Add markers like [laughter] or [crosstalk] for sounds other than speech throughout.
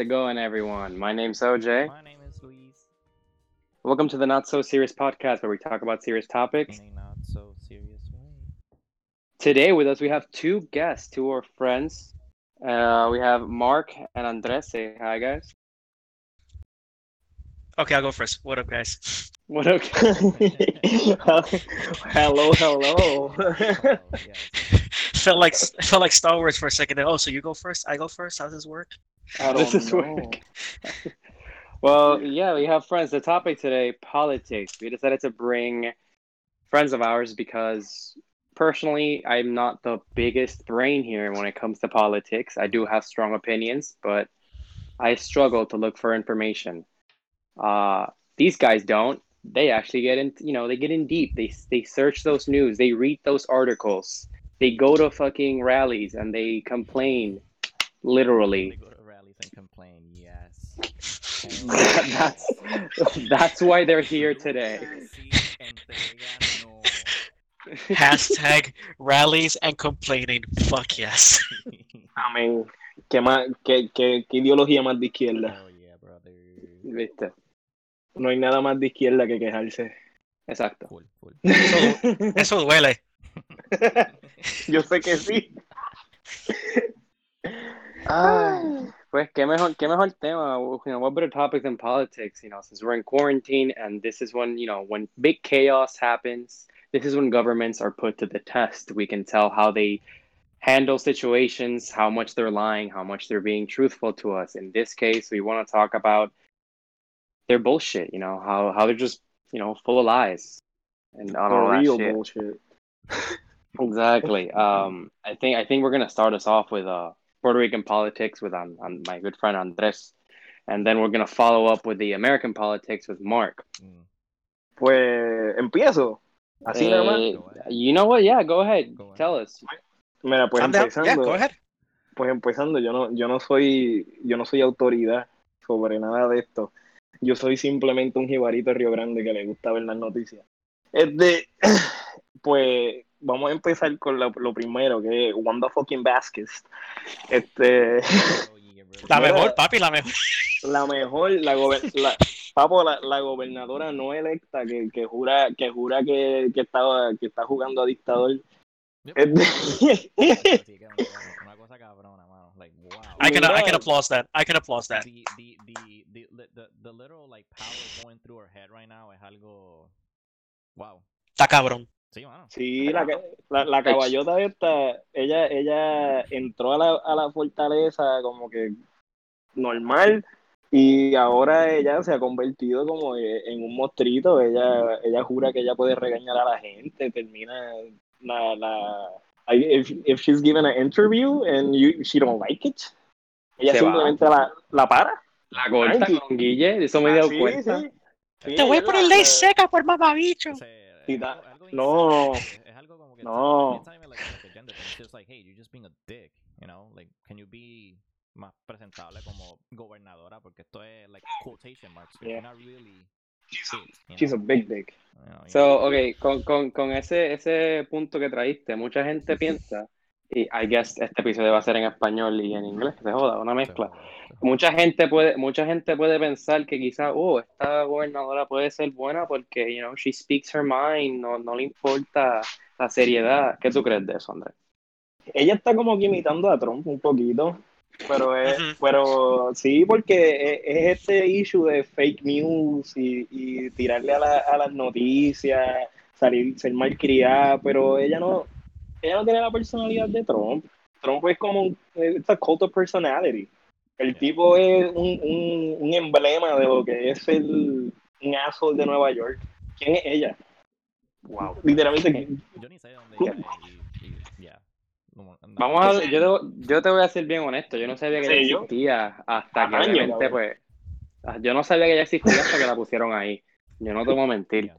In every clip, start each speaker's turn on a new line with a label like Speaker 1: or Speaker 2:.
Speaker 1: it going, everyone? My name's OJ.
Speaker 2: My name is Luis.
Speaker 1: Welcome to the Not So Serious podcast, where we talk about serious topics.
Speaker 2: In a not so serious way.
Speaker 1: Today, with us, we have two guests, two of our friends. Uh, we have Mark and Andres. Say hi, guys.
Speaker 3: Okay, I'll go first. What up, guys? [laughs]
Speaker 1: What up? [laughs] [laughs]
Speaker 4: hello, hello.
Speaker 2: Oh, yes.
Speaker 3: Felt like it felt like Star Wars for a second. There. Oh, so you go first? I go first. How does this work?
Speaker 4: I
Speaker 1: This is work. [laughs] well, yeah, we have friends. The topic today, politics. We decided to bring friends of ours because personally, I'm not the biggest brain here when it comes to politics. I do have strong opinions, but I struggle to look for information. Uh, these guys don't. They actually get in, you know, they get in deep. They they search those news. They read those articles. They go to fucking rallies and they complain, literally.
Speaker 2: They go to rallies and complain. Yes. [laughs]
Speaker 1: that's that's why they're here today.
Speaker 2: Sí, entrega, no.
Speaker 3: Hashtag rallies and complaining. Fuck yes. [laughs]
Speaker 4: Amén. ¿Qué, más, qué, qué, qué ideología más de izquierda?
Speaker 2: Oh yeah, brother.
Speaker 1: ¿Viste?
Speaker 4: No hay nada más de izquierda que quejarse.
Speaker 1: Exacto.
Speaker 2: Full, full. [laughs]
Speaker 3: Eso, eso duele. [laughs]
Speaker 4: Yo sé que sí.
Speaker 1: Ay, pues qué mejor, qué mejor tema. You know, what better topic than politics? You know, since we're in quarantine and this is when you know when big chaos happens. This is when governments are put to the test. We can tell how they handle situations, how much they're lying, how much they're being truthful to us. In this case, we want to talk about their bullshit. You know how how they're just you know full of lies and on all
Speaker 4: real
Speaker 1: shit.
Speaker 4: bullshit. [laughs]
Speaker 1: Exactly. [laughs] Um, I think I think we're gonna start us off with uh Puerto Rican politics with um, um, my good friend Andres, and then we're gonna follow up with the American politics with Mark.
Speaker 2: Mm.
Speaker 4: Pues empiezo. Así.
Speaker 1: Eh,
Speaker 2: ahead.
Speaker 1: you know what? Yeah, go ahead.
Speaker 2: Go ahead.
Speaker 1: Tell us.
Speaker 4: Mira, pues
Speaker 3: I'm
Speaker 4: empezando.
Speaker 3: Yeah, go ahead.
Speaker 4: Pues empezando, yo no, yo no soy, yo no soy autoridad sobre nada de esto. Yo soy simplemente un jibarito de Río Grande que le gusta ver las noticias. Este, [clears throat] pues vamos a empezar con la- lo primero, que es Wanda fucking Vázquez. Este. [laughs]
Speaker 3: La mejor, papi, la mejor.
Speaker 4: la mejor, la, la, papo, la, la gobernadora no electa que, que jura, que jura que, que estaba, que está jugando a dictador.
Speaker 2: Yep.
Speaker 4: Este, [laughs]
Speaker 2: una, cosa cabrona, mano. Like, wow.
Speaker 3: I can I can applause that. I can applause that.
Speaker 2: the, the, the, the, the, the, the little like power going through her head right now es algo. Wow.
Speaker 3: Está cabrón.
Speaker 2: Sí, mano.
Speaker 4: Sí, la, la, la caballota esta, ella, ella entró a la, a la fortaleza como que normal y ahora ella se ha convertido como en un monstruito, ella, ella jura que ella puede regañar a la gente, termina la, la if, if she's given an interview and you, she don't like it, ella
Speaker 1: Se va.
Speaker 4: simplemente la, la para.
Speaker 1: La corta
Speaker 4: Tranqui.
Speaker 1: con Guille, eso me he dado
Speaker 4: sí,
Speaker 1: cuenta.
Speaker 4: sí. Sí,
Speaker 3: Te voy a poner ley seca por mamabicho.
Speaker 4: Sí, no. [laughs]
Speaker 2: Es, algo como que
Speaker 4: No.
Speaker 2: it's not even like, like a gender thing. It's just like, hey, you're just being a dick, you know? Like, can you be más presentable como gobernadora? Porque esto es like quotation marks.
Speaker 4: Yeah.
Speaker 2: You're not really
Speaker 4: She's a- She's a big dick.
Speaker 2: You know,
Speaker 1: So, okay, con, con, con ese, ese punto que traíste, mucha gente [laughs] piensa, y I guess este episodio va a ser en español y en inglés, que se joda, una mezcla.
Speaker 2: joda.
Speaker 1: Mucha gente puede, mucha gente puede pensar que quizá, oh, esta gobernadora puede ser buena porque, you know, she speaks her mind, no, no le importa la seriedad. ¿Qué tú crees de eso, Andrés?
Speaker 4: ella está como que imitando a Trump un poquito, pero es, pero sí, porque es, es este issue de fake news y, y tirarle a, la- a las noticias, salir, ser malcriada, pero ella no, ella no tiene la personalidad de Trump. Trump es como un, it's a cult of personality. El tipo es un, un, un emblema de lo que es el un asshole de Nueva York. ¿Quién es ella?
Speaker 1: Wow.
Speaker 4: Literalmente,
Speaker 2: Yo ni sé de dónde ella es y, no,
Speaker 1: Vamos a, yo, debo- yo te voy a ser bien honesto, yo no sabía que ella existía hasta que
Speaker 4: Años,
Speaker 1: obviamente,
Speaker 4: cabrón.
Speaker 1: pues, ah, yo no sabía que ella existía hasta que la pusieron ahí. Yo no te voy a mentir.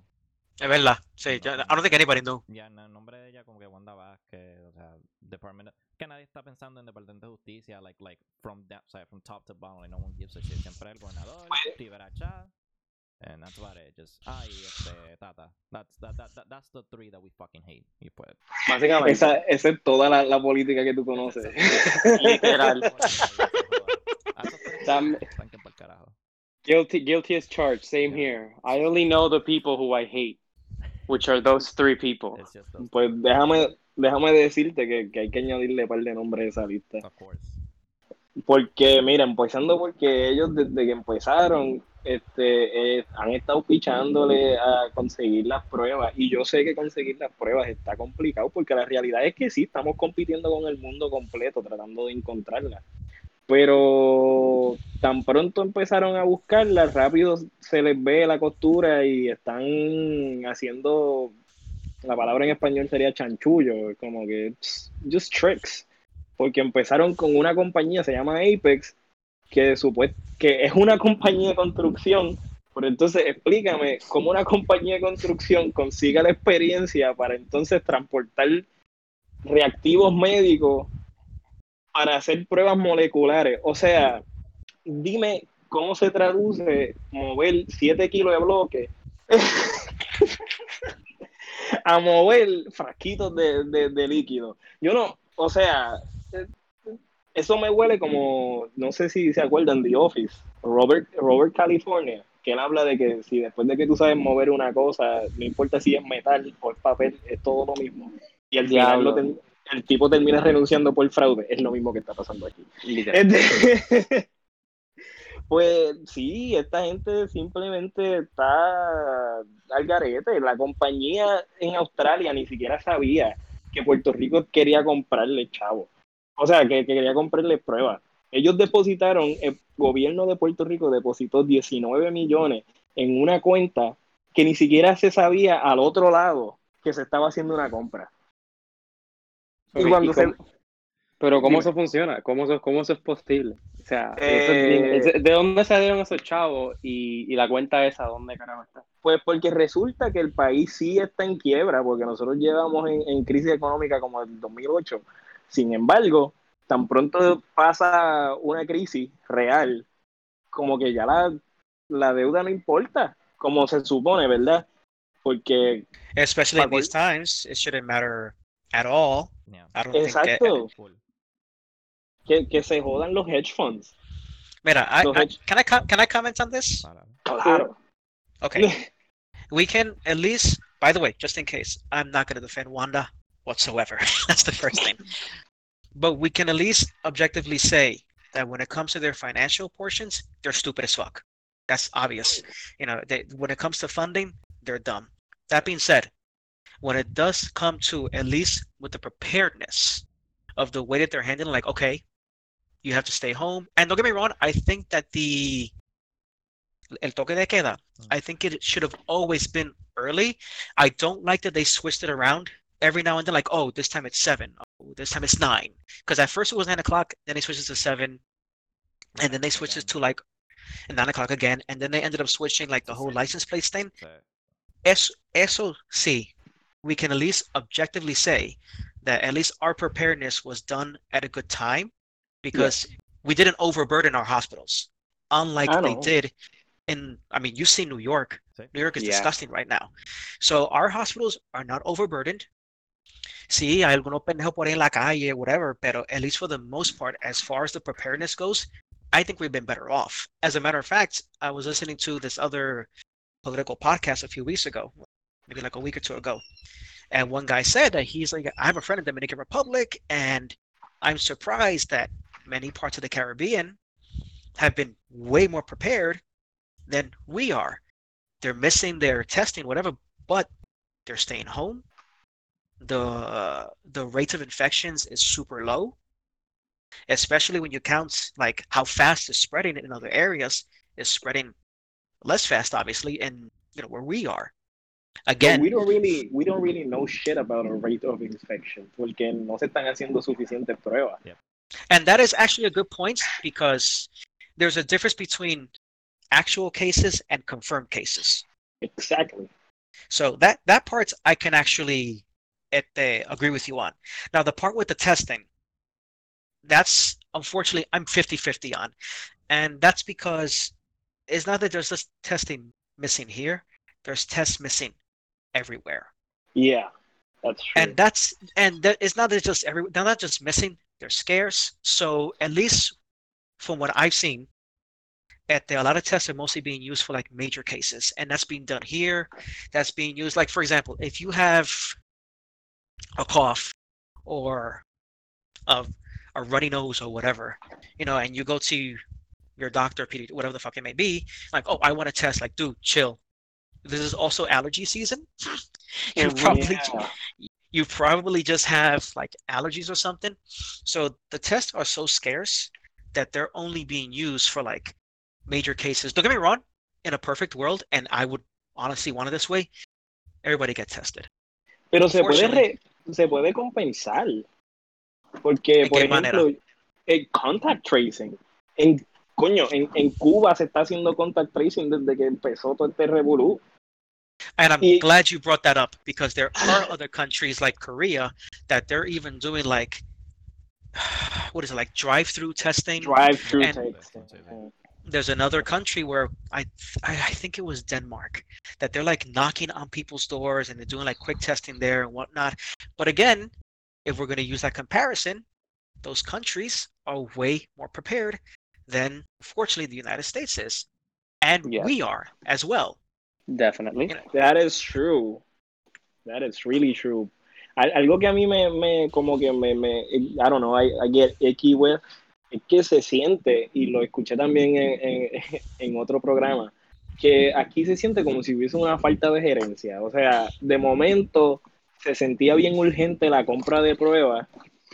Speaker 3: Es verdad. Sí, yo, I don't think anybody knew.
Speaker 2: Ya, en el nombre de ella como que Wanda Vázquez, o sea, Department of- que nadie está pensando en Departamento de Justicia, like, like, from, that, o sea, from top to bottom, like, no one gives a shit. Siempre el gobernador, Rivera Chá, and that's about it. Just, ay, este, Tata. That's, that, that, that, that's the three that we fucking hate. Y pues,
Speaker 1: Básicamente.
Speaker 4: esa, esa es toda la, la política que tú conoces.
Speaker 1: Literal. Guilty, guilty as charged. Same here. I only know the people who I hate, which are those three people.
Speaker 2: Those,
Speaker 4: Pues déjame, déjame decirte que, que hay que añadirle un par de nombres a esa lista.
Speaker 2: of course.
Speaker 4: Porque, mira, empezando porque ellos desde que empezaron este, eh, han estado pichándole a conseguir las pruebas. Y yo sé que conseguir las pruebas está complicado porque la realidad es que sí, estamos compitiendo con el mundo completo tratando de encontrarlas. Pero tan pronto empezaron a buscarlas, rápido se les ve la costura y están haciendo, la palabra en español sería chanchullo, como que just tricks porque empezaron con una compañía, se llama Apex, que, supuest que es una compañía de construcción, pero entonces explícame cómo una compañía de construcción consiga la experiencia para entonces transportar reactivos médicos para hacer pruebas moleculares. O sea, dime cómo se traduce mover 7 kilos de bloque [laughs] a mover frasquitos de, de, de líquido. Yo no, o sea, eso me huele como, no sé si se acuerdan de Office, Robert, Robert California, que él habla de que si después de que tú sabes mover una cosa, no importa si es metal o es papel, es todo lo mismo. Y al final
Speaker 1: Diablo.
Speaker 4: lo ten- el tipo termina renunciando por fraude. Es lo mismo que está pasando aquí. Este- [laughs] pues sí, esta gente simplemente está al garete. La compañía en Australia ni siquiera sabía que Puerto Rico quería comprarle chavo. O sea, que, que quería comprarle pruebas. Ellos depositaron, el gobierno de Puerto Rico depositó 19 millones en una cuenta que ni siquiera se sabía al otro lado que se estaba haciendo una compra. Y cuando
Speaker 1: ¿y
Speaker 4: se-
Speaker 1: cómo- Pero ¿cómo
Speaker 4: Dime.
Speaker 1: eso funciona? ¿Cómo eso, cómo eso es posible? O sea,
Speaker 4: Eh,
Speaker 1: eso es- ¿de dónde salieron esos chavos? Y, y la cuenta esa, ¿dónde carajo está?
Speaker 4: Pues porque resulta que el país sí está en quiebra, porque nosotros llevamos en, en crisis económica como el 2008. Sin embargo, tan pronto pasa una crisis real, como que ya la, la deuda no importa, como se supone, ¿verdad? Porque,
Speaker 3: Especially in these times, it shouldn't matter at all.
Speaker 2: Yeah.
Speaker 3: I don't think that,
Speaker 4: exacto,
Speaker 2: Full.
Speaker 4: que, que se jodan los hedge funds.
Speaker 3: Mira, I,
Speaker 4: Los
Speaker 3: I,
Speaker 4: hedge-
Speaker 3: can I co- can I comment on this?
Speaker 2: Para-
Speaker 4: Claro. [laughs]
Speaker 3: Okay, [laughs] we can at least. By the way, just in case, I'm not going to defend Wanda whatsoever. [laughs] That's the first thing. But we can at least objectively say that when it comes to their financial portions, they're stupid as fuck. That's obvious. You know, they, when it comes to funding, they're dumb. That being said, when it does come to at least with the preparedness of the way that they're handling, like, okay, you have to stay home. And don't get me wrong, I think that the el toque de queda, I think it should have always been early. I don't like that they switched it around every now and then, like, oh, this time it's seven, oh, this time it's nine. Because at first it was nine o'clock, then they switched it to seven, and then they switched it to like nine o'clock again, and then they ended up switching like the whole license plate thing. Eso, eso sí, we can at least objectively say that at least our preparedness was done at a good time because we didn't overburden our hospitals, unlike they did in, I mean, you see New York. New York is
Speaker 1: Yeah.
Speaker 3: disgusting right now. So our hospitals are not overburdened. Sí, hay algunos pendejos por ahí en la calle, whatever, pero at least for the most part, as far as the preparedness goes, I think we've been better off. As a matter of fact, I was listening to this other political podcast a few weeks ago, maybe like a week or two ago. And one guy said that he's like, I have a friend of the Dominican Republic, and I'm surprised that many parts of the Caribbean have been way more prepared than we are. They're missing their testing, whatever, but they're staying home. The the rates of infections is super low, especially when you count like how fast it's spreading in other areas. Is spreading less fast, obviously, in you know where we are.
Speaker 4: But
Speaker 3: Again,
Speaker 4: we don't really, we don't really know shit about a rate of infection, porque no se están haciendo suficientes pruebas.
Speaker 3: And that is actually a good point because there's a difference between actual cases and confirmed cases.
Speaker 4: Exactly.
Speaker 3: So that that part I can actually este, agree with you on. Now the part with the testing, that's unfortunately I'm 50-50 on. And that's because it's not that there's just testing missing here, there's tests missing everywhere.
Speaker 4: Yeah, that's true.
Speaker 3: and that's and that it's not that it's just every they're not just missing they're scarce so at least from what i've seen este, a lot of tests are mostly being used for like major cases, and that's being done here. That's being used, like for example, if you have a cough or a, a runny nose or whatever, you know, and you go to your doctor, whatever the fuck it may be, like, oh, I want to test, like, dude, chill. This is also allergy season. [laughs] you
Speaker 1: Oh,
Speaker 3: probably
Speaker 1: yeah.
Speaker 3: you probably just have like allergies or something. So the tests are so scarce that they're only being used for like major cases. Don't get me wrong, in a perfect world, and I would honestly want it this way, everybody gets tested.
Speaker 4: Pero se puede, re- se puede compensar. Porque, por ejemplo, el contact tracing. En, coño, en, en Cuba se está haciendo contact tracing desde que empezó todo este revolú.
Speaker 3: And I'm
Speaker 4: Y-
Speaker 3: glad you brought that up because there are other countries like Korea that they're even doing like [sighs] what is it like drive-through testing.
Speaker 4: Drive-through
Speaker 3: And-
Speaker 4: testing.
Speaker 3: There's another country where I, I I think it was Denmark that they're like knocking on people's doors and they're doing like quick testing there and whatnot. But again, if we're going to use that comparison, those countries are way more prepared than unfortunately the United States is, and
Speaker 1: Yes.
Speaker 3: we are as well.
Speaker 1: Definitely.
Speaker 3: You know,
Speaker 4: That is true. That is really true. Al- Algo que a mí me, me como que me, me, I don't know, I, I get icky with, es que se siente, y lo escuché también en, en, [laughs] en otro programa, que aquí se siente como si hubiese una falta de gerencia. O sea, de momento se sentía bien urgente la compra de pruebas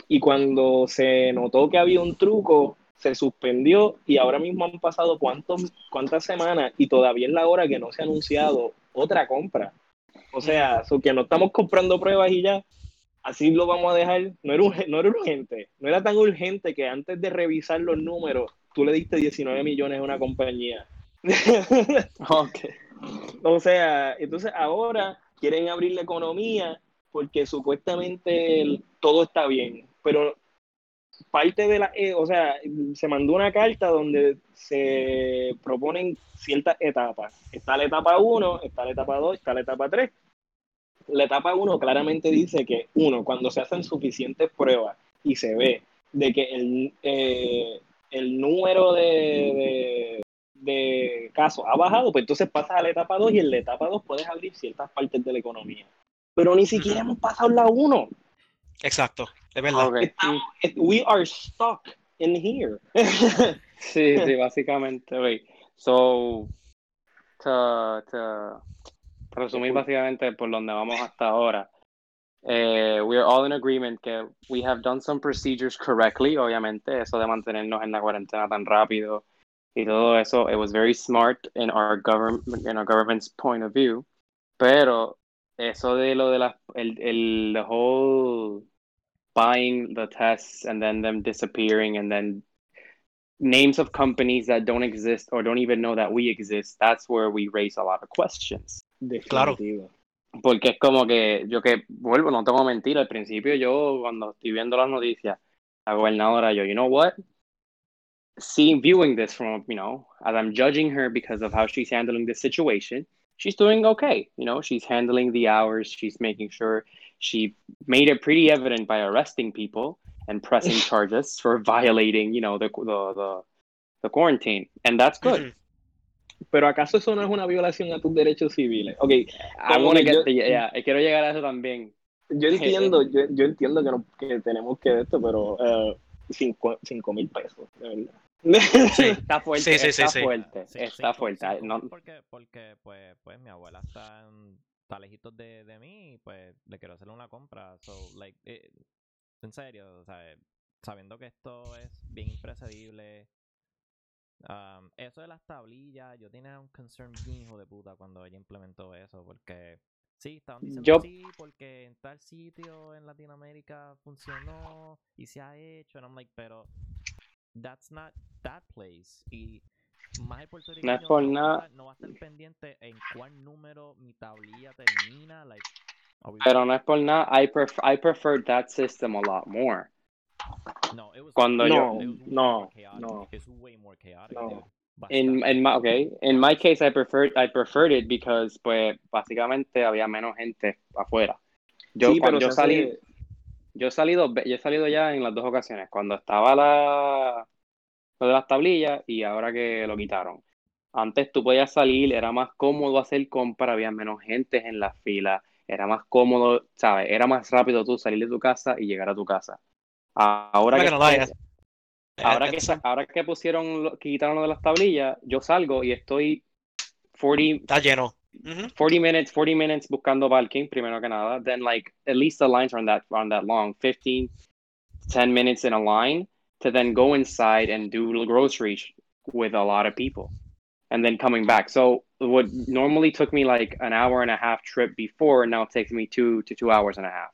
Speaker 4: y cuando se notó que había un truco, se suspendió y ahora mismo han pasado cuántos, cuántas semanas y todavía es la hora que no se ha anunciado otra compra. O sea, so que no estamos comprando pruebas y ya, así lo vamos a dejar. No era, no era urgente, no era tan urgente que antes de revisar los números, tú le diste 19 millones a una compañía. [laughs]
Speaker 1: Ok.
Speaker 4: O sea, entonces ahora quieren abrir la economía porque supuestamente todo está bien, pero parte de la, eh, o sea, se mandó una carta donde se proponen ciertas etapas. Está la etapa 1, está la etapa 2, está la etapa 3. La etapa 1 claramente dice que, uno, cuando se hacen suficientes pruebas y se ve de que el, eh, el número de, de, de casos ha bajado, pues entonces pasas a la etapa 2 y en la etapa 2 puedes abrir ciertas partes de la economía. Pero ni siquiera hemos pasado la 1.
Speaker 3: Exacto, de verdad.
Speaker 1: Ok.
Speaker 4: Estamos- we are stuck in here. [laughs]
Speaker 1: Sí, sí, básicamente. wait. So, to, to resumir básicamente por donde vamos hasta ahora. Eh, we are all in agreement que we have done some procedures correctly, obviamente, eso de mantenernos en la cuarentena tan rápido y todo eso, it was very smart in our government, in our government's point of view, pero eso de lo de la, el, el, the whole buying the tests and then them disappearing and then names of companies that don't exist or don't even know that we exist, that's where we raise a lot of questions.
Speaker 3: Claro.
Speaker 1: Porque es como que yo que vuelvo, no tengo mentira, al principio yo cuando estoy viendo las noticias, la gobernadora, yo, you know what? Seeing, viewing this from, you know, as I'm judging her because of how she's handling this situation, she's doing okay. You know, she's handling the hours, she's making sure she made it pretty evident by arresting people and pressing [laughs] charges for violating, you know, the the the, the quarantine. And that's good.
Speaker 4: Pero ¿acaso eso no es una violación a tus derechos civiles? Ok,
Speaker 1: I want to get
Speaker 4: yo-
Speaker 1: the, yeah, quiero llegar a eso también.
Speaker 4: yo [laughs] entiendo, yo, yo entiendo que, no, que tenemos que esto, pero eh, cinco, cinco mil pesos, de verdad.
Speaker 3: Sí. [laughs]
Speaker 1: Está fuerte,
Speaker 3: Sí, sí, sí,
Speaker 1: está
Speaker 3: sí.
Speaker 1: fuerte,
Speaker 2: Sí,
Speaker 1: está fuerte. No,
Speaker 2: Porque, porque pues, pues mi abuela está, en- está lejitos de, de mí pues le quiero hacer una compra. So, like, eh, en serio, o sea, eh, sabiendo que esto es bien impredecible. um, eso de las tablillas, yo tenía un concern bien hijo de puta cuando ella implementó eso, porque sí, estaban diciendo
Speaker 1: Yo-
Speaker 2: sí, porque en tal sitio en Latinoamérica funcionó y se ha hecho, and I'm like, pero that's not that place. Y más el puertorriqueño
Speaker 1: por
Speaker 2: no, va a
Speaker 1: nada.
Speaker 2: estar- no va a estar pendiente en cuál número mi tablilla termina. Like, are we
Speaker 1: pero no es por nada. I prefer, I preferred that system a lot more.
Speaker 2: No, it was
Speaker 1: cuando
Speaker 2: way-
Speaker 1: yo-
Speaker 2: it was way
Speaker 4: no,
Speaker 2: more chaotic.
Speaker 4: no.
Speaker 2: It's way more chaotic,
Speaker 4: No.
Speaker 1: In, in my, okay, in my case, I preferred, I preferred it because, pues, básicamente había menos gente afuera. Yo,
Speaker 4: sí,
Speaker 1: cuando
Speaker 4: pero
Speaker 1: yo salí,
Speaker 4: hace-
Speaker 1: yo he salido, yo he salido ya en las dos ocasiones, cuando estaba la, lo de las tablillas y ahora que lo quitaron. Antes tú podías salir, era más cómodo hacer compra, había menos gente en la fila, era más cómodo, ¿sabes? Era más rápido tú salir de tu casa y llegar a tu casa. Ahora que, ahora que,
Speaker 3: some-
Speaker 1: ahora que pusieron, que quitaron lo de las tablillas, yo salgo y estoy 40,
Speaker 3: Está lleno. Ujú.
Speaker 1: 40 minutes, 40 minutes buscando parking, primero que nada. Then, like, at least the lines aren't that, aren't that long. 15, 10 minutes in a line to then go inside and do groceries with a lot of people and then coming back. So, what normally took me like an hour and a half trip before now takes me two to two hours and a half,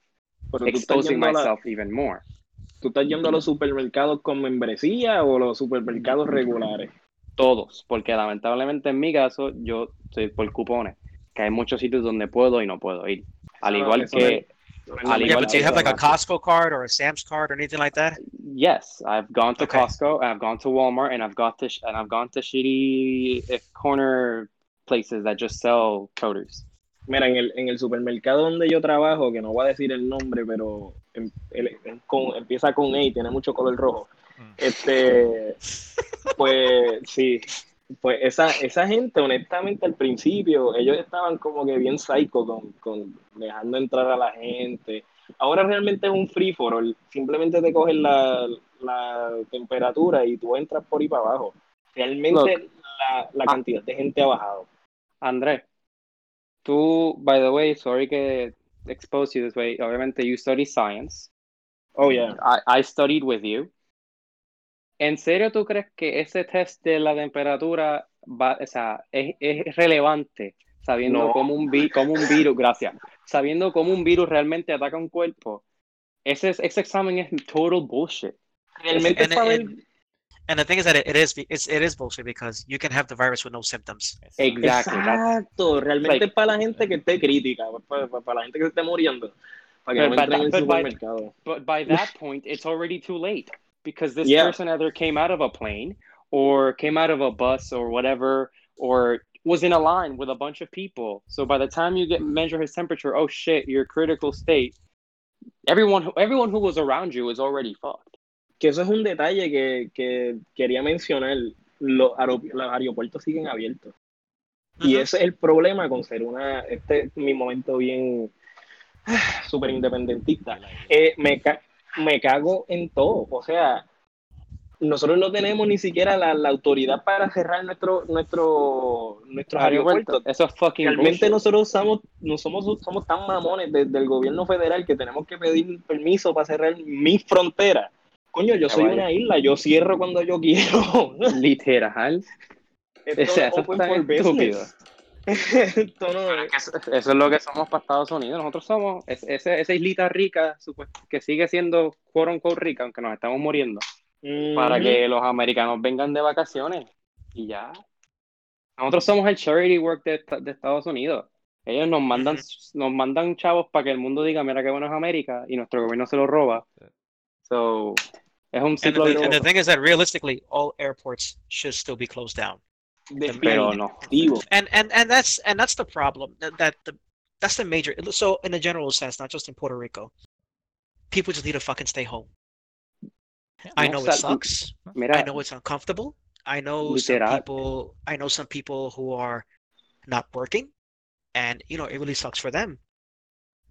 Speaker 4: Pero
Speaker 1: exposing
Speaker 4: a la-
Speaker 1: myself even more.
Speaker 4: ¿Tú estás yendo a los supermercados con membresía o los supermercados regulares?
Speaker 1: Todos, porque lamentablemente en mi caso yo estoy por cupones, que hay muchos sitios donde puedo y no puedo ir. Al
Speaker 4: ah, no-
Speaker 1: igual que,
Speaker 4: es-
Speaker 1: al
Speaker 3: Yeah, but do you have like a Costco card or a Sam's card or anything like that?
Speaker 1: yes, I've gone to
Speaker 3: Okay.
Speaker 1: Costco, I've gone to Walmart, and I've got to sh- and I've gone to shitty uh, corner places that just sell produce.
Speaker 4: Mira, en el, en el supermercado donde yo trabajo, que no voy a decir el nombre, pero em- el- el- con- empieza con A y tiene mucho color rojo.
Speaker 2: Mm.
Speaker 4: Este, pues sí, pues esa, esa gente, honestamente, al principio, ellos estaban como que bien psycho con, con dejando entrar a la gente. Ahora realmente es un free for all. Simplemente te cogen la, la temperatura y tú entras por ahí para abajo. Realmente la, la
Speaker 1: Ah.
Speaker 4: cantidad de gente ha bajado.
Speaker 1: André, tú, by the way, sorry que expose you this way. Obviamente, you study science.
Speaker 4: Oh, yeah.
Speaker 1: I, I studied with you. ¿En serio tú crees que ese test de la temperatura va, o sea, es, es relevante sabiendo
Speaker 4: No.
Speaker 1: cómo un, vi- cómo un virus, gracias, sabiendo cómo un virus realmente ataca un cuerpo? Ese, es- ese examen es total bullshit.
Speaker 4: Realmente
Speaker 3: And-
Speaker 4: es para ver-
Speaker 3: and- And the thing is that it, it is it's, it is bullshit because you can have the virus with no symptoms.
Speaker 1: Exactly.
Speaker 4: Exacto, realmente
Speaker 1: Like-
Speaker 4: es para la gente que esté crítica, para, para- para la gente que se esté muriendo, para que
Speaker 1: But-
Speaker 4: el
Speaker 1: that- but by-. But by that point, it's already too late because this
Speaker 4: Yeah.
Speaker 1: person either came out of a plane or came out of a bus or whatever, or was in a line with a bunch of people. So by the time you get measure his temperature, oh shit, you're critical state. Everyone, who, everyone who was around you is already fucked.
Speaker 4: Que eso es un detalle que, que quería mencionar, los, los aeropuertos siguen abiertos. Y
Speaker 3: Ujú.
Speaker 4: ese es el problema con ser una, este es mi momento bien [sighs] súper independentista. Eh, me, me cago en todo. O sea, nosotros no tenemos ni siquiera la, la autoridad para cerrar nuestro, nuestro, nuestros aeropuertos.
Speaker 1: Eso es fucking
Speaker 4: Realmente
Speaker 1: bullshit.
Speaker 4: nosotros somos, no somos, somos tan mamones desde el gobierno federal que tenemos que pedir permiso para cerrar mi frontera. Coño, yo
Speaker 1: Ya
Speaker 4: soy una isla, yo cierro cuando yo [laughs] quiero.
Speaker 1: Literal.
Speaker 4: Esto
Speaker 1: O sea,
Speaker 4: es
Speaker 1: eso
Speaker 4: open for business. [laughs]
Speaker 1: Eso, eso es lo que somos para Estados Unidos. Nosotros somos es- ese- esa islita rica, que sigue siendo quote unquote rica, aunque nos estamos muriendo. para
Speaker 4: Ujú.
Speaker 1: que los americanos vengan de vacaciones y ya. Nosotros somos el charity work de, de Estados Unidos. Ellos nos mandan, nos mandan chavos para que el mundo diga, mira qué bueno es América, y nuestro gobierno se lo roba. So, es un
Speaker 3: And
Speaker 1: ciclo
Speaker 3: the, and the thing is that realistically, all airports should still be closed down.
Speaker 1: Pero no.
Speaker 3: And and and that's and that's the problem. That, that the that's the major. So in a general sense, not just in Puerto Rico, people just need to fucking stay home. I know it sucks.
Speaker 1: Mira,
Speaker 3: I know it's uncomfortable. I know some people. I know some people who are not working, and you know it really sucks for them.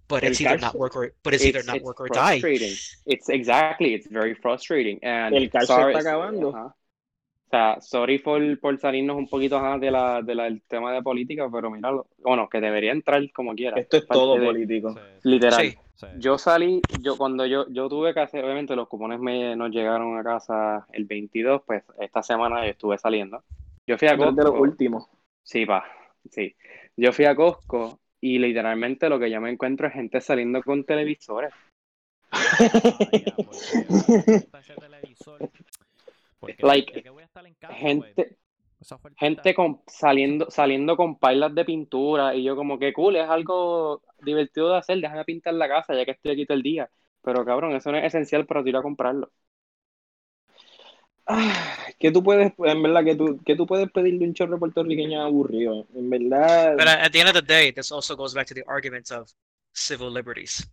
Speaker 3: But
Speaker 4: El
Speaker 3: it's either
Speaker 4: caso-
Speaker 3: not work or but it's, either not
Speaker 1: it's
Speaker 3: work or die.
Speaker 1: frustrating. It's exactly, it's very frustrating. And
Speaker 4: El calcio
Speaker 1: sorry-
Speaker 4: está acabando.
Speaker 1: Ajá. O sea, sorry por, por salirnos un poquito ajá, de la, de la- del tema de política, pero míralo. Bueno, que debería entrar como quiera.
Speaker 4: Esto es todo
Speaker 1: de-
Speaker 4: político.
Speaker 1: Literal.
Speaker 3: Sí.
Speaker 1: Yo salí, yo cuando yo, yo tuve que hacer, obviamente los cupones me, nos llegaron a casa el 22, pues esta semana yo estuve saliendo. Yo fui a
Speaker 4: es de los
Speaker 1: Costco,
Speaker 4: últimos.
Speaker 1: sí, pa, sí. Yo fui a Costco y literalmente lo que yo me encuentro es gente saliendo con televisores. [laughs] Like, Gente, gente con, saliendo, saliendo con pailas de pintura y yo como que cool, es algo divertido de hacer, déjame pintar la casa ya que estoy aquí todo el día. Pero cabrón, eso no es esencial para tú ir a comprarlo.
Speaker 4: Ah, ¿Qué tú puedes, en verdad, que tú, que tú puedes pedirle un chorro puertorriqueño aburrido? En verdad,
Speaker 3: But at the end of the day, this also goes back to the argument of civil liberties.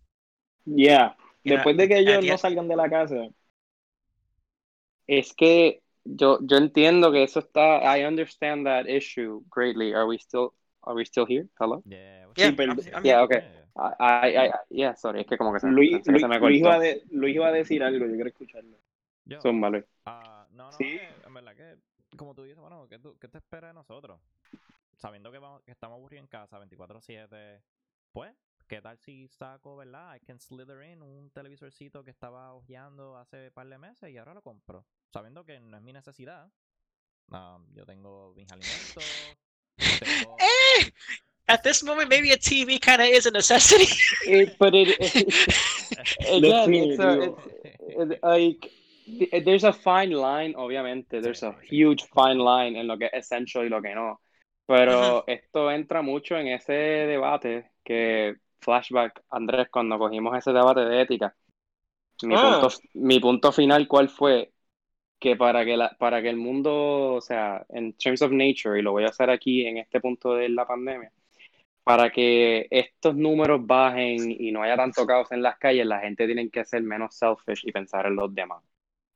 Speaker 4: yeah.
Speaker 3: You know,
Speaker 4: Después de que ellos no
Speaker 3: end-
Speaker 4: salgan de la casa,
Speaker 1: Es que yo, yo entiendo que eso está. I understand that issue greatly. Are we still, are we still here? Hello?
Speaker 2: Yeah,
Speaker 3: Yeah, I'm- I'm
Speaker 1: Yeah, okay.
Speaker 2: Yeah.
Speaker 1: I, I, I- yeah, sorry, es que como que se,
Speaker 4: Luis,
Speaker 1: se
Speaker 4: Luis,
Speaker 1: me
Speaker 4: Luis iba de- Luis iba a decir algo, yo quiero escucharlo.
Speaker 2: Yo,
Speaker 1: Zumba, Luis.
Speaker 2: ah, no, no,
Speaker 4: Sí.
Speaker 2: que en verdad que, como tú dices, bueno, ¿qué, tú- qué te espera de nosotros? Sabiendo que, vamos, que estamos aburridos en casa 24-7, pues, ¿qué tal si saco, verdad? I can slither in un televisorcito que estaba hojeando hace par de meses y ahora lo compro. Sabiendo que no es mi necesidad. Um, yo tengo mis alimentos. Tengo, [laughs]
Speaker 3: Eh, at this moment, maybe a TV kind of is a necessity.
Speaker 1: It, but it, again, [laughs] it's, a,
Speaker 4: Definitivo.
Speaker 1: it's it's like th- there's a fine line, obviamente. There's a huge fine line en lo que es essential y lo que no. Pero esto entra mucho en ese debate que flashback, Andrés, cuando cogimos ese debate de ética. Mi,
Speaker 4: Ah.
Speaker 1: punto, mi punto final, ¿cuál fue? Que para que, la, para que el mundo, o sea, en terms of nature, y lo voy a hacer aquí en este punto de la pandemia, para que estos números bajen y no haya tanto caos en las calles, la gente tiene que ser menos selfish y pensar en los demás.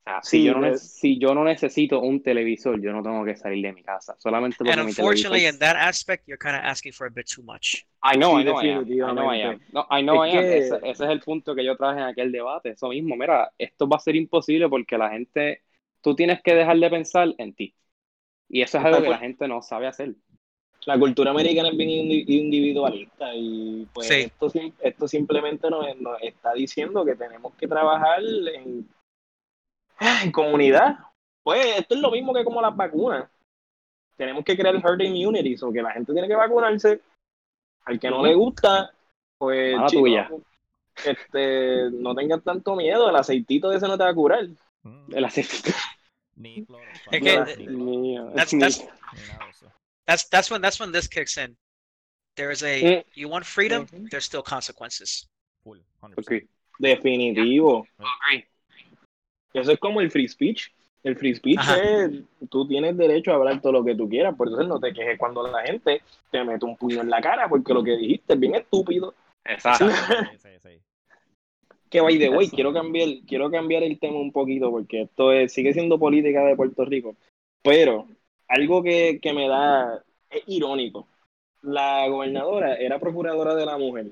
Speaker 1: O sea, si,
Speaker 4: Sí,
Speaker 1: yo no, ne- si yo no necesito un televisor, yo no tengo que salir de mi casa. Solamente porque
Speaker 3: and
Speaker 1: mi
Speaker 3: unfortunately,
Speaker 1: televisor...
Speaker 3: in that aspect, you're kind of asking for a bit too much.
Speaker 1: I know,
Speaker 4: Sí,
Speaker 1: I know, I am. I know, I am. No, I know,
Speaker 4: Es
Speaker 1: I am.
Speaker 4: que-
Speaker 1: Ese, ese es el punto que yo traje en aquel debate. Eso mismo, mira, esto va a ser imposible porque la gente, tú tienes que dejar de pensar en ti. Y eso es algo que la gente no sabe hacer.
Speaker 4: La cultura americana es bien indi- individualista y pues
Speaker 3: Sí.
Speaker 4: esto, esto simplemente nos, nos está diciendo que tenemos que trabajar en, en comunidad. Pues esto es lo mismo que como las vacunas. Tenemos que crear herd immunity, o que la gente tiene que vacunarse. Al que no le gusta, pues
Speaker 1: Mala
Speaker 4: chico,
Speaker 1: tuya.
Speaker 4: este, no tengas tanto miedo, el aceitito de ese no te va a curar.
Speaker 2: Mm,
Speaker 1: El aceite.
Speaker 2: ni [laughs]
Speaker 3: Es que-. That's- that's- when that's when this kicks in. There's a
Speaker 4: Mm.
Speaker 3: you want freedom. There's still consequences.
Speaker 2: Full, 100%.
Speaker 1: Ok.
Speaker 4: Definitivo.
Speaker 1: Agree.
Speaker 4: Eso es como el free speech. El free speech
Speaker 3: Ajá.
Speaker 4: es, tú tienes derecho a hablar todo lo que tú quieras, por eso no te quejes cuando la gente te mete un puño en la cara porque lo que dijiste es bien estúpido.
Speaker 1: Exacto.
Speaker 2: Sí, [laughs] sí, sí.
Speaker 4: Que by the way, quiero cambiar, quiero cambiar el tema un poquito porque esto es- sigue siendo política de Puerto Rico. Pero algo que, que me da, es irónico. La gobernadora era procuradora de la mujer.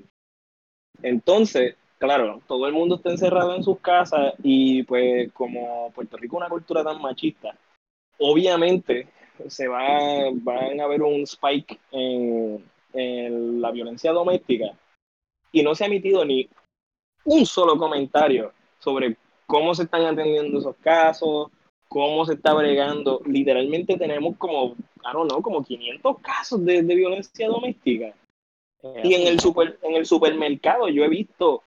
Speaker 4: Entonces, claro, todo el mundo está encerrado en sus casas y pues como Puerto Rico es una cultura tan machista, obviamente se va, van a haber un spike en, en la violencia doméstica y no se ha emitido ni un solo comentario sobre cómo se están atendiendo esos casos, cómo se está bregando. Literalmente tenemos como, I don't know, como 500 casos de, de violencia doméstica. Y en el, super, en el supermercado yo he visto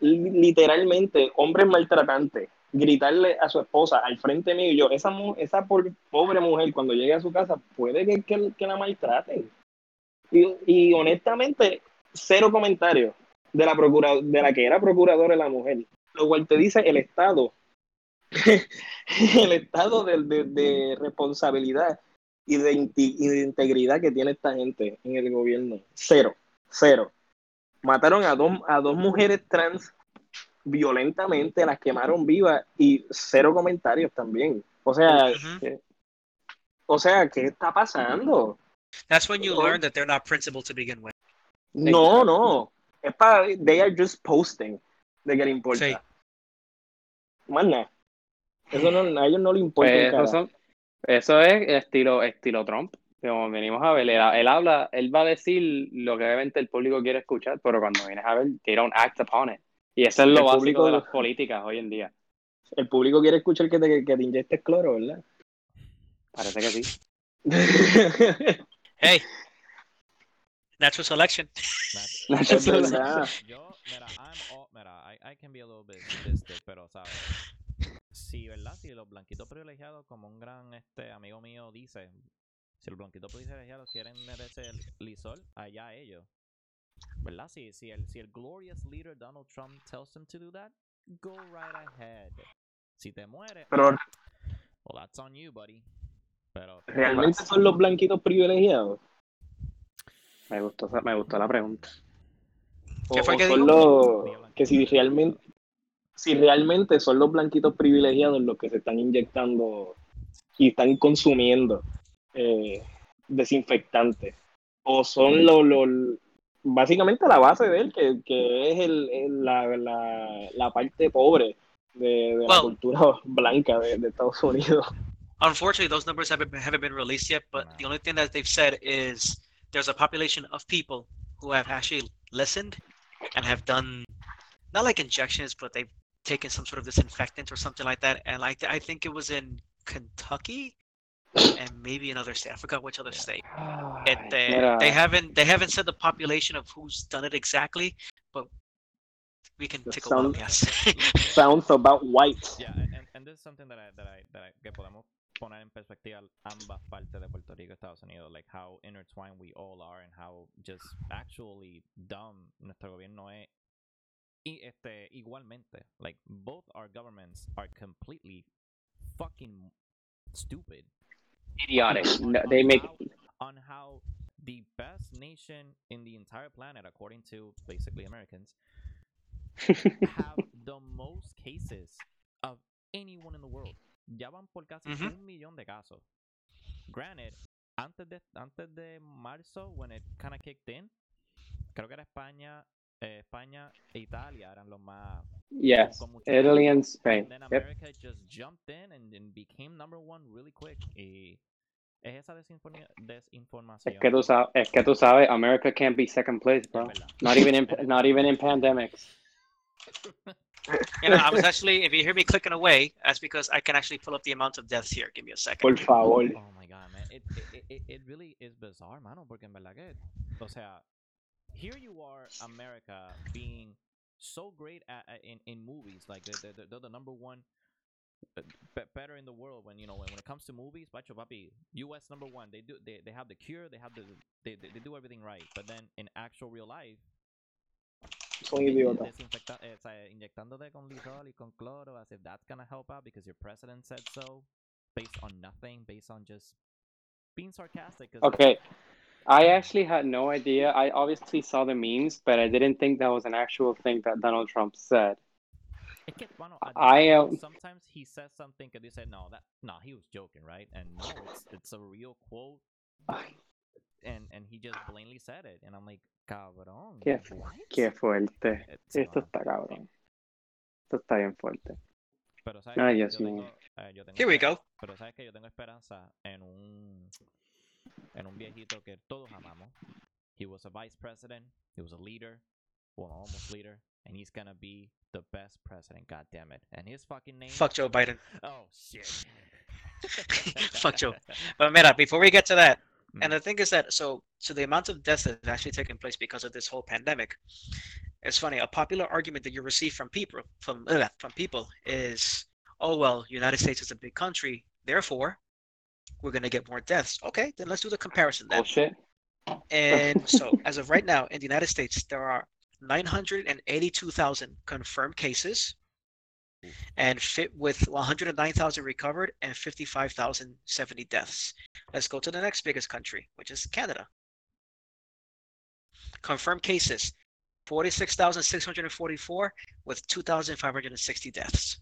Speaker 4: literalmente hombres maltratantes gritarle a su esposa al frente mío y yo, esa, esa pobre mujer cuando llegue a su casa puede que, que- la maltraten. Y, honestamente, cero comentarios de la, procura, de la que era procuradora la mujer, lo cual te dice el Estado, [laughs] el Estado de, de- de responsabilidad y de, y de integridad que tiene esta gente en el gobierno. Cero, cero. Mataron a dos, a dos mujeres trans violentamente, las quemaron vivas y cero comentarios también. O sea, que- o sea, ¿qué está pasando?
Speaker 3: That's when you
Speaker 4: Oh.
Speaker 3: learn that they're not principled to begin with.
Speaker 4: No, no. Es para, they are just posting de que le importa.
Speaker 3: Sí.
Speaker 4: Más nada. Eso no, a ellos no le importa.
Speaker 1: Pues eso, son- eso es estilo, estilo Trump. Como venimos a ver, él, él habla, él va a decir lo que obviamente el público quiere escuchar, pero cuando vienes a ver, they don't act upon it. Y eso es lo
Speaker 4: El
Speaker 1: básico
Speaker 4: público-
Speaker 1: de las políticas hoy en día.
Speaker 4: El público quiere escuchar que te, que te inyectes cloro, ¿verdad?
Speaker 1: Parece que sí. [laughs]
Speaker 3: Hey, natural selection.
Speaker 1: Just-
Speaker 4: verdad.
Speaker 2: Yo, mira, I'm all, mira, I, I can be a little bit sadistic, pero, ¿sabes? Si, ¿verdad? Si los blanquitos privilegiados, como un gran este amigo mío dice, si los blanquitos privilegiados quieren meterse el lisol, allá ellos. ¿Verdad? Si, si, el, si el glorious leader Donald Trump tells them to do that, go right ahead. Si te mueres,
Speaker 4: Pero
Speaker 2: well, that's on you, buddy. Pero,
Speaker 4: realmente son los blanquitos privilegiados.
Speaker 1: Me gustó, me gustó la pregunta.
Speaker 3: ¿Qué fue
Speaker 4: o
Speaker 3: que
Speaker 4: son
Speaker 3: dijo?
Speaker 4: los que si realmente si realmente son los blanquitos privilegiados los que se están inyectando y están consumiendo eh, desinfectantes. O son lo, lo- básicamente la base de él, que, que es el, el- la, la, la parte pobre de, de la cultura blanca de, de Estados Unidos.
Speaker 3: Unfortunately, those numbers haven't been, haven't been released yet. But the only thing that they've said is there's a population of people who have actually listened and have done not like injections, but they've taken some sort of disinfectant or something like that. And like I think it was in Kentucky and maybe another state. I forgot which other state. [sighs] It, they,
Speaker 1: Mira,
Speaker 3: they haven't they haven't said the population of who's done it exactly, but we can
Speaker 4: That
Speaker 3: take a look.
Speaker 4: sounds-
Speaker 3: Yes. [laughs]
Speaker 4: Sounds about white.
Speaker 2: Yeah, and, and- and this is something that I, that I, that I, que podemos poner en perspectiva ambas partes de Puerto Rico y Estados Unidos, like how intertwined we all are and how just actually dumb nuestro gobierno es. Y este, igualmente, like both our governments are completely fucking stupid
Speaker 1: idiotic. [clears throat] No, they make
Speaker 2: on how the best nation in the entire planet, according to basically Americans, [laughs] have the most cases of anyone in the world. Ya van por casi
Speaker 3: Ujú.
Speaker 2: un millón de casos. Granted, antes de, antes de marzo, when it kind of kicked in, creo que era España, eh, España e Italia eran los más.
Speaker 1: yes, Italy and Spain.
Speaker 2: And then
Speaker 1: Yep.
Speaker 2: America just jumped in and, and became number one really quick. Y es esa desinforma-
Speaker 1: Es
Speaker 2: desinformación.
Speaker 1: que tú sabes, es que tú sabes, America can't be second place, bro. Not even in [laughs] not even in pandemics.
Speaker 3: You know, I was actually, if you hear me clicking away, that's because I can actually pull up the amount of deaths here. Give me a second.
Speaker 4: Por favor.
Speaker 2: Oh my god, man. It, it, it, it really is bizarre, mano, porque en verdad que, o sea, here you are, America, being so great at, at- in, in movies, like they're, they're, they're the number one, be- better in the world when, you know, when, when it comes to movies, Pacho Papi, US number one, they do, they, they have the cure, they have the, they, they, they do everything right, but then in actual real life,
Speaker 4: Son
Speaker 2: de- de-
Speaker 4: idiotas.
Speaker 2: desinfecta- eh, sea, inyectándote con Lysol y con cloro as if that's gonna help out because your president said so, based on nothing, based on just being sarcastic
Speaker 1: Okay. I actually had no idea. I obviously saw the memes, but I didn't think that was an actual thing that Donald Trump said.
Speaker 2: Es que, bueno,
Speaker 1: I,
Speaker 2: am.
Speaker 1: um,
Speaker 2: sometimes he says something and you say, no, that, no, he was joking, right? And no, it's, it's a real quote, and and he just blatantly said it, and I'm like, cabrón,
Speaker 1: Qué,
Speaker 2: what?
Speaker 1: qué fuerte.
Speaker 2: It's,
Speaker 1: Esto está cabrón. Esto está bien fuerte.
Speaker 2: Pero sabes
Speaker 1: Ay, Dios mío.
Speaker 2: eh, yo tengo
Speaker 3: Here we go.
Speaker 2: Pero sabes que yo tengo esperanza en un en un viejito que todos amamos. He was a vice president. He was a leader. Well, almost leader. And he's gonna be the best president. God damn it! And his fucking name.
Speaker 3: Fuck Joe Biden. [laughs]
Speaker 2: Oh shit. [laughs]
Speaker 3: Fuck Joe. But Mira, before we get to that,
Speaker 2: Mm.
Speaker 3: and the thing is that so so the amount of deaths that has actually taken place because of this whole pandemic, it's funny. A popular argument that you receive from people from uh, from people is, oh well, United States is a big country, therefore we're gonna get more deaths. Okay, then let's do the comparison then.
Speaker 1: Bullshit.
Speaker 3: And so, as of right now, in the United States, there are 982,000 confirmed cases, hmm. and fit with 109,000 recovered and 55,070 deaths. Let's go to the next biggest country, which is Canada. Confirmed cases 46,644 with 2,560 deaths.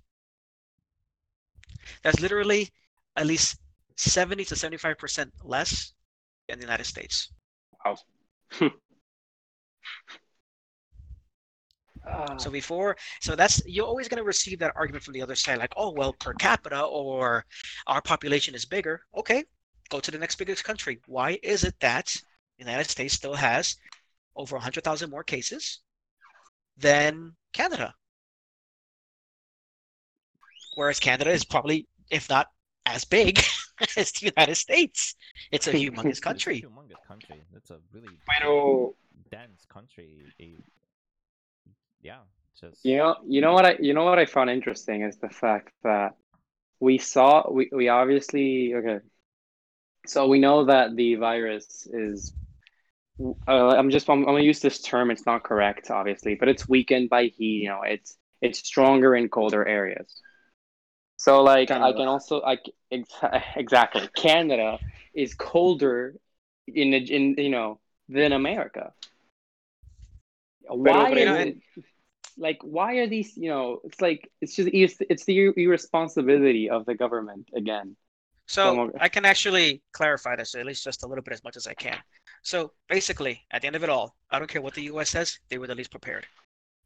Speaker 3: That's literally at least 70 to 75% less than the United States.
Speaker 1: Wow. [laughs] [laughs] Ah.
Speaker 3: So before, so that's you're always going to receive that argument from the other side, like, oh well, per capita or our population is bigger. Okay, go to the next biggest country. Why is it that the United States still has over 100,000 more cases than Canada? Whereas Canada is probably, if not as big [laughs] as the United States, it's a [laughs] humongous
Speaker 2: It's a
Speaker 3: country.
Speaker 2: humongous country. It's a really
Speaker 4: Pero
Speaker 2: dense country. Y- yeah, just
Speaker 1: You know, you know what I, you know what I found interesting is the fact that we saw, we, we obviously, okay. So we know that the virus is, uh, I'm just, I'm, I'm gonna use this term. It's not correct, obviously, but it's weakened by heat. You know, it's it's stronger in colder areas. So like, I can also, like ex- [laughs] exactly, Canada is colder in in you know than America. Why
Speaker 4: pero-
Speaker 1: is it? Like, why are these? You know, it's like it's just it's, it's the irresponsibility of the government again.
Speaker 3: So I can actually clarify this at least just a little bit as much as I can. So basically, at the end of it all, I don't care what the US says, they were the least prepared.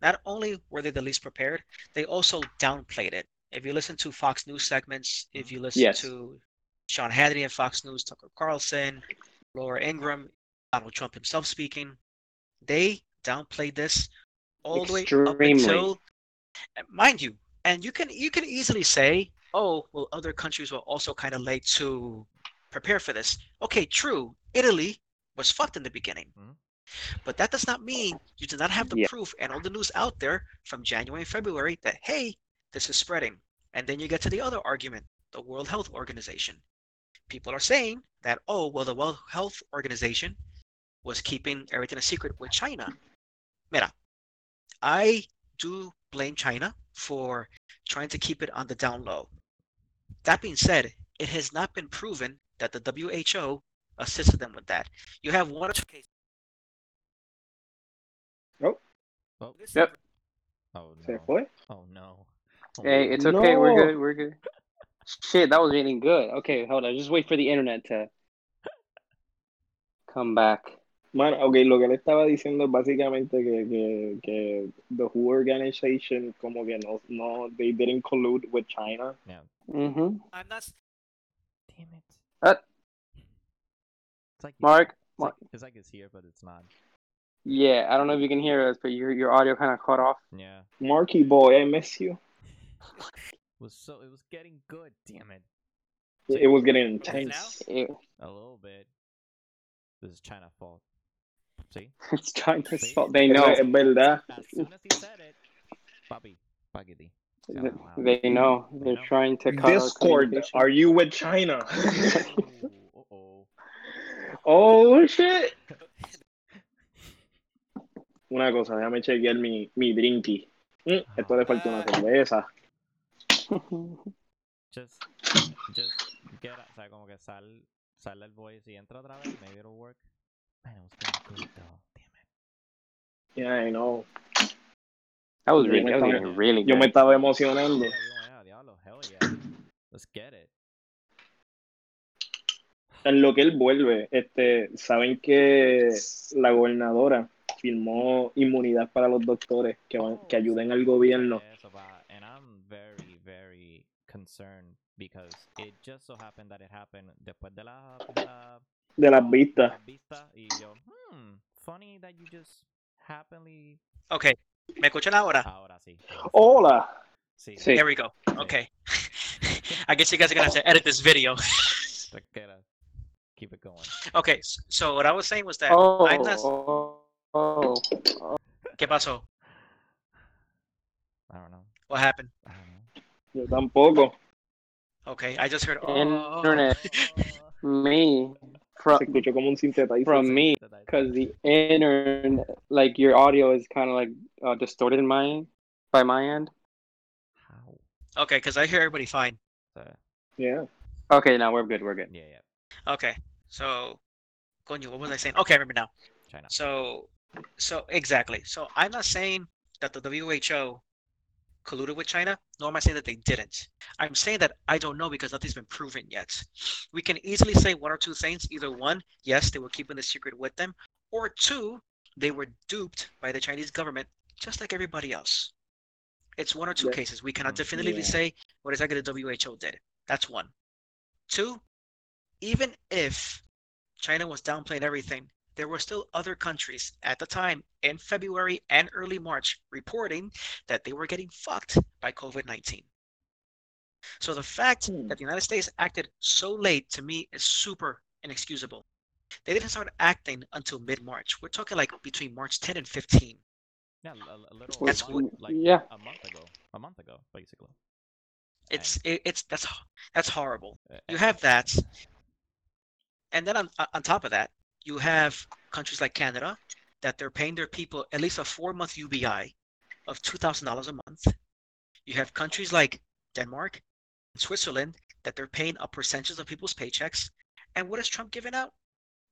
Speaker 3: Not only were they the least prepared, they also downplayed it. If you listen to Fox News segments, if you listen
Speaker 1: Yes.
Speaker 3: to Sean Hannity and Fox News, Tucker Carlson, Laura Ingraham, Donald Trump himself speaking, they downplayed this all the way up until mind you, and you can you can easily say, oh, well, other countries were also kind of late to prepare for this. Okay, true. Italy was fucked in the beginning.
Speaker 2: Mhm.
Speaker 3: But that does not mean you do not have the
Speaker 1: Yeah.
Speaker 3: proof and all the news out there from January and February that hey, this is spreading. And then you get to the other argument, the World Health Organization. People are saying that oh, well, the World Health Organization was keeping everything a secret with China. Mira, I do blame China for trying to keep it on the down low. That being said, it has not been proven that the WHO assisted them with that. You have one or two cases.
Speaker 2: Oh,
Speaker 1: Yep.
Speaker 2: oh no.
Speaker 4: fue.
Speaker 2: Oh no. Oh,
Speaker 1: Hey, it's okay. We're good. We're good. Shit, that was really good. Okay, hold on. Just wait for the internet to come back.
Speaker 4: Man, ok, lo que él estaba diciendo es básicamente que, que, que the WHO organization como que no, no, they didn't collude with China.
Speaker 1: Mm-hmm.
Speaker 3: I'm not.
Speaker 2: Damn it.
Speaker 1: Uh,
Speaker 2: It's like
Speaker 1: Mark,
Speaker 2: It's
Speaker 1: Mark.
Speaker 2: like, it's like it's here, but it's not.
Speaker 1: Yeah, I don't know if you can hear us, but your your audio kind of cut off.
Speaker 2: Yeah.
Speaker 4: Marky boy, I miss you.
Speaker 2: It was so it was getting good. Damn it.
Speaker 4: It was getting intense.
Speaker 1: It-
Speaker 2: A little bit. This is China fault. See? [laughs]
Speaker 1: it's China's
Speaker 2: See?
Speaker 1: fault. They know.
Speaker 4: es verdad.
Speaker 2: As soon as he said it, Papi.
Speaker 1: Th- They know. They're
Speaker 2: know.
Speaker 1: trying to cut
Speaker 4: Discord, are you with China? [laughs]
Speaker 2: Oh, oh.
Speaker 4: oh shit. [laughs] Una cosa, déjame chequear mi, mi drinky. Mm, esto le falta una cerveza.
Speaker 2: Just, just get out. O sea, como que sal, sale el voice y entra otra vez. Maybe it'll work. Man, it was getting good though. Damn it.
Speaker 4: Yeah, I know.
Speaker 1: That was
Speaker 4: Yo
Speaker 1: really,
Speaker 4: me
Speaker 1: that was
Speaker 4: estaba-
Speaker 1: getting really
Speaker 4: Yo me
Speaker 1: good.
Speaker 4: estaba emocionando.
Speaker 2: Yeah, yeah, diablo, hell yeah. Let's get it.
Speaker 4: En lo que él vuelve, este, saben que la gobernadora firmó inmunidad para los doctores que, van, que ayuden al gobierno.
Speaker 2: Eso. And I'm very, very concerned because it just so happened that it happened después de la, de la,
Speaker 4: de las
Speaker 2: de
Speaker 4: vistas.
Speaker 2: las vistas y yo, hmm, funny that you just happily.
Speaker 3: Okay, ¿me escuchan ahora?
Speaker 2: Ahora sí.
Speaker 4: Hola.
Speaker 2: Sí.
Speaker 1: Sí.
Speaker 3: There we go. Okay. [laughs] I guess you guys are gonna have to edit this video. [laughs]
Speaker 2: Tranquila. Keep it going.
Speaker 3: Okay, so what I was saying was that
Speaker 1: Oh,
Speaker 3: I'm not.
Speaker 1: oh, oh.
Speaker 3: ¿Qué pasó?
Speaker 2: I don't know.
Speaker 3: What happened?
Speaker 2: I don't know.
Speaker 4: Yo tampoco.
Speaker 3: Okay, I just heard. Oh.
Speaker 1: Internet. Me from
Speaker 4: Se escuchó como un sintetizer.
Speaker 1: from me because the internet, like your audio is kind of like uh, distorted in my by my end.
Speaker 2: How?
Speaker 3: Okay, because I hear everybody fine.
Speaker 2: So,
Speaker 4: Yeah.
Speaker 1: Okay, now we're good. We're good.
Speaker 2: yeah, yeah.
Speaker 3: Okay, so, coño, what was I saying? Okay, I remember now.
Speaker 2: China.
Speaker 3: So, so exactly. So I'm not saying that the WHO colluded with China, nor am I saying that they didn't. I'm saying that I don't know because nothing's been proven yet. We can easily say one or two things. Either one, yes, they were keeping the secret with them, or two, they were duped by the Chinese government, just like everybody else. It's one or two
Speaker 4: Yeah.
Speaker 3: cases. We cannot
Speaker 2: Mm,
Speaker 3: definitively
Speaker 4: yeah.
Speaker 3: say what exactly the WHO did. That's one. Two, even if China was downplaying everything, there were still other countries at the time in February and early March reporting that they were getting fucked by COVID 19. So the fact
Speaker 4: Hmm.
Speaker 3: that the United States acted so late to me is super inexcusable. They didn't start acting until mid March. We're talking like between March 10 and 15.
Speaker 2: Yeah, a, a little.
Speaker 3: That's
Speaker 2: a month, like
Speaker 1: yeah.
Speaker 2: a month ago. A month ago, basically.
Speaker 3: It's it, it's that's that's horrible.
Speaker 2: Uh,
Speaker 3: You have that, and then on on top of that, you have countries like Canada that they're paying their people at least a four month UBI of two thousand dollars a month. You have countries like Denmark, and Switzerland that they're paying a percentage of people's paychecks. And what is Trump giving out?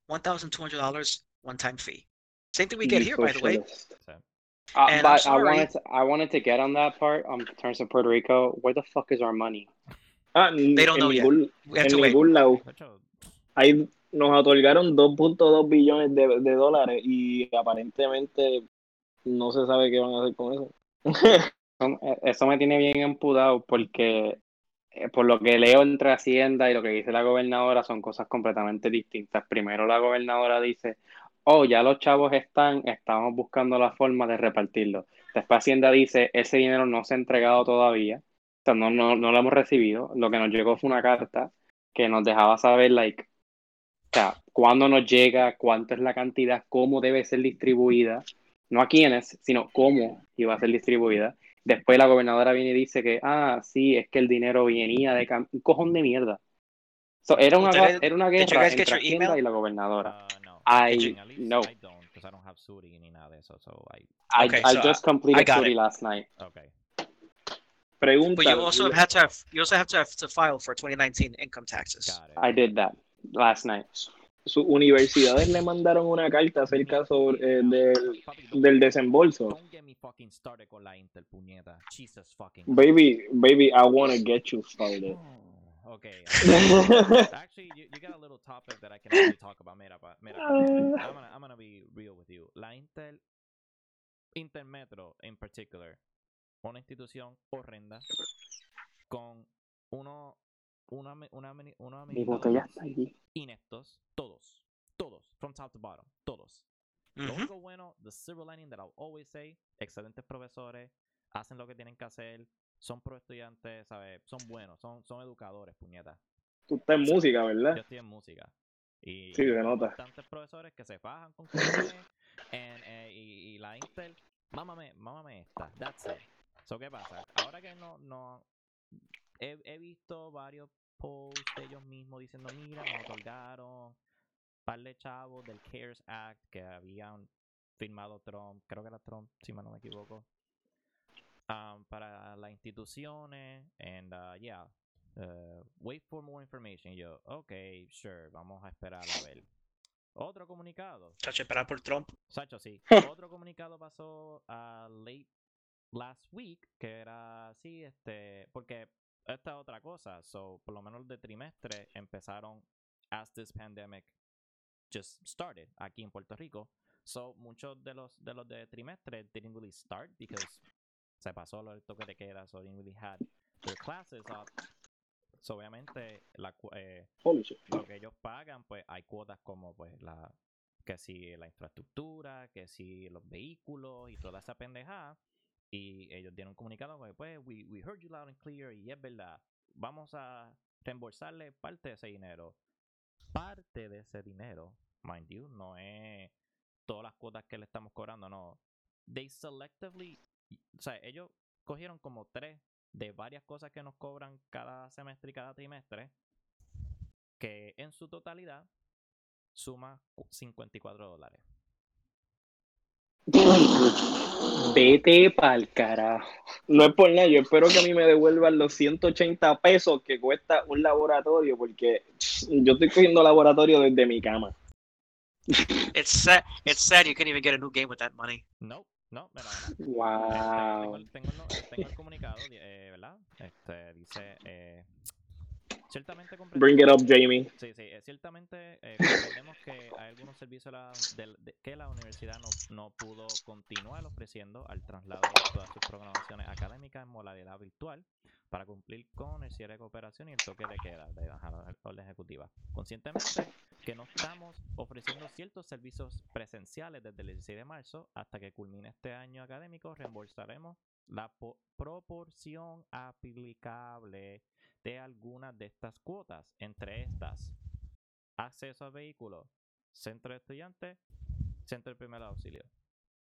Speaker 3: One thousand two hundred dollars one time fee. Same thing we get
Speaker 4: You
Speaker 3: here, by the way.
Speaker 1: Uh,
Speaker 3: And I'm
Speaker 1: but I wanted to, I wanted to get on that part um, in terms of Puerto Rico. Where the fuck is our money?
Speaker 4: En,
Speaker 3: They don't
Speaker 4: en
Speaker 3: know yet.
Speaker 4: ningún,
Speaker 3: We have to wait.
Speaker 4: ningún lado. Hay, nos otorgaron 2.2 billones de, de dólares y aparentemente no se sabe qué van a hacer con eso.
Speaker 1: Eso- Eso me tiene bien empudado porque eh, por lo que leo entre Hacienda y lo que dice la gobernadora son cosas completamente distintas. Primero la gobernadora dice, oh, ya los chavos están, estamos buscando la forma de repartirlo. Después Hacienda dice, ese dinero no se ha entregado todavía, o sea, no, no, no lo hemos recibido. Lo que nos llegó fue una carta que nos dejaba saber, like, o sea, cuándo nos llega, cuánto es la cantidad, cómo debe ser distribuida, no a quiénes, sino cómo iba a ser distribuida. Después la gobernadora viene y dice que, ah, sí, es que el dinero venía de cam- un cojón de mierda. So, era, una,
Speaker 3: ¿Ustedes-
Speaker 1: era una guerra entre Hacienda y la gobernadora.
Speaker 2: uh, no.
Speaker 1: I no.
Speaker 2: I don't, because I don't have Suri ni nada de eso, so I...
Speaker 1: I,
Speaker 3: Okay,
Speaker 1: I
Speaker 3: so
Speaker 1: just
Speaker 3: I
Speaker 1: completed
Speaker 3: got
Speaker 1: Suri
Speaker 3: it.
Speaker 1: last night.
Speaker 2: Okay.
Speaker 4: Pregunta.
Speaker 3: But you also have to have you also have to have to file for 2019 income taxes.
Speaker 2: Got it.
Speaker 1: I did that last night.
Speaker 4: Sus universidades le mandaron una carta acerca sobre, eh, del, del desembolso. Baby, baby, I wanna get you started.
Speaker 2: Oh, okay. [laughs] Actually, you, you got a little topic that I can actually talk about. Mira, pa, mira.
Speaker 4: Ah.
Speaker 2: I'm gonna, I'm gonna be real with you. La Intel, Intel Metro en particular, una institución horrenda con uno, una, una, una,
Speaker 1: Mi botella está allí.
Speaker 2: ineptos, todos, todos, from top to bottom, todos. Lo
Speaker 3: Mhm.
Speaker 2: único bueno, the silver lining that I'll always say, excelentes profesores, hacen lo que tienen que hacer, son pro estudiantes, ¿sabes? Son buenos, son, son educadores, puñetas.
Speaker 4: Tú estás en música,
Speaker 2: Yo
Speaker 4: ¿verdad?
Speaker 2: estoy en música. Y
Speaker 4: Sí,
Speaker 2: yo
Speaker 4: se nota.
Speaker 2: bastantes profesores que se fajan con and, eh, y, y la Intel, mámame, mámame esta, that's it. So, ¿qué pasa? Ahora que no, no, he, he visto varios posts de ellos mismos diciendo, mira, nos otorgaron par de chavos del CARES Act que habían firmado Trump, creo que era Trump, si no me equivoco, um, para las instituciones, and uh, yeah, uh, wait for more information. Y yo, ok, sure, vamos a esperar a ver. Otro comunicado,
Speaker 3: Chacho, esperar por Trump.
Speaker 2: Sacho, sí. [laughs] Otro comunicado pasó a late last week, que era así, este, porque esta es otra cosa, so, por lo menos de trimestre empezaron as this pandemic just started aquí en Puerto Rico. So, muchos de los de los de trimestre didn't really start because se pasó lo del toque de queda, so didn't really had their classes up. So, obviamente, la, eh, lo que ellos pagan, pues hay cuotas como pues la que si la infraestructura, que si los vehículos y toda esa pendejada. Y ellos dieron un comunicado pues, pues we, we heard you loud and clear y es verdad, vamos a reembolsarle parte de ese dinero. Parte de ese dinero, mind you, no es todas las cuotas que le estamos cobrando, no. They selectively, o sea, ellos cogieron como tres de varias cosas que nos cobran cada semestre y cada trimestre que en su totalidad suma cu- 54 dólares.
Speaker 1: Vete pa'l carajo.
Speaker 4: No es por nada, yo espero que a mí me devuelvan los 180 pesos que cuesta un laboratorio, porque yo estoy cogiendo laboratorio desde mi cama.
Speaker 3: It's sad. It's sad you can't even get a new game with that money.
Speaker 2: No, no, mira, mira. Tengo,
Speaker 1: Wow.
Speaker 2: el, tengo, el tengo el comunicado, eh, ¿verdad? Este, dice, eh, ciertamente
Speaker 4: Bring it up, Jamie.
Speaker 2: Sí, sí, eh, ciertamente eh, comprendemos que hay algunos servicios la- del- de- que la universidad no, no pudo continuar ofreciendo al traslado de todas sus programaciones académicas en modalidad virtual para cumplir con el cierre de cooperación y el toque de queda de la orden ejecutiva. Conscientemente que no estamos ofreciendo ciertos servicios presenciales desde el 16 de marzo hasta que culmine este año académico, reembolsaremos la po- proporción aplicable de algunas de estas cuotas, entre estas acceso a vehículos, centro de estudiantes, centro de primer auxilio.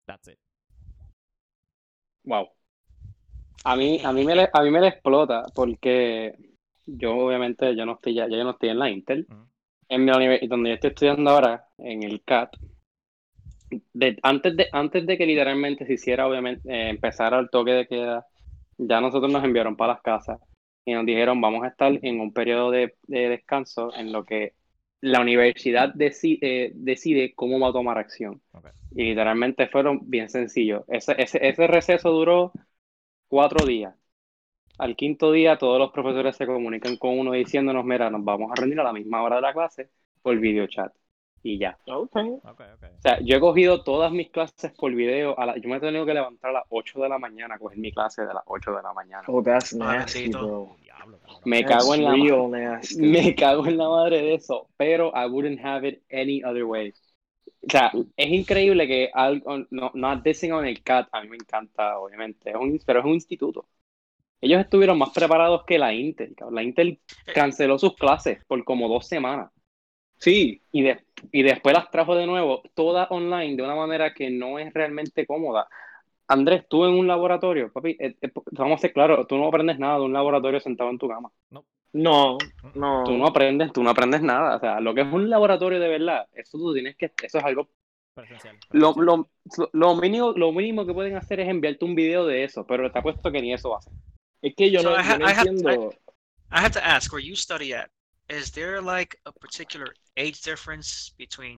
Speaker 2: That's it.
Speaker 1: Wow. A mí, a mí me le, a mí me le explota porque yo obviamente yo no estoy ya, yo no estoy en la Intel.
Speaker 2: Ujú.
Speaker 1: En mi donde yo estoy estudiando ahora, en el CAT, de- antes de, antes de que literalmente se hiciera, obviamente, eh, empezara el toque de queda, ya nosotros nos enviaron para las casas y nos dijeron vamos a estar en un periodo de, de descanso en lo que la universidad decide, decide cómo va a tomar acción. Y literalmente fueron bien sencillos. Ese, ese, ese receso duró cuatro días. al quinto día todos los profesores se comunican con uno diciéndonos, mira, nos vamos a reunir a la misma hora de la clase por video chat. Y ya.
Speaker 4: Ok.
Speaker 2: Ok, ok.
Speaker 1: O sea, yo he cogido todas mis clases por video. A la- yo me he tenido que levantar a las 8 de la mañana a coger mi clase de las 8 de la mañana.
Speaker 4: Oh, that's nasty, bro.
Speaker 2: Diablo.
Speaker 1: Me
Speaker 4: That's
Speaker 1: cago en la
Speaker 4: real nasty.
Speaker 1: Me cago en la madre de eso, pero I wouldn't have it any other way. O sea, es increíble que algo, no, not dissing on el CAT, a mí me encanta, obviamente, es un, pero es un instituto. Ellos estuvieron más preparados que la Intel. La Intel canceló sus clases por como dos semanas
Speaker 4: Sí,
Speaker 1: y, de- y después las trajo de nuevo, todas online, de una manera que no es realmente cómoda. Andrés, tú en un laboratorio, papi, eh, eh, vamos a ser claros, tú no aprendes nada de un laboratorio sentado en tu cama.
Speaker 4: no,
Speaker 2: Mm,
Speaker 4: no.
Speaker 1: Tú no aprendes, tú no aprendes nada. O sea, lo que es un laboratorio de verdad, eso tú tienes que, eso es algo,
Speaker 2: Presencial.
Speaker 1: lo,
Speaker 2: presencial.
Speaker 1: lo, lo mínimo, lo mínimo que pueden hacer es enviarte un video de eso, pero te apuesto que ni eso hacen.
Speaker 4: Es que yo
Speaker 3: So
Speaker 4: no,
Speaker 3: I
Speaker 4: yo
Speaker 3: ha-
Speaker 4: no
Speaker 3: I have-
Speaker 4: entiendo.
Speaker 3: I have to ask, where you study at, is there like a particular age difference between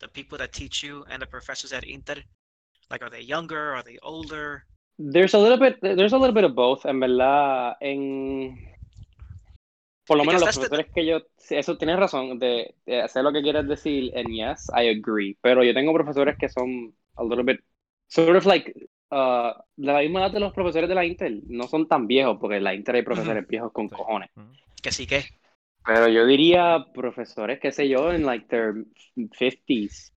Speaker 3: the people that teach you and the professors at Inter? Like, are they younger? Are they older?
Speaker 1: There's a little bit, there's a little bit of both, en verdad, en... Por lo menos los
Speaker 3: the-
Speaker 1: profesores que yo, eso tienes razón, de, de hacer lo que quieres decir, and yes, I agree, pero yo tengo profesores que son a little bit, sort of like, uh, de la misma edad de los profesores de la Intel, no son tan viejos, porque en la Intel hay profesores viejos con cojones.
Speaker 3: Que sí que.
Speaker 1: Pero yo diría profesores, qué sé yo, en like their 50s.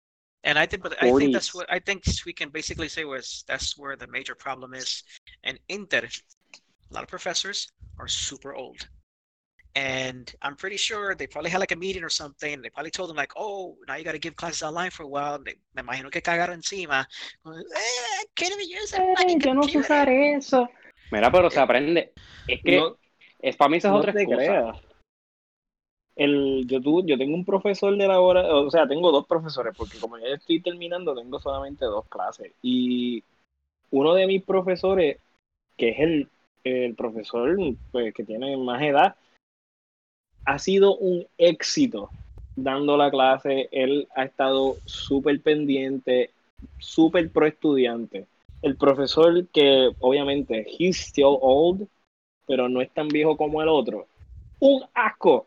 Speaker 3: And I think, but I think that's
Speaker 1: 40s.
Speaker 3: what I think we can basically say was that's where the major problem is. And Inter, a lot of professors are super old. And I'm pretty sure they probably had like a meeting or something. They probably told them like, "Oh, now you got to give classes online for a while." They, me imagino que cagaron encima. Eh, I can't even use that fucking computer."
Speaker 1: eso. Mira, pero se aprende. Es que
Speaker 4: No,
Speaker 1: es, para mí eso es
Speaker 4: no
Speaker 1: otra
Speaker 4: te
Speaker 1: excusa.
Speaker 4: creas. El, yo, tu- yo tengo un profesor de laboratorio, o sea, tengo dos profesores, porque como ya estoy terminando, tengo solamente dos clases. Y uno de mis profesores, que es el, el profesor pues, que tiene más edad, ha sido un éxito dando la clase. Él ha estado súper pendiente, súper pro estudiante. El profesor que obviamente, he's still old, pero no es tan viejo como el otro. Un asco.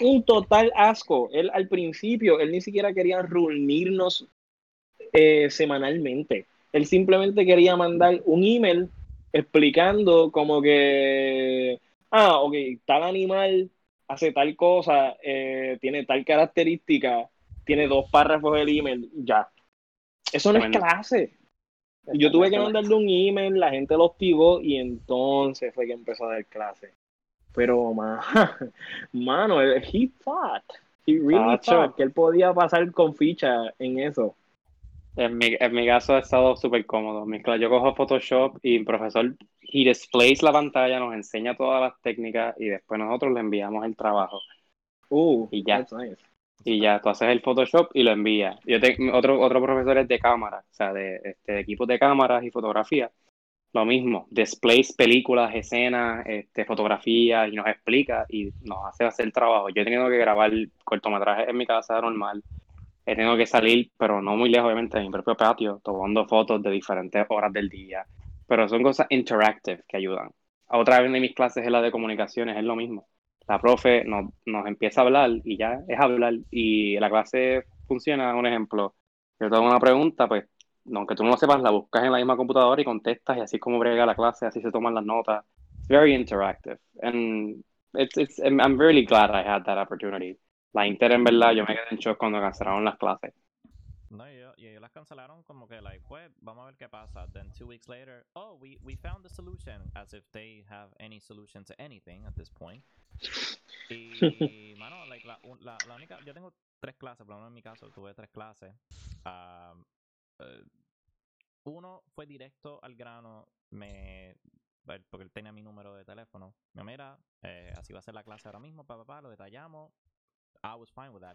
Speaker 4: Un total asco. Él al principio, él ni siquiera quería reunirnos eh, semanalmente. Él simplemente quería mandar un email explicando como que, ah, ok, tal animal hace tal cosa, eh, tiene tal característica, tiene dos párrafos del email, ya. Eso no es clase. Yo tuve que mandarle un email, la gente lo hostigó y entonces fue que empezó a dar clase. Pero, ma- [laughs] mano, he thought, he really thought que él podía pasar con ficha en eso.
Speaker 1: En mi, en mi caso ha estado súper cómodo. Yo cojo Photoshop y el profesor, he displays la pantalla, nos enseña todas las técnicas y después nosotros le enviamos el trabajo.
Speaker 4: Uh,
Speaker 1: Y ya.
Speaker 4: that's nice.
Speaker 1: Y ya, tú haces el Photoshop y lo envías. Yo te- otro, otro profesor es de cámara, o sea, de, este, de equipos de cámaras y fotografía. Lo mismo, displays, películas, escenas, este, fotografías y nos explica y nos hace hacer trabajo. Yo he tenido que grabar cortometrajes en mi casa normal. He tenido que salir, pero no muy lejos, obviamente, de mi propio patio, tomando fotos de diferentes horas del día. Pero son cosas interactive que ayudan. Otra vez de mis clases es la de comunicaciones, es lo mismo la profe nos, nos empieza a hablar y ya es hablar y la clase funciona, un ejemplo, yo te hago una pregunta, pues aunque tú no lo sepas, la buscas en la misma computadora y contestas y así es como brega la clase, así se toman las notas. It's very interactive and it's, it's, I'm, really glad I had that opportunity. La Inter en verdad, yo me quedé en shock cuando cancelaron las clases.
Speaker 2: No, y, yo- y ellos las cancelaron como que, like, pues, vamos a ver qué pasa. Then two weeks later, oh, we, we found the solution, as if they have any solution to anything at this point. Y, [laughs] mano, like, la, la, la única, yo tengo tres clases, por lo menos en mi caso tuve tres clases. Am, eh, uno fue directo al grano, me, porque él tenía mi número de teléfono. Me mira, eh, así va a ser la clase ahora mismo, papá, pa, lo detallamos. I was fine with that.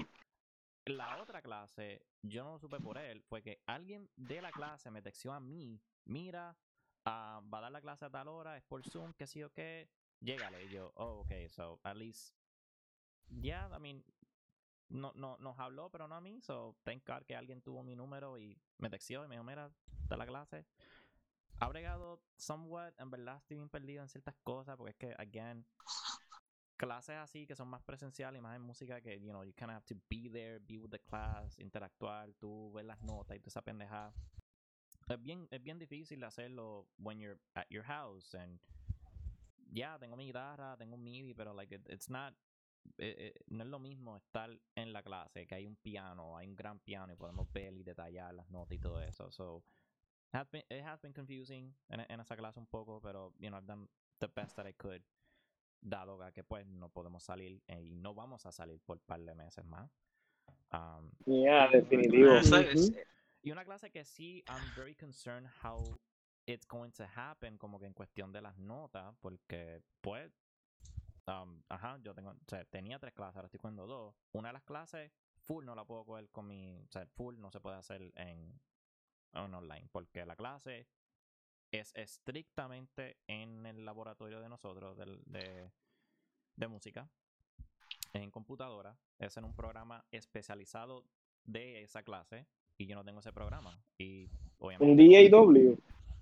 Speaker 2: La otra clase, yo no lo supe por él, fue que alguien de la clase me texteó a mí, mira, ah, va a dar la clase a tal hora, es por Zoom, que sí o qué, llégale. Y yo, oh, ok, so at least, yeah, I mean, no, no, nos habló, pero no a mí, so thank God que alguien tuvo mi número y me texteó y me dijo, mira, está la clase. ha bregado somewhat, en verdad estoy bien perdido en ciertas cosas, porque es que, again, clases así que son más presenciales y más en música que, you know, you kind of have to be there, be with the class, interactuar, tú ver las notas y toda esa pendejada. Es bien, es bien difícil hacerlo when you're at your house and ya tengo mi guitarra, tengo un MIDI, pero like it- it's not eh, eh, no es lo mismo estar en la clase que hay un piano, hay un gran piano y podemos ver y detallar las notas y todo eso. So it has been, it has been confusing en, en esa clase un poco, pero you know I've done the best that I could dado que pues no podemos salir eh, y no vamos a salir por un par de meses más. Um,
Speaker 4: Yeah, definitivo.
Speaker 3: Es-
Speaker 4: Ujú.
Speaker 2: y una clase que sí, I'm very concerned how it's going to happen, como que en cuestión de las notas, porque pues, um, ajá, yo tengo, o sea, tenía tres clases, ahora estoy cogiendo dos. Una de las clases, full no la puedo coger con mi, o sea, full no se puede hacer en, en online, porque la clase es estrictamente en el laboratorio de nosotros, del, de, de música, en computadora, es en un programa especializado de esa clase y yo no tengo ese programa. Y obviamente.
Speaker 4: Un DAW.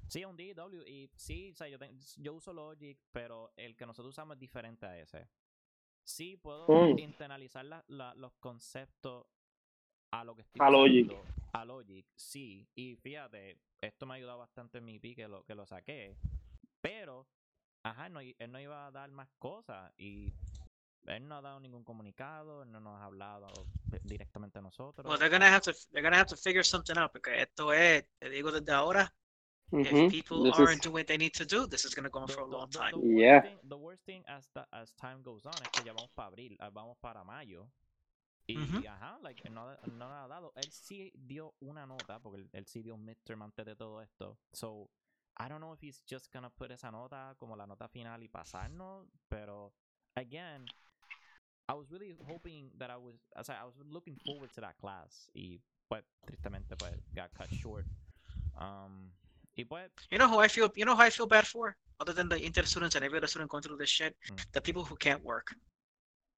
Speaker 2: Sí, un DAW. Y sí, o sea, yo, ten- yo uso Logic, pero el que nosotros usamos es diferente a ese. Sí, puedo
Speaker 4: Mm.
Speaker 2: internalizar la- la- los conceptos a lo que estoy
Speaker 4: A Logic.
Speaker 2: usando, A Logic, sí. Y fíjate, esto me ha ayudado bastante en mi pi que lo, que lo saqué. Pero, ajá, no, i- él no iba a dar más cosas. Y él no ha dado ningún comunicado, él no nos ha hablado directamente a nosotros.
Speaker 3: Well, they're gonna have to they're gonna have to figure something out porque esto es, te digo desde ahora, if
Speaker 4: Ujú.
Speaker 3: people
Speaker 4: This
Speaker 3: aren't
Speaker 4: is-
Speaker 3: doing what they need to do, this is gonna go on
Speaker 2: The-
Speaker 3: for a
Speaker 2: the-
Speaker 3: long
Speaker 2: the-
Speaker 3: time.
Speaker 2: the worst
Speaker 4: Yeah.
Speaker 2: thing- the worst thing as, the- as time goes on es que ya vamos para abril, ah, vamos para mayo. Y
Speaker 3: Ujú.
Speaker 2: ajá, like, no, no ha dado. Él sí dio una nota, porque él, él sí dio un midterm antes de todo esto. So, I don't know if he's just gonna put esa nota como la nota final y pasarnos, pero again, I was really hoping that I was, o sea, I was looking forward to that class y pues tristemente pues got cut short. Um, y
Speaker 3: You know who I feel you know who I feel bad for? Other than the inter students and every other student going through this shit,
Speaker 2: Mm.
Speaker 3: the people who can't work.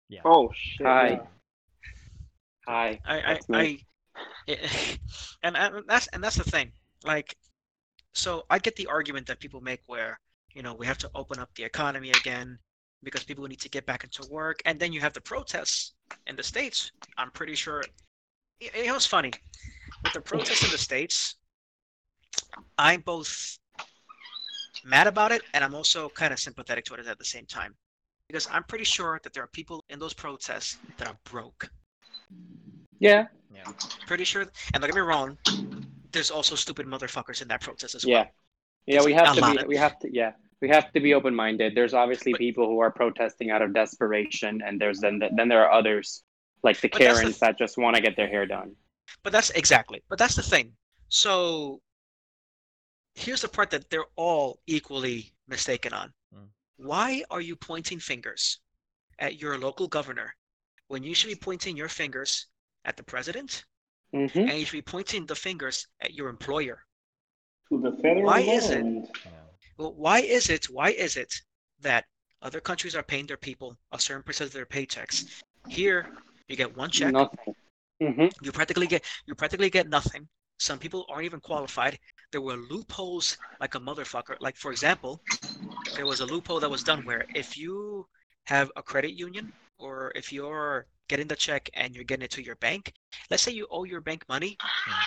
Speaker 2: yeah.
Speaker 4: Oh, shit.
Speaker 1: Hi.
Speaker 4: yeah. Hi.
Speaker 3: I, I,
Speaker 4: That's me.
Speaker 3: I, [laughs] and, and that's and that's the thing. Like, so I get the argument that people make where you know we have to open up the economy again because people need to get back into work, and then you have the protests in the states. I'm pretty sure. it, You know, it's funny with the protests in the states. I'm both mad about it, and I'm also kind of sympathetic to it at the same time, because I'm pretty sure that there are people in those protests that are broke
Speaker 1: Yeah.
Speaker 2: Yeah.
Speaker 3: pretty sure and don't get me wrong there's also stupid motherfuckers in that protest as well
Speaker 1: Yeah, Yeah, we have to be we have to yeah. We have to be open minded. There's obviously
Speaker 3: But-
Speaker 1: people who are protesting out of desperation and there's then then there are others like the
Speaker 3: But the
Speaker 1: Karens that just want to get their hair done.
Speaker 3: but that's exactly but that's the thing so here's the part that they're all equally mistaken on.
Speaker 2: Mm.
Speaker 3: why are you pointing fingers at your local governor when you should be pointing your fingers at the president?
Speaker 1: Mm-hmm.
Speaker 3: and you should be pointing the fingers at your employer.
Speaker 4: To the federal
Speaker 3: Why is it- well why is it why is it that other countries are paying their people a certain percent of their paychecks? Here you get one check.
Speaker 1: Nothing. Mm-hmm.
Speaker 3: you practically get you practically get nothing. Some people aren't even qualified there were loopholes like a motherfucker like for example there was a loophole that was done where if you have a credit union or if you're getting the check and you're getting it to your bank let's say you owe your bank money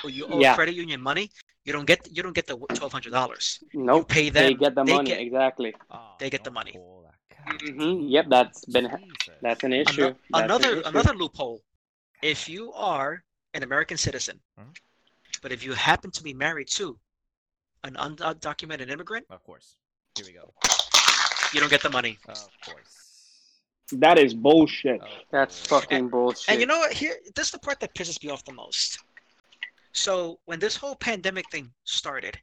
Speaker 3: or you owe
Speaker 1: Yeah.
Speaker 3: credit union money you don't get you don't get the $1200 No,
Speaker 1: Nope.
Speaker 3: pay them
Speaker 1: They get the
Speaker 3: they
Speaker 1: money
Speaker 3: get-
Speaker 1: exactly.
Speaker 3: They get the money.
Speaker 1: Mhm, yep, that's been-
Speaker 2: Jesus.
Speaker 1: That's an issue. That's an
Speaker 3: another
Speaker 1: issue.
Speaker 3: another loophole if you are an american citizen
Speaker 2: Mhm.
Speaker 3: but if you happen to be married to an undocumented immigrant
Speaker 2: Of course. Here we go.
Speaker 3: you don't get the money
Speaker 2: Of course.
Speaker 4: That is bullshit.
Speaker 2: Of
Speaker 1: That's
Speaker 2: course.
Speaker 1: fucking bullshit.
Speaker 3: and you know what here this is the part that pisses me off the most so when this whole pandemic thing started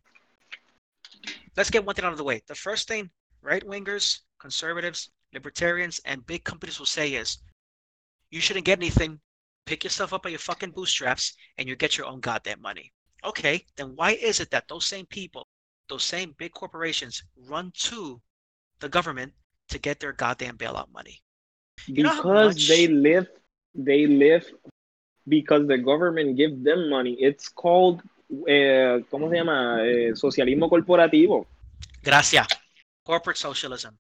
Speaker 3: let's get one thing out of the way the first thing right wingers conservatives libertarians and big companies will say is you shouldn't get anything pick yourself up by your fucking bootstraps and you get your own goddamn money okay then why is it that those same people those same big corporations run to the government to get their goddamn bailout money You
Speaker 4: because
Speaker 3: much-
Speaker 4: they live they live because the government give them money it's called eh, ¿cómo se llama? Eh, socialismo corporativo.
Speaker 3: Gracias. Corporate socialism.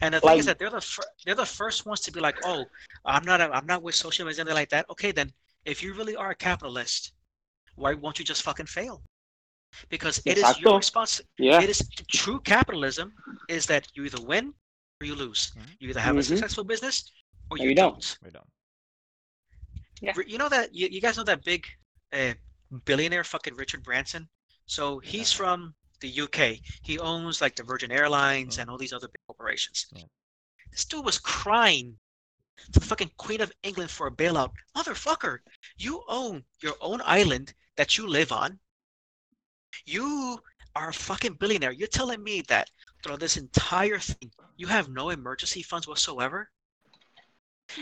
Speaker 3: And the thing is
Speaker 4: Like-
Speaker 3: that they're the fir- they're the first ones to be like, oh, I'm not a, I'm not with socialism anything like that. Okay, then if you really are a capitalist, why won't you just fucking fail? Because it is your
Speaker 4: Exacto.
Speaker 3: response.
Speaker 1: Yeah.
Speaker 3: It is true capitalism is that you either win or you lose.
Speaker 2: Mhm.
Speaker 3: You either have a
Speaker 1: Mhm.
Speaker 3: successful business or
Speaker 1: Or
Speaker 3: you,
Speaker 1: you don't.
Speaker 3: don't.
Speaker 2: We don't.
Speaker 3: Re- You know that you, you guys know that big uh, billionaire fucking Richard Branson. So he's
Speaker 2: Uh,
Speaker 3: from the UK. He owns like the Virgin Airlines
Speaker 2: Mhm.
Speaker 3: and all these other big corporations.
Speaker 2: Yeah.
Speaker 3: This dude was crying to the fucking Queen of England for a bailout. Motherfucker, you own your own island that you live on. You are a fucking billionaire. You're telling me that throughout this entire thing, you have no emergency funds whatsoever?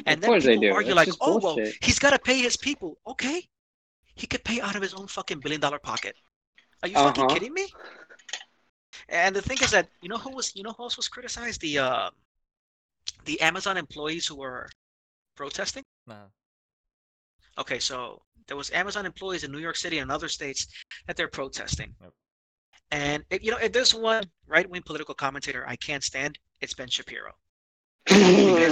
Speaker 3: And
Speaker 1: Of
Speaker 3: then
Speaker 1: course they
Speaker 3: people
Speaker 1: do.
Speaker 3: argue
Speaker 1: That's
Speaker 3: like,
Speaker 1: just
Speaker 3: oh well, he's got to pay his people. Okay, he could pay out of his own fucking billion dollar pocket. Are you fucking
Speaker 1: Uh-huh.
Speaker 3: kidding me? And the thing is that you know who was you know who else was criticized the uh, the Amazon employees who were protesting.
Speaker 2: Nah.
Speaker 3: Okay, so there was Amazon employees in New York City and other states that they're protesting.
Speaker 2: Yep.
Speaker 3: And if, you know, if there's one right wing political commentator I can't stand, it's Ben Shapiro. [laughs] I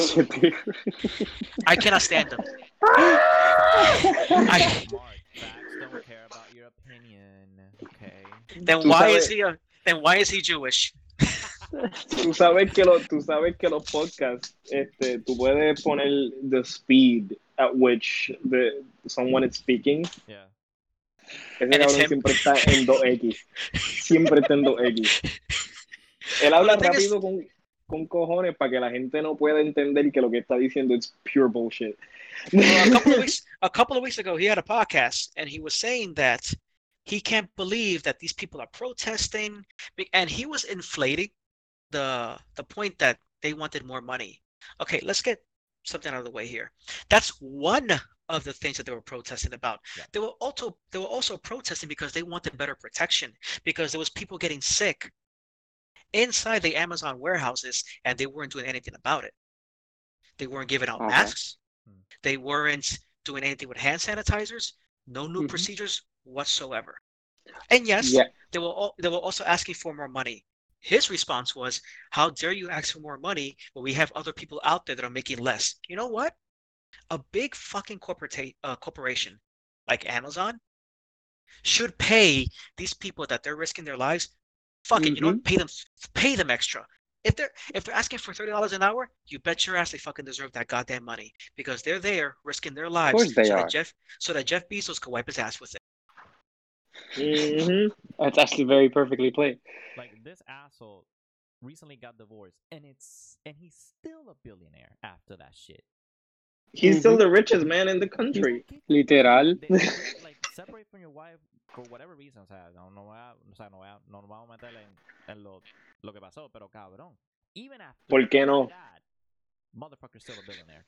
Speaker 3: cannot stand him. [laughs] I,
Speaker 2: don't care about your opinion. Okay.
Speaker 3: then why is he a, then why is he Jewish? [laughs]
Speaker 4: Tú sabes que, lo, tú sabes que los podcasts, este, tú puedes poner the speed at which the, someone is speaking.
Speaker 2: Yeah.
Speaker 4: Ese
Speaker 3: And
Speaker 4: cabrón
Speaker 3: him.
Speaker 4: siempre está en 2X. Siempre está en 2X. Él habla
Speaker 3: the thing is-
Speaker 4: rápido con, con cojones para que la gente no pueda entender que lo que está diciendo es pure bullshit.
Speaker 3: Well, a [laughs] couple of weeks a couple of weeks ago he had a podcast and he was saying that he can't believe that these people are protesting and he was inflating the the point that they wanted more money okay let's get something out of the way here that's one of the things that they were protesting about
Speaker 2: Yeah.
Speaker 3: they were also they were also protesting because they wanted better protection because there was people getting sick inside the amazon warehouses and they weren't doing anything about it they weren't giving out
Speaker 1: Okay.
Speaker 3: masks
Speaker 2: Hmm.
Speaker 3: they weren't doing anything with hand sanitizers no new
Speaker 1: Mhm.
Speaker 3: procedures whatsoever and yes
Speaker 4: Yeah.
Speaker 3: they were all, they were also asking for more money his response was how dare you ask for more money when we have other people out there that are making less? You know what? A big fucking corporate uh, corporation like amazon should pay these people that they're risking their lives fuck it you know what? Pay them pay them extra. If they're if they're asking for thirty dollars an hour, you bet your ass they fucking deserve that goddamn money because they're there risking their lives
Speaker 1: course they
Speaker 3: so
Speaker 1: are.
Speaker 3: that Jeff so that Jeff Bezos can wipe his ass with it.
Speaker 4: Mhm.
Speaker 1: That's actually very perfectly played.
Speaker 2: Like this asshole recently got divorced, and it's and he's still a billionaire after that shit.
Speaker 4: He's still the richest man in the country.
Speaker 1: Literal.
Speaker 2: They- they- [laughs] like separate from your wife for whatever reason, o sea, no, no, voy a, o sea, no, voy a, no nos vamos a meter en, en lo, lo que pasó, pero cabrón. Even after
Speaker 4: ¿Por qué no?
Speaker 2: that, motherfucker's still a billionaire.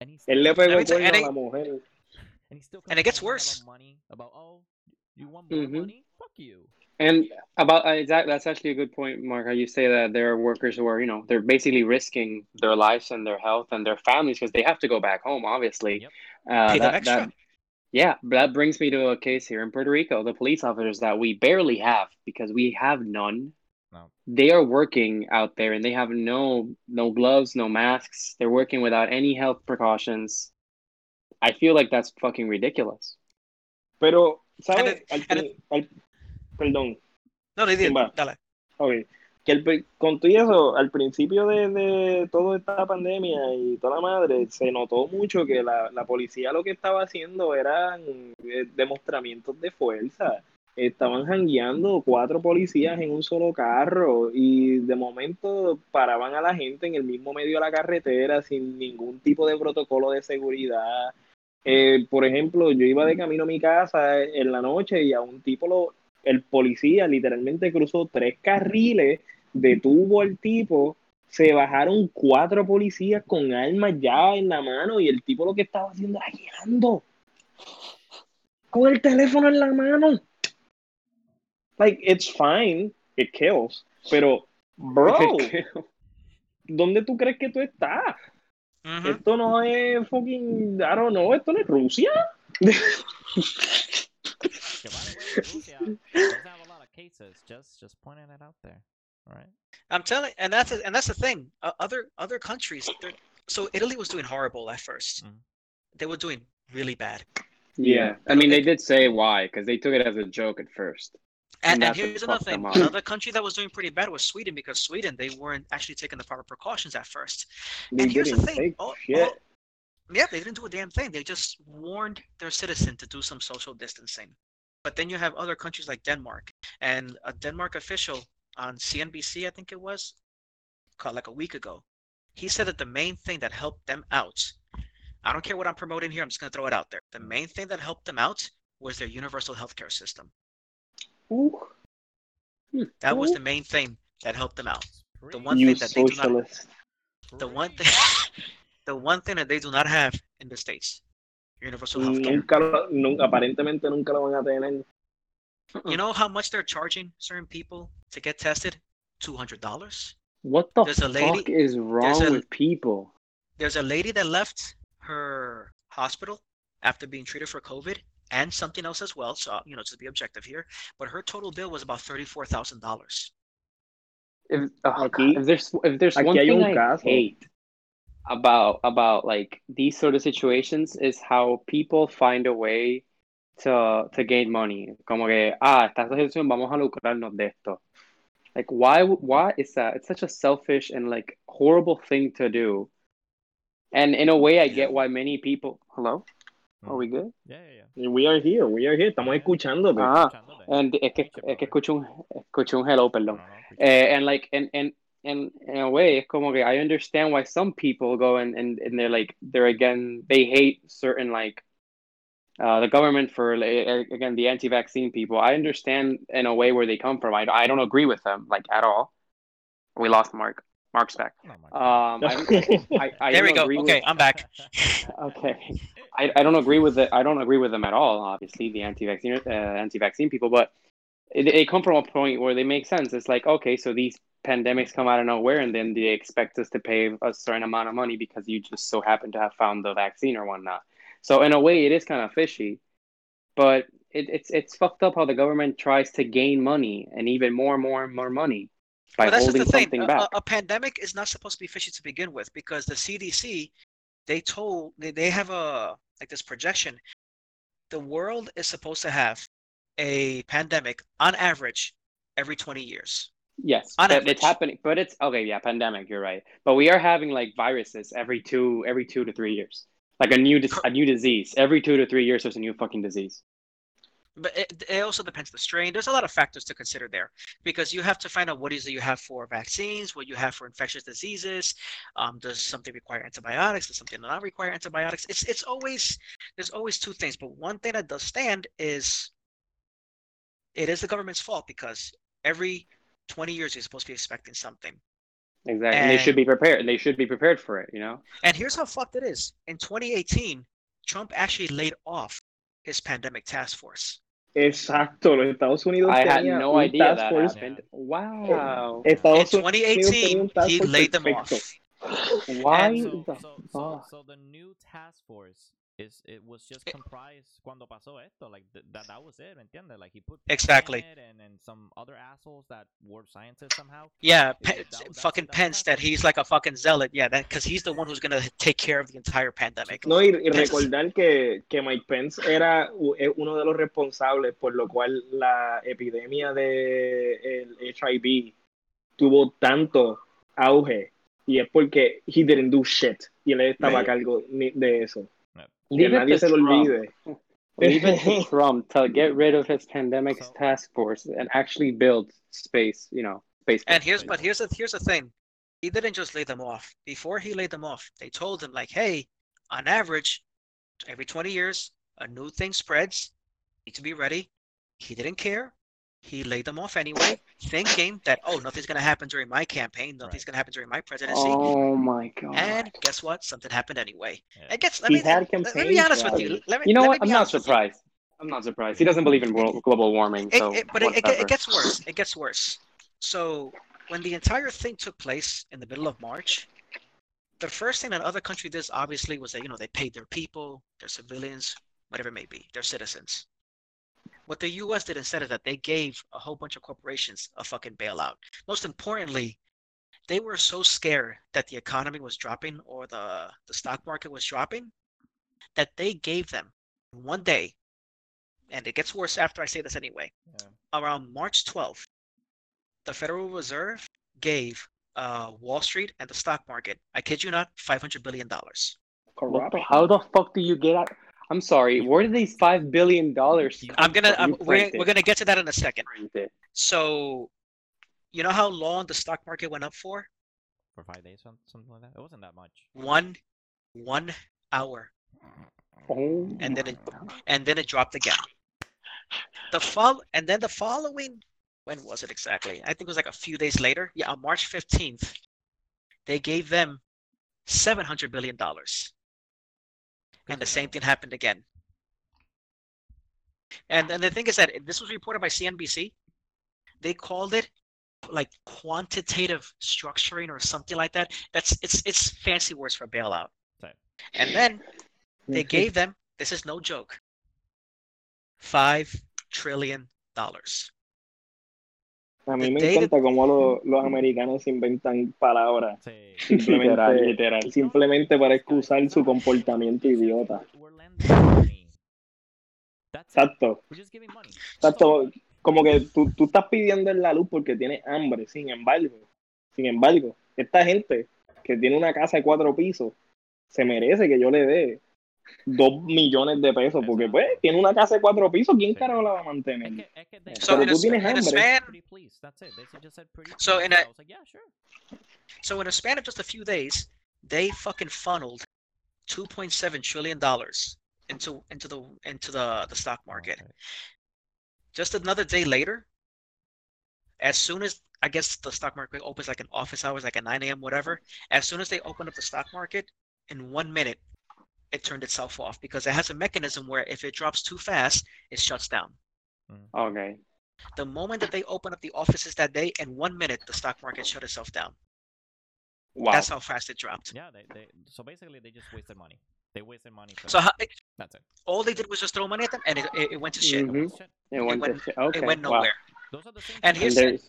Speaker 2: And he's
Speaker 4: Él le pegó el cuerno a la mujer.
Speaker 2: and he's still
Speaker 3: and it gets worse.
Speaker 2: About money, about oh, you want more
Speaker 1: Mhm.
Speaker 2: money? Fuck you.
Speaker 1: And about uh, exactly, that's actually a good point, Mark. How you say that there are workers who are, you know, they're basically risking their lives and their health and their families because they have to go back home. Obviously,
Speaker 2: Yep.
Speaker 1: uh,
Speaker 3: Pay
Speaker 1: that,
Speaker 3: extra.
Speaker 1: that yeah, that brings me to a case here in Puerto Rico. The police officers that we barely have because we have none.
Speaker 2: No.
Speaker 1: They are working out there and they have no no gloves, no masks. They're working without any health precautions. I feel like that's fucking ridiculous.
Speaker 4: Pero, ¿sabes? Al al- perdón.
Speaker 3: No.
Speaker 4: ¿Quién va?
Speaker 3: Dale.
Speaker 4: Ok. Que el con todo eso, al principio de, de toda esta pandemia y toda la madre, se notó mucho que la, la policía lo que estaba haciendo eran eh, demostramientos de fuerza. Estaban jangueando cuatro policías en un solo carro y de momento paraban a la gente en el mismo medio de la carretera sin ningún tipo de protocolo de seguridad. Eh, por ejemplo, yo iba de camino a mi casa en la noche y a un tipo lo, el policía literalmente cruzó tres carriles, detuvo al tipo, se bajaron cuatro policías con armas ya en la mano y el tipo lo que estaba haciendo era guiando. Con el teléfono en la mano. Like, it's fine, it kills, pero, bro, [laughs] ¿dónde tú crees que tú estás?
Speaker 3: Ujú.
Speaker 4: Esto no es fucking, I don't know, esto no es Rusia.
Speaker 2: Que by the way, Russia doesn't have a lot of cases. Just just pointing it out there. All right.
Speaker 3: I'm telling, and that's and that's the thing. Uh, other other countries, so Italy was doing horrible at 1st
Speaker 2: Mhm.
Speaker 3: They were doing really bad.
Speaker 1: Yeah, I mean they did say why because they took it as a joke at first.
Speaker 3: And, and here's another thing. Another country that was doing pretty bad was Sweden because Sweden they weren't actually taking the proper precautions at first.
Speaker 4: They
Speaker 3: and here's the thing.
Speaker 4: shit.
Speaker 3: all- yeah, they didn't do a damn thing. They just warned their citizen to do some social distancing. But then you have other countries like Denmark, and a Denmark official on CNBC, I think it was, called like a week ago, he said that the main thing that helped them out, I don't care what I'm promoting here, I'm just gonna throw it out there. The main thing that helped them out was their universal healthcare system.
Speaker 4: Ooh, hmm,
Speaker 3: That was the main thing that helped them out.
Speaker 2: Pretty,
Speaker 3: one
Speaker 4: you
Speaker 3: thing that they do not- The one thing, [laughs] the one thing that they do not have in the states, universal healthcare.
Speaker 4: Nunca nunca, aparentemente nunca lo van a tener.
Speaker 3: You know how much they're charging certain people to get tested? Two hundred dollars.
Speaker 1: What the
Speaker 3: There's a
Speaker 1: fuck
Speaker 3: lady-
Speaker 1: is wrong
Speaker 3: a-
Speaker 1: with people?
Speaker 3: There's a lady that left her hospital after being treated for COVID and something else as well. So you know, to be objective here, but her total bill was about thirty-four thousand dollars.
Speaker 1: If, oh,
Speaker 4: Aquí-
Speaker 1: if there's if there's
Speaker 4: aquí
Speaker 1: one thing
Speaker 4: un
Speaker 1: I
Speaker 4: caso.
Speaker 1: hate about about like these sort of situations is how people find a way to to gain money. Como que ah esta situación vamos a lucrarnos de esto. Like why why is that? It's such a selfish and like horrible thing to do. And in a way, I get why many people. Hello, are we good?
Speaker 2: Yeah, yeah, yeah.
Speaker 4: We are here, we are here. Estamos escuchándote.
Speaker 1: Ah, and es que es que escucho un escucho un hello, perdón.
Speaker 2: no, no,
Speaker 1: Eh, and like and and and in a way it's como que I understand why some people go and, and and they're like they're again they hate certain like uh the government for like, again the anti-vaccine people I understand in a way where they come from I, I don't agree with them like at all we lost Mark Mark's back
Speaker 2: no, Mark.
Speaker 1: um I, [laughs] I, I
Speaker 3: there we go.
Speaker 1: agree with-
Speaker 3: Okay, I'm back. [laughs]
Speaker 1: okay I, I don't agree with it. I don't agree with them at all. Obviously, the anti-vaccine uh, anti-vaccine people, but it, they come from a point where they make sense. It's like okay, so these pandemics come out of nowhere, and then they expect us to pay a certain amount of money because you just so happen to have found the vaccine or whatnot. So in a way, it is kind of fishy, but it, it's it's fucked up how the government tries to gain money and even more and more and more money by
Speaker 3: But that's
Speaker 1: holding
Speaker 3: the thing.
Speaker 1: something
Speaker 3: A,
Speaker 1: back.
Speaker 3: a, a pandemic is not supposed to be fishy to begin with because the CDC, they told they, they have a like this projection. The world is supposed to have a pandemic on average every 20 years.
Speaker 1: Yes,
Speaker 3: On
Speaker 1: but
Speaker 3: average.
Speaker 1: it's happening. But it's okay. Yeah, pandemic. You're right. But we are having like viruses every two, every two to three years. Like a new, a new disease. Every two to three years, there's a new fucking disease.
Speaker 3: But it, it also depends the strain. There's a lot of factors to consider there because you have to find out what is it you have for vaccines, what you have for infectious diseases. Um, does something require antibiotics? Does something not require antibiotics? It's it's always there's always two things. But one thing that does stand is it is the government's fault because every 20 years you're supposed to be expecting something.
Speaker 1: Exactly. And they should be prepared. They should be prepared for it. You know.
Speaker 3: And here's how fucked it is. In 2018, Trump actually laid off his pandemic task force.
Speaker 4: Exacto, los Estados Unidos
Speaker 1: I had no
Speaker 4: un
Speaker 1: idea
Speaker 4: task force.
Speaker 1: Wow.
Speaker 3: In
Speaker 4: Estados Unidos tenía
Speaker 3: 2018,
Speaker 4: un task
Speaker 3: he
Speaker 4: force
Speaker 3: laid them
Speaker 4: perfecto.
Speaker 3: off.
Speaker 1: Why
Speaker 2: so,
Speaker 1: the
Speaker 2: so, so the new task force is it was just
Speaker 3: Eh.
Speaker 2: comprised cuando pasó esto like th- that that was it ¿me entiendes like he put
Speaker 3: Exactly.
Speaker 2: in it and and some other assholes that were scientists somehow
Speaker 3: Yeah, Pe-
Speaker 2: that- that's-
Speaker 3: fucking
Speaker 2: that's
Speaker 3: Pence. That he's like a fucking zealot. Yeah, that because he's the one who's gonna take care of the entire pandemic.
Speaker 4: No, y, y
Speaker 3: Pence.
Speaker 4: recordar que, que Mike Pence era es uno de los responsables por lo cual la epidemia de el HIV tuvo tanto auge y es porque he didn't do shit y él estaba a
Speaker 1: Right.
Speaker 4: cargo ni- de eso. Que
Speaker 1: Leave it
Speaker 4: nadie
Speaker 1: to
Speaker 4: se lo
Speaker 1: Trump.
Speaker 4: olvide. [laughs]
Speaker 1: Leave it to [laughs] Trump to get rid of his pandemic
Speaker 2: So-
Speaker 1: task force and actually build space. You know, space.
Speaker 3: And
Speaker 1: force.
Speaker 3: here's but here's the here's the thing. He didn't just lay them off. Before he laid them off, they told him like, hey, on average, every 20 years, a new thing spreads. Need to be ready. He didn't care. He laid them off anyway, thinking that oh, nothing's gonna happen during my campaign, nothing's
Speaker 2: Right.
Speaker 3: gonna happen during my presidency.
Speaker 1: Oh my god.
Speaker 3: And guess what? Something happened anyway.
Speaker 2: Yeah.
Speaker 3: It gets. Let
Speaker 4: He
Speaker 3: me,
Speaker 4: had
Speaker 3: let, let me be honest with you. Let me,
Speaker 1: You know
Speaker 3: let
Speaker 1: what?
Speaker 3: me
Speaker 1: I'm not
Speaker 3: honest with you.
Speaker 1: surprised. I'm not surprised. He doesn't believe in world, global warming,
Speaker 3: It-
Speaker 1: so
Speaker 3: it- but it, it, it gets worse. It gets worse. So when the entire thing took place in the middle of March, the first thing that other country did obviously was that you know they paid their people, their civilians, whatever it may be, their citizens. What the U.S. did instead is that they gave a whole bunch of corporations a fucking bailout. Most importantly, they were so scared that the economy was dropping or the the stock market was dropping that they gave them one day, and it gets worse after I say this anyway.
Speaker 2: Yeah.
Speaker 3: Around March 12th, the Federal Reserve gave uh, Wall Street and the stock market, I kid you not, $500 billion.
Speaker 1: What how the fuck do you get out? I'm sorry. Where did these five billion dollars?
Speaker 3: I'm gonna,
Speaker 1: from?
Speaker 3: I'm, we're, we're gonna get to that in a second. So, you know how long the stock market went up for?
Speaker 2: For five days, something like that. It wasn't that much.
Speaker 3: One, one hour,
Speaker 1: Oh,
Speaker 3: And then it-
Speaker 1: God.
Speaker 3: and then it dropped again. The fall, and then the following, when was it exactly? I think it was like a few days later. Yeah, on March 15th, they gave them 700 billion dollars. And the same thing happened again. And and the thing is that this was reported by CNBC. They called it like quantitative structuring or something like that. That's it's it's fancy words for bailout.
Speaker 2: Right.
Speaker 3: And then they mm-hmm. gave them this is no joke. Five trillion dollars.
Speaker 4: A mí
Speaker 3: the
Speaker 4: me encanta cómo lo- los americanos inventan palabras
Speaker 2: Sí.
Speaker 4: simplemente,
Speaker 1: Literal, literal.
Speaker 4: simplemente para excusar su comportamiento idiota. Exacto, exacto. Como que tú, tú estás pidiendo en la luz porque tienes hambre, sin embargo, sin embargo, esta gente que tiene una casa de cuatro pisos se merece que yo le dé dos millones de pesos porque pues tiene una casa de cuatro pisos, ¿quién
Speaker 2: Sí.
Speaker 4: carajo la va a
Speaker 2: Es que, es que they
Speaker 3: So
Speaker 4: Pero
Speaker 3: in a,
Speaker 4: tienes hambre.
Speaker 3: span
Speaker 2: pretty please. That's it. They just said pretty
Speaker 3: So in a-
Speaker 2: I was like, yeah, sure.
Speaker 3: so in a span of just a few days, they fucking funneled 2.7 trillion dollars into into the into the the stock market.
Speaker 2: Okay.
Speaker 3: Just another day later, as soon as I guess the stock market opens like an office hours, like at 9 a.m., whatever, as soon as they open up the stock market, in one minute, it turned itself off because it has a mechanism where if it drops too fast, it shuts down.
Speaker 1: Okay.
Speaker 3: The moment that they open up the offices that day, in one minute, the stock market shut itself down.
Speaker 1: Wow.
Speaker 3: That's how fast it dropped.
Speaker 2: Yeah, they, they so basically they just wasted money. They wasted money.
Speaker 3: So how,
Speaker 2: that's it.
Speaker 3: all they did was just throw money at them, and it, it, it went to shit.
Speaker 1: Mhm.
Speaker 2: Shit.
Speaker 1: It went,
Speaker 3: went-
Speaker 1: to shit. Okay.
Speaker 3: It went
Speaker 1: wow.
Speaker 3: nowhere.
Speaker 2: Those are the same.
Speaker 3: And
Speaker 2: people-
Speaker 3: here's-
Speaker 1: And there's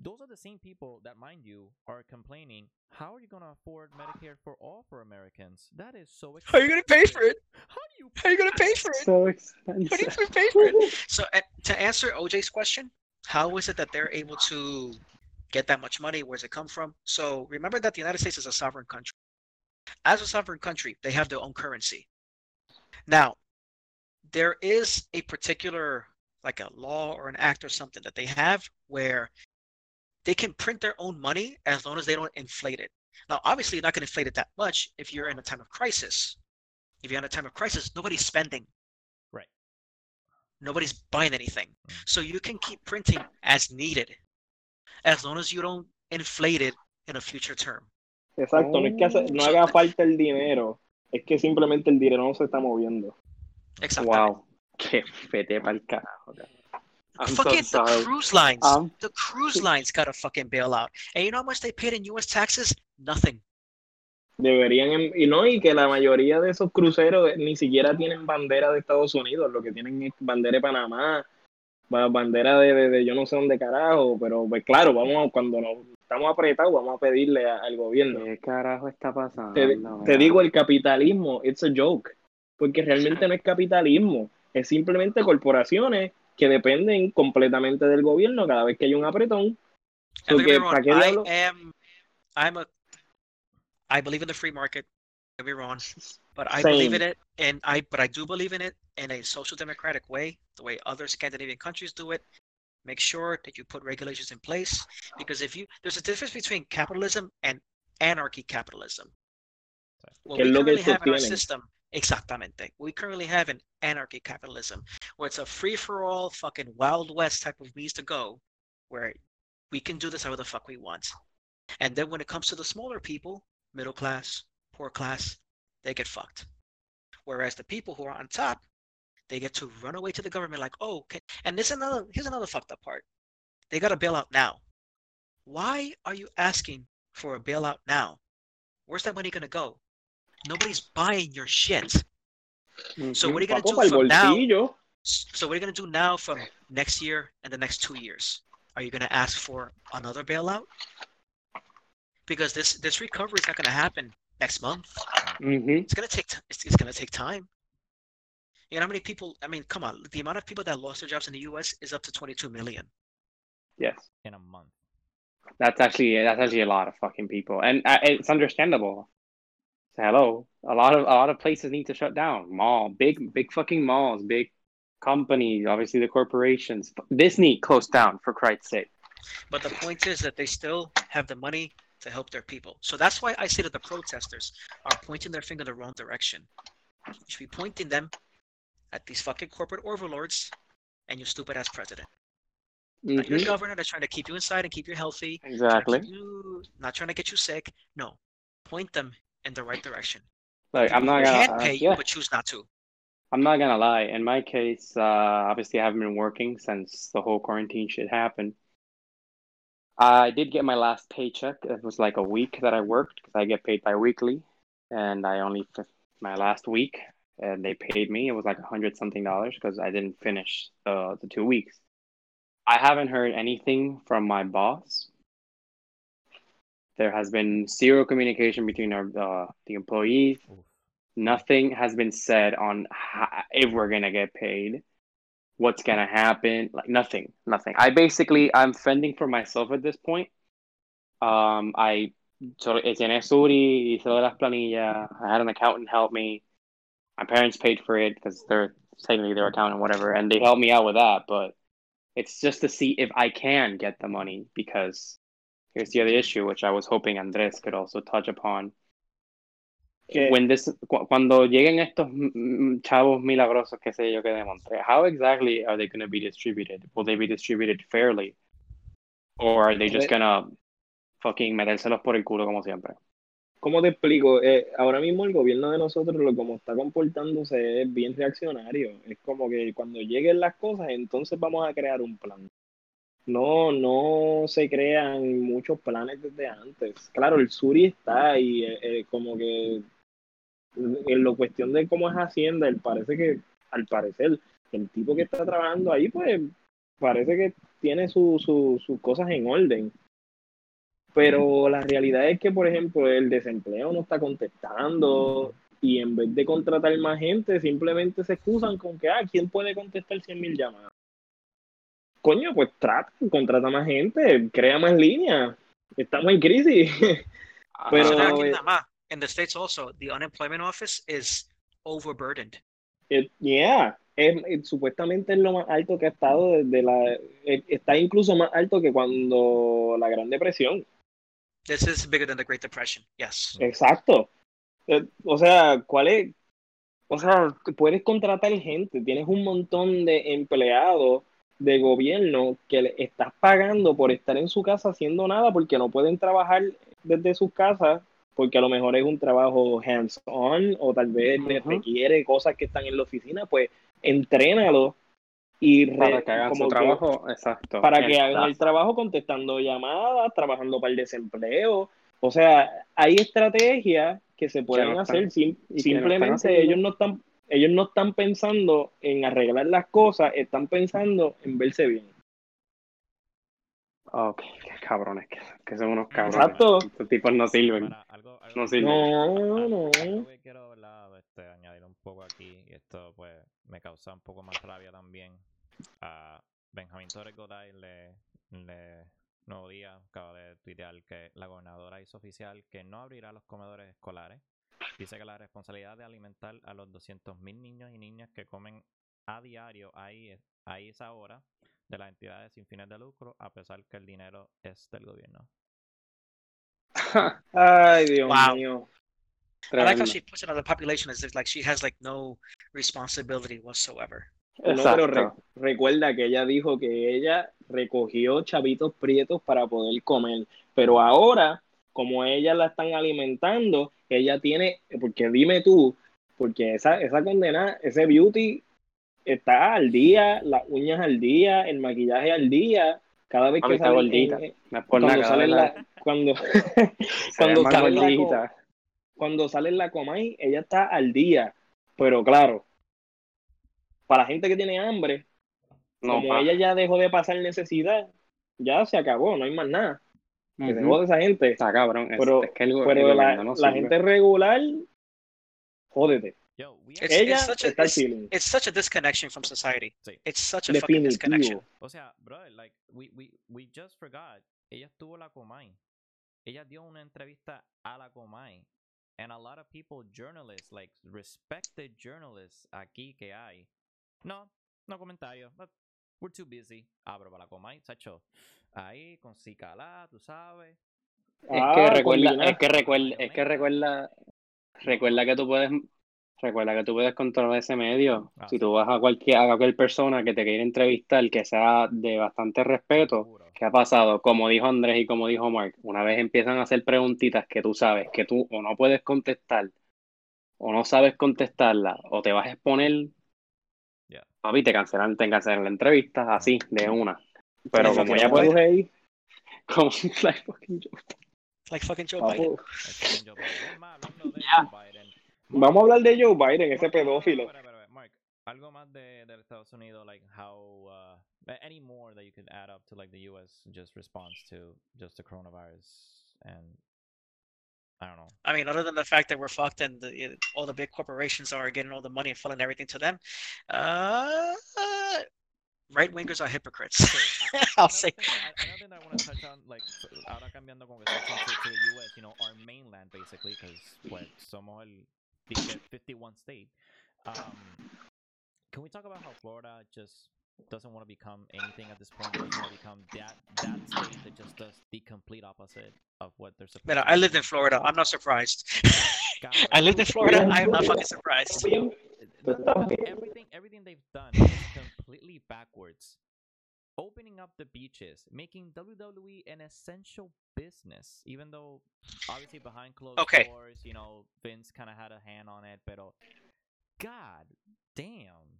Speaker 2: those are the same people that, mind you, are complaining. How are you gonna afford Medicare for all for Americans? That is so expensive.
Speaker 3: How are you gonna pay for it?
Speaker 2: How do you?
Speaker 3: How are you gonna pay for it?
Speaker 1: so expensive.
Speaker 3: How do
Speaker 1: expensive.
Speaker 3: you pay for it? [laughs] So uh, to answer OJ's question, how is it that they're able to get that much money? Where's it come from? So remember that the United States is a sovereign country. As a sovereign country, they have their own currency. Now, there is a particular like a law or an act or something that they have where they can print their own money as long as they don't inflate it. Now, obviously, you're not going to inflate it that much if you're in a time of crisis. If you're in a time of crisis, nobody's spending.
Speaker 2: Right.
Speaker 3: Nobody's buying anything.
Speaker 2: Mm.
Speaker 3: So you can keep printing as needed, as long as you don't inflate it in a future term.
Speaker 4: Exacto, no es que hace- no
Speaker 3: So-
Speaker 4: haga falta el dinero, es que simplemente el dinero no se está moviendo.
Speaker 3: Exactly.
Speaker 1: Wow. Qué fete pa'l carajo. cabrón. I'm so
Speaker 3: fucking the
Speaker 1: sorry.
Speaker 3: cruise lines.
Speaker 1: Um,
Speaker 3: the cruise lines got a fucking bailout. And you know how much they paid in US taxes? Nothing.
Speaker 4: Deberían, em- y no, y que la mayoría de esos cruceros ni siquiera tienen bandera de Estados Unidos, lo que tienen es bandera de Panamá, ba- bandera de, de- de yo no sé dónde carajo, pero pues claro, vamos a- cuando nos estamos apretados, vamos a pedirle a- al gobierno.
Speaker 1: ¿Qué carajo está pasando?
Speaker 4: Te, te digo, el capitalismo, it's a joke, porque realmente [laughs] no es capitalismo, es simplemente corporaciones que dependen completamente del gobierno cada vez que hay un apretón.
Speaker 3: And don't get
Speaker 4: Porque, ¿para qué
Speaker 3: I
Speaker 4: diablo?
Speaker 3: am, I'm a, I believe in the free market. Don't get me wrong, [laughs] but I
Speaker 4: Same.
Speaker 3: believe in it, and I, but I do believe in it in a social democratic way, the way other Scandinavian countries do it. Make sure that you put regulations in place, because if you, there's a difference between capitalism and anarchy capitalism. What
Speaker 4: Que
Speaker 3: we
Speaker 4: es lo que
Speaker 3: currently have in our system, exactamente. We currently have an anarchy capitalism, where it's a free-for-all, fucking Wild West type of means to go, where we can do this however the fuck we want. And then when it comes to the smaller people, middle class, poor class, they get fucked. Whereas the people who are on top, they get to run away to the government like, oh, okay. and this another here's another fucked up part. They got a bailout now. Why are you asking for a bailout now? Where's that money gonna go? Nobody's buying your shit. So what are you gonna
Speaker 4: Papo,
Speaker 3: do from now? So what are you gonna do now from next year and the next two years? Are you gonna ask for another bailout? Because this this recovery is not gonna happen next month.
Speaker 1: hmm
Speaker 3: It's gonna take t- it's, it's gonna take time. You know how many people? I mean, come on. The amount of people that lost their jobs in the U.S. is up to 22 million.
Speaker 1: Yes.
Speaker 2: in a month.
Speaker 1: That's actually that's actually a lot of fucking people, and uh, it's understandable. Hello, a lot of a lot of places need to shut down. Mall, big big fucking malls, big companies, obviously the corporations. Disney closed down for Christ's sake.
Speaker 3: But the point is that they still have the money to help their people. So that's why I say that the protesters are pointing their finger the wrong direction. You should be pointing them at these fucking corporate overlords and your stupid ass president. Not your
Speaker 1: mm-hmm.
Speaker 3: governor that's trying to keep you inside and keep you healthy.
Speaker 1: Exactly.
Speaker 3: keep you- not trying to get you sick. No. Point them in the right direction.
Speaker 1: Like I'm not gonna.
Speaker 3: can
Speaker 1: uh,
Speaker 3: pay you,
Speaker 1: yeah,
Speaker 3: but choose not to.
Speaker 1: I'm not gonna lie. In my case, uh, obviously I haven't been working since the whole quarantine shit happened. I did get my last paycheck. It was like a week that I worked because I get paid bi-weekly, and I only my last week, and they paid me. It was like a hundred something dollars because I didn't finish the the two weeks. I haven't heard anything from my boss. There has been zero communication between our uh, the employees. Nothing has been said on how, if we're gonna get paid, what's gonna happen. Like nothing, nothing. I basically I'm fending for myself at this point. Um, I sort of eché SURI, hice de las planillas. I had an accountant help me. My parents paid for it because they're technically their accountant, whatever, and they helped me out with that. But it's just to see if I can get the money because here's the other issue, which I was hoping Andres could also touch upon when this cu- cuando lleguen estos chavos milagrosos que sé yo que de Monterrey, how exactly are they going to be distributed? Will they be distributed fairly, or are they just
Speaker 4: Ve-
Speaker 1: gonna fucking metérselos por el culo como siempre?
Speaker 4: ¿Cómo te explico? Eh, ahora mismo el gobierno de nosotros, lo como está comportándose, es bien reaccionario. Es como que cuando lleguen las cosas, entonces vamos a crear un plan. No, no se crean muchos planes desde antes. Claro, el Suri está ahí, eh, eh, como que en lo cuestión de cómo es Hacienda, parece que, al parecer, el tipo que está trabajando ahí, pues parece que tiene su- su- sus cosas en orden. Pero la realidad es que, por ejemplo, el desempleo no está contestando y en vez de contratar más gente, simplemente se excusan con que, ah, ¿quién puede contestar 100 mil llamadas? Coño, pues trata, contrata más gente, crea más líneas. Estamos en crisis. Pero- eh,
Speaker 3: getting that ma. In the states also, the unemployment office is overburdened.
Speaker 4: Eh, yeah, es- es- supuestamente es lo más alto que ha estado desde la... eh, está incluso más alto que cuando la Gran Depresión.
Speaker 3: This is bigger than the Great Depression. Yes.
Speaker 4: Exacto. Eh, o sea, ¿cuál es? O sea, puedes contratar gente, tienes un montón de empleados de gobierno que le estás pagando por estar en su casa haciendo nada porque no pueden trabajar desde sus casas porque a lo mejor es un trabajo hands-on o tal vez
Speaker 1: Ujú.
Speaker 4: requiere cosas que están en la oficina, pues entrénalo y
Speaker 1: Para que hagan su
Speaker 4: que-
Speaker 1: trabajo, exacto.
Speaker 4: para que hagan el trabajo contestando llamadas, trabajando para el desempleo. O sea, hay estrategias que se pueden
Speaker 1: no están-
Speaker 4: hacer sim-
Speaker 1: no
Speaker 4: simplemente ellos no están ellos no están pensando en arreglar las cosas, están pensando en verse bien.
Speaker 1: Ok, qué cabrones, que, que son unos cabrones.
Speaker 4: Exacto.
Speaker 1: Estos tipos no sirven.
Speaker 2: Para algo, algo
Speaker 1: No sirven.
Speaker 4: No, no.
Speaker 2: Algo que quiero ¿verdad? Este, añadir un poco aquí, y esto pues me causa un poco más rabia también. A Benjamín Torres Goday le, le Nuevo Día acaba de tuitear que la gobernadora hizo oficial que no abrirá los comedores escolares. Dice que la responsabilidad de alimentar a los 200.000 niños y niñas que comen a diario ahí, a esa hora de las entidades sin fines de lucro, a pesar que el dinero es del gobierno. [laughs]
Speaker 4: Ay, Dios
Speaker 3: Wow.
Speaker 4: mío.
Speaker 3: I like how she puts it on the population as if like she has like no responsibility whatsoever.
Speaker 4: No, pero re- recuerda que ella dijo que ella recogió chavitos prietos para poder comer, pero ahora, como ella la están alimentando, ella tiene, porque dime tú, porque esa, esa condena, ese beauty está al día, las uñas al día, el maquillaje al día, cada vez que
Speaker 1: está
Speaker 4: sale
Speaker 1: gordita.
Speaker 4: en- cuando
Speaker 1: nada,
Speaker 4: sale la, cuando, [laughs] [laughs] cuando sale la cuando sale la Comay, ella está al día, pero claro, para la gente que tiene hambre,
Speaker 1: No,
Speaker 4: como
Speaker 1: pa.
Speaker 4: ella ya dejó de pasar necesidad, ya se acabó, no hay más nada. Que se
Speaker 1: Ujú.
Speaker 4: jode esa gente.
Speaker 1: Está cabrón. Es,
Speaker 4: Pero-
Speaker 1: es que el, el
Speaker 4: Pero la,
Speaker 1: gobierno no
Speaker 4: la gente regular, jódete.
Speaker 2: Yo, we
Speaker 3: It's-
Speaker 2: actually-
Speaker 4: ella
Speaker 3: it's such a-
Speaker 4: está
Speaker 3: it's-
Speaker 4: chilling.
Speaker 3: It's such a disconnection from society.
Speaker 2: Sí.
Speaker 3: It's such a fucking disconnection.
Speaker 4: Definitivo.
Speaker 2: O sea, brother, like, we, we, we just forgot. Ella estuvo la Comay. Ella dio una entrevista a la Comay. And a lot of people, journalists, like, respected journalists aquí que hay. No, no comentario. But we're too busy. Pero para la Comay, Sacho. Ahí, con Cicalá, tú sabes.
Speaker 1: Es
Speaker 4: Ah,
Speaker 1: que recuerda,
Speaker 4: combinar.
Speaker 1: es que recuerda, es que recuerda, recuerda que tú puedes, recuerda que tú puedes controlar ese medio.
Speaker 2: Ah,
Speaker 1: Si tú vas a cualquier, a cualquier persona que te quiera entrevistar, que sea de bastante respeto,
Speaker 2: Seguro.
Speaker 1: ¿qué ha pasado? Como dijo Andrés y como dijo Mark, una vez empiezan a hacer preguntitas que tú sabes que tú o no puedes contestar, o no sabes contestarla, o te vas a exponer,
Speaker 2: Ya.
Speaker 1: papi, te cancelan, te cancelan la entrevista, así, de una. Pero
Speaker 3: Sí,
Speaker 1: como
Speaker 3: fucking
Speaker 1: ya
Speaker 3: Joe
Speaker 1: puedes, [laughs]
Speaker 4: ahí,
Speaker 1: como like fucking Joe
Speaker 3: Like fucking Joe Biden.
Speaker 2: Es que Joe Biden. Es más, hablando de
Speaker 1: Ya.
Speaker 2: Joe Biden.
Speaker 4: Vamos a hablar de Joe Biden, ese
Speaker 2: Mark,
Speaker 4: pedófilo.
Speaker 2: algo más de, de Estados Unidos, like how, uh, any more that you could add up to like the U.S. just response to just the coronavirus and I don't know.
Speaker 3: I mean, other than the fact that we're fucked and the, all the big corporations are getting all the money and funneling everything to them, uh, right wingers are hypocrites.
Speaker 2: So, I- [laughs]
Speaker 3: I'll
Speaker 2: another
Speaker 3: say.
Speaker 2: thing, another thing I want to touch on, like, f- ahora cambiando con respecto to, to the U.S., you know, our mainland basically, because pues somos el 51 state. Um, can we talk about how Florida just doesn't want to become anything at this point? Doesn't want to become that that state that just does the complete opposite of what they're supposed.
Speaker 3: Man,
Speaker 2: to
Speaker 3: I
Speaker 2: be
Speaker 3: lived in? Florida. I'm not surprised.
Speaker 2: Cabrón. [laughs]
Speaker 3: I lived in Florida. I am not fucking surprised.
Speaker 2: Yo,
Speaker 4: But
Speaker 2: the-
Speaker 4: está
Speaker 2: the-
Speaker 4: bien.
Speaker 2: everything everything they've done is completely backwards. Opening up the beaches, making WWE an essential business, even though obviously behind closed
Speaker 3: Okay.
Speaker 2: doors, you know, Vince kind of had a hand on it, but oh God damn.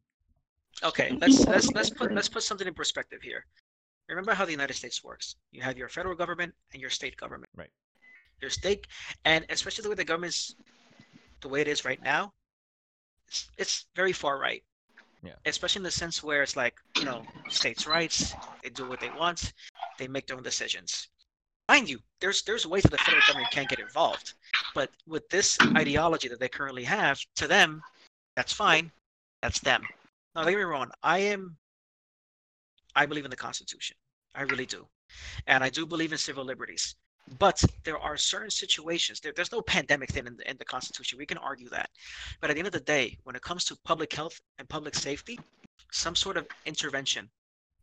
Speaker 3: Okay, let's let's let's put let's put something in perspective here. Remember how the United States works. You have your federal government and your state government.
Speaker 2: Right.
Speaker 3: Your state, and especially the way the government's the way it is right now, it's, it's very far right.
Speaker 2: Yeah.
Speaker 3: Especially in the sense where it's like, you know, states' rights, they do what they want, they make their own decisions. Mind you, there's there's ways that the federal government can get involved. But with this ideology that they currently have, to them, that's fine. That's them. Now, don't get me wrong. I am. I believe in the Constitution. I really do, and I do believe in civil liberties. But there are certain situations. There, there's no pandemic thing in the, in the Constitution. We can argue that. But at the end of the day, when it comes to public health and public safety, some sort of intervention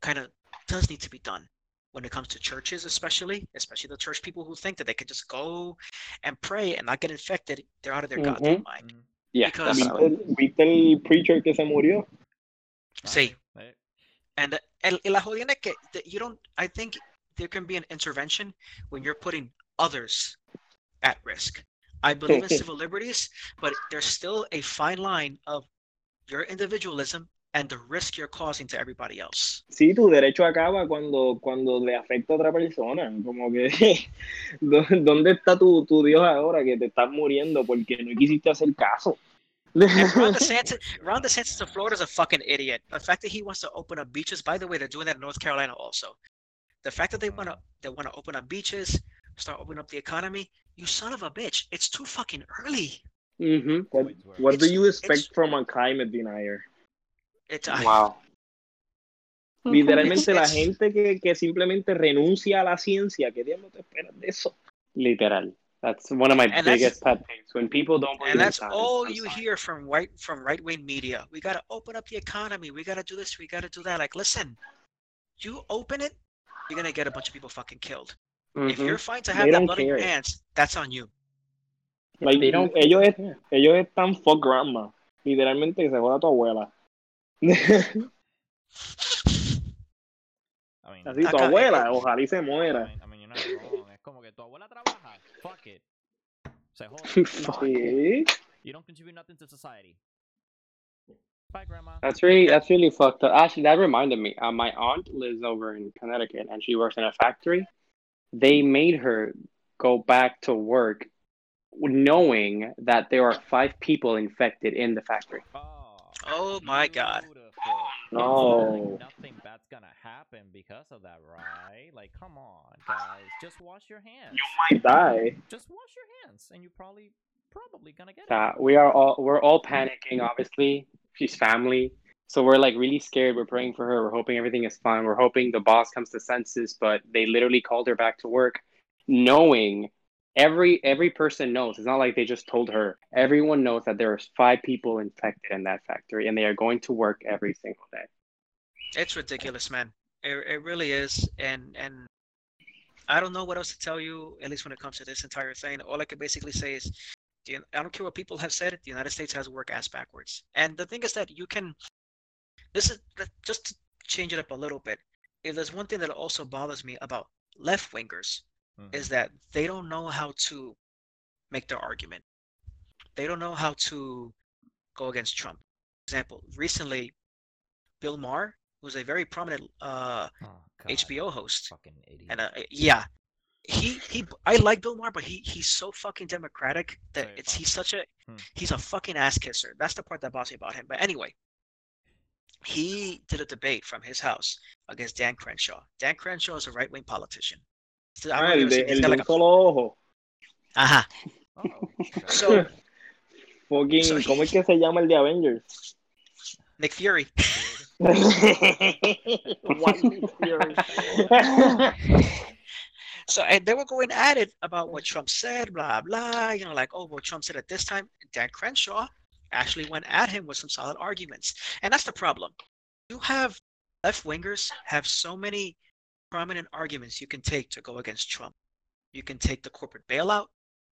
Speaker 3: kind of does need to be done. When it comes to churches, especially, especially the church people who think that they can just go and pray and not get infected, they're out of their goddamn
Speaker 4: Mhm.
Speaker 3: mind.
Speaker 1: Yeah,
Speaker 3: Because-
Speaker 1: definitely.
Speaker 4: ¿Viste, viste el preacher que se murió?
Speaker 3: Sí.
Speaker 2: Eh,
Speaker 3: And el, y la jodienda que that you don't. I think there can be an intervention when you're putting others at risk. I [laughs] believe in civil liberties, but there's still a fine line of your individualism and the risk you're causing to everybody else.
Speaker 4: Sí, tu derecho acaba cuando, cuando le afecta a otra persona. Como que, [laughs] ¿dó- ¿dónde está tu, tu Dios ahora que te estás muriendo porque no quisiste hacer caso?
Speaker 3: And Ron [laughs] DeSantis, Ron DeSantis of Florida is a fucking idiot. The fact that he wants to open up beaches. By the way, they're doing that in North Carolina also. The fact that they want to they want to open up beaches, start opening up the economy. You son of a bitch! It's too fucking early.
Speaker 1: Mhm.
Speaker 4: What,
Speaker 2: way too early.
Speaker 4: what do you expect from a climate denier?
Speaker 3: It's I-
Speaker 1: Wow. [laughs]
Speaker 4: Literalmente la
Speaker 3: It's-
Speaker 4: gente que, que simplemente renuncia a la ciencia, ¿qué diablos te esperas de eso?
Speaker 1: Literal. That's one of my
Speaker 3: And
Speaker 1: biggest pet peeves when people don't believe
Speaker 3: and that's
Speaker 1: science.
Speaker 3: all
Speaker 1: I'm
Speaker 3: you
Speaker 1: sorry.
Speaker 3: hear from right from right wing media. We gotta open up the economy. We gotta do this. We gotta do that. Like, listen, you open it, you're gonna get a bunch of people fucking killed. If
Speaker 1: Mhm.
Speaker 3: you're fine to
Speaker 4: They
Speaker 3: have that
Speaker 4: don't
Speaker 3: blood in your
Speaker 4: care.
Speaker 3: hands, that's on you.
Speaker 4: Like,
Speaker 1: They don't-
Speaker 4: ellos, es- ellos están fuck grandma. Literalmente que se joda tu abuela. [laughs]
Speaker 2: I mean,
Speaker 4: Así tu
Speaker 3: Acá-
Speaker 4: abuela, ojalá y se
Speaker 2: I
Speaker 4: muera.
Speaker 2: mean, I mean, you're not wrong. Es como que tu abuela trabaja. Fuck it. Se jode.
Speaker 4: Sí. [laughs]
Speaker 2: You don't contribute nothing to society. Bye, grandma.
Speaker 1: That's really that's really fucked up. Actually, that reminded me. Uh, my aunt lives over in Connecticut, and she works in a factory. They made her go back to work, knowing that there are five people infected in the factory.
Speaker 2: Oh,
Speaker 3: Oh my God.
Speaker 2: beautiful.
Speaker 4: No.
Speaker 2: nothing bad's gonna happen because of that, right? Like, come on, guys, just wash your hands.
Speaker 4: You might die.
Speaker 2: Just wash your hands, and you probably probably gonna get it.
Speaker 1: Uh, we are all we're all panicking. Obviously, she's family, so we're like really scared. We're praying for her. We're hoping everything is fine. We're hoping the boss comes to senses. But they literally called her back to work, knowing every every person knows. It's not like they just told her. Everyone knows that there are five people infected in that factory, and they are going to work every single day.
Speaker 3: It's ridiculous, man. It, it really is. And and I don't know what else to tell you, at least when it comes to this entire thing. All I can basically say is the, I don't care what people have said, the United States has to work ass backwards. And the thing is that you can this is just to change it up a little bit. If there's one thing that also bothers me about left wingers
Speaker 2: Mhm.
Speaker 3: is that they don't know how to make their argument. They don't know how to go against Trump. For example, recently, Bill Maher, who's a very prominent uh,
Speaker 2: Oh,
Speaker 3: HBO host, and uh, yeah, he he I like Bill Maher, but he he's so fucking democratic that
Speaker 2: Very
Speaker 3: it's he's such a
Speaker 2: Hmm.
Speaker 3: he's a fucking ass kisser. That's the part that bothers me about him. But anyway, he did a debate from his house against Dan Crenshaw. Dan Crenshaw is a right wing politician. So I
Speaker 4: Ah,
Speaker 3: don't
Speaker 4: el
Speaker 3: know if
Speaker 4: de, el de
Speaker 3: got
Speaker 4: un
Speaker 3: like a-
Speaker 4: solo ojo.
Speaker 3: Ajá.
Speaker 2: Oh, [laughs] okay.
Speaker 3: So
Speaker 4: Fucking,
Speaker 3: So
Speaker 4: ¿cómo
Speaker 3: he-
Speaker 4: es que se llama el de Avengers?
Speaker 3: Nick Fury.
Speaker 4: One Fury. [laughs] [laughs]
Speaker 3: So and they were going at it about what Trump said, blah blah. You know, like oh, well, Trump said at this time. Dan Crenshaw actually went at him with some solid arguments, and that's the problem. You have left wingers have so many prominent arguments you can take to go against Trump. You can take the corporate bailout.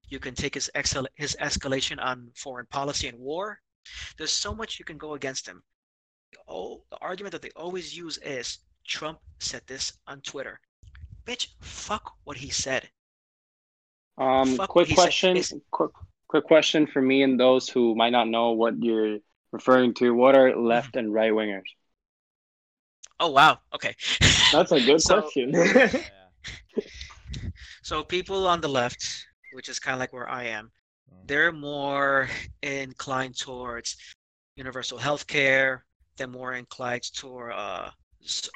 Speaker 3: You can take his excel his escalation on foreign policy and war. There's so much you can go against him. Oh, the argument that they always use is Trump said this on Twitter. Bitch, fuck what he said.
Speaker 1: Um,
Speaker 3: Fuck
Speaker 1: quick
Speaker 3: what he said.
Speaker 1: question. Quick, quick question for me and those who might not know what you're referring to. What are left and right wingers?
Speaker 3: Oh wow. Okay. [laughs]
Speaker 4: That's a good
Speaker 3: So-
Speaker 4: question.
Speaker 2: Yeah, [laughs] yeah.
Speaker 3: So people on the left, which is kind of like where I am,
Speaker 2: Mhm.
Speaker 3: they're more inclined towards universal health care. They're more inclined toward uh, s-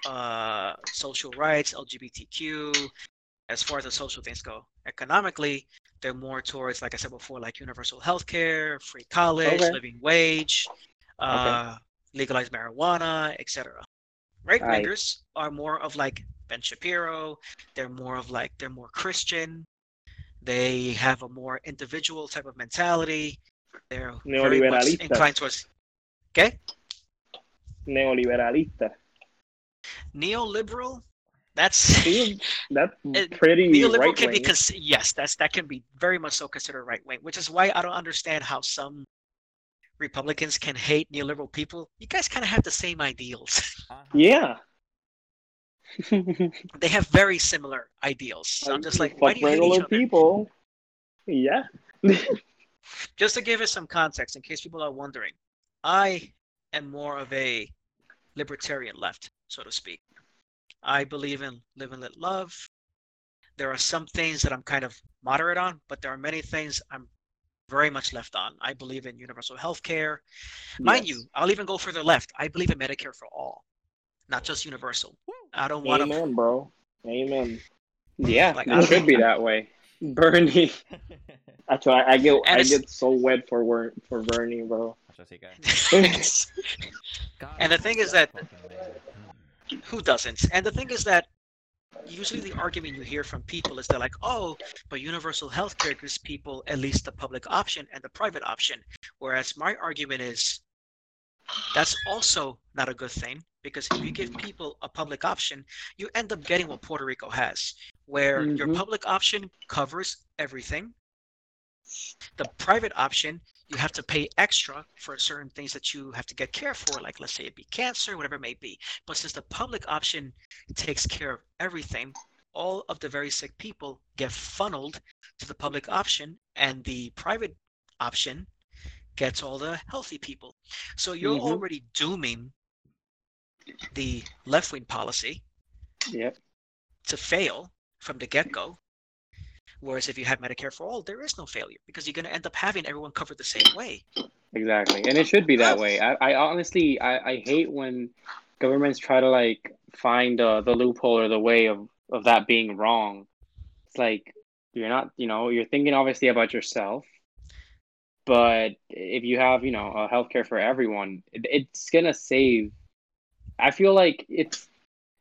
Speaker 3: uh, social rights, LGBTQ. As far as the social things go, economically, they're more towards, like I said before, like universal health care, free college,
Speaker 4: Okay.
Speaker 3: living wage, uh, legalized marijuana, etc. Right wingers are more of like Ben Shapiro. They're more of like they're more Christian. They have a more individual type of mentality. They're very much inclined towards. Okay,
Speaker 4: Neoliberalista.
Speaker 3: Neoliberal. That's [laughs]
Speaker 4: that's [laughs]
Speaker 3: It-
Speaker 4: pretty
Speaker 3: neoliberal
Speaker 4: right
Speaker 3: can be
Speaker 4: wing.
Speaker 3: cons- yes, that's that can be very much so considered right wing, which is why I don't understand how some Republicans can hate neoliberal people. You guys kind of have the same ideals.
Speaker 2: Uh-huh.
Speaker 4: Yeah. [laughs]
Speaker 3: they have very similar ideals. So I'm just like, why do you hate each other?
Speaker 4: people. Yeah.
Speaker 3: just to give it some context in case people are wondering i am more of a libertarian left so to speak i believe in live and let love there are some things that i'm kind of moderate on but there are many things i'm very much left on i believe in universal health care mind you i'll even go further left i believe in medicare for all not just universal i don't want to
Speaker 4: Amen, bro. Amen. [laughs]
Speaker 1: Yeah,
Speaker 3: Like,
Speaker 1: it should be that way. [laughs] Bernie. [laughs]
Speaker 4: Actually, I, I get
Speaker 3: And
Speaker 4: I get so wet for for Bernie, bro.
Speaker 2: Así que, God, [laughs]
Speaker 3: And the thing is that-
Speaker 2: fucking man.
Speaker 3: Who doesn't? And the thing is that usually the argument you hear from people is they're like, oh, but universal health care gives people at least the public option and the private option. Whereas my argument is that's also not a good thing because if you give people a public option, you end up getting what Puerto Rico has, where your
Speaker 1: Mhm.
Speaker 3: public option covers everything. The private option, you have to pay extra for certain things that you have to get care for, like let's say it be cancer, whatever it may be. But since the public option takes care of everything, all of the very sick people get funneled to the public option, and the private option gets all the healthy people. So you're
Speaker 1: Mhm.
Speaker 3: already dooming the left wing policy
Speaker 1: Yep.
Speaker 3: to fail from the get go. Whereas if you have Medicare for all, there is no failure because you're going to end up having everyone covered the same way.
Speaker 1: Exactly, and it should be that way. I, I honestly, I, I hate when governments try to like find uh, the loophole or the way of of that being wrong. It's like you're not, you know, you're thinking obviously about yourself, but if you have, you know, a healthcare for everyone, it, it's gonna save. I feel like it's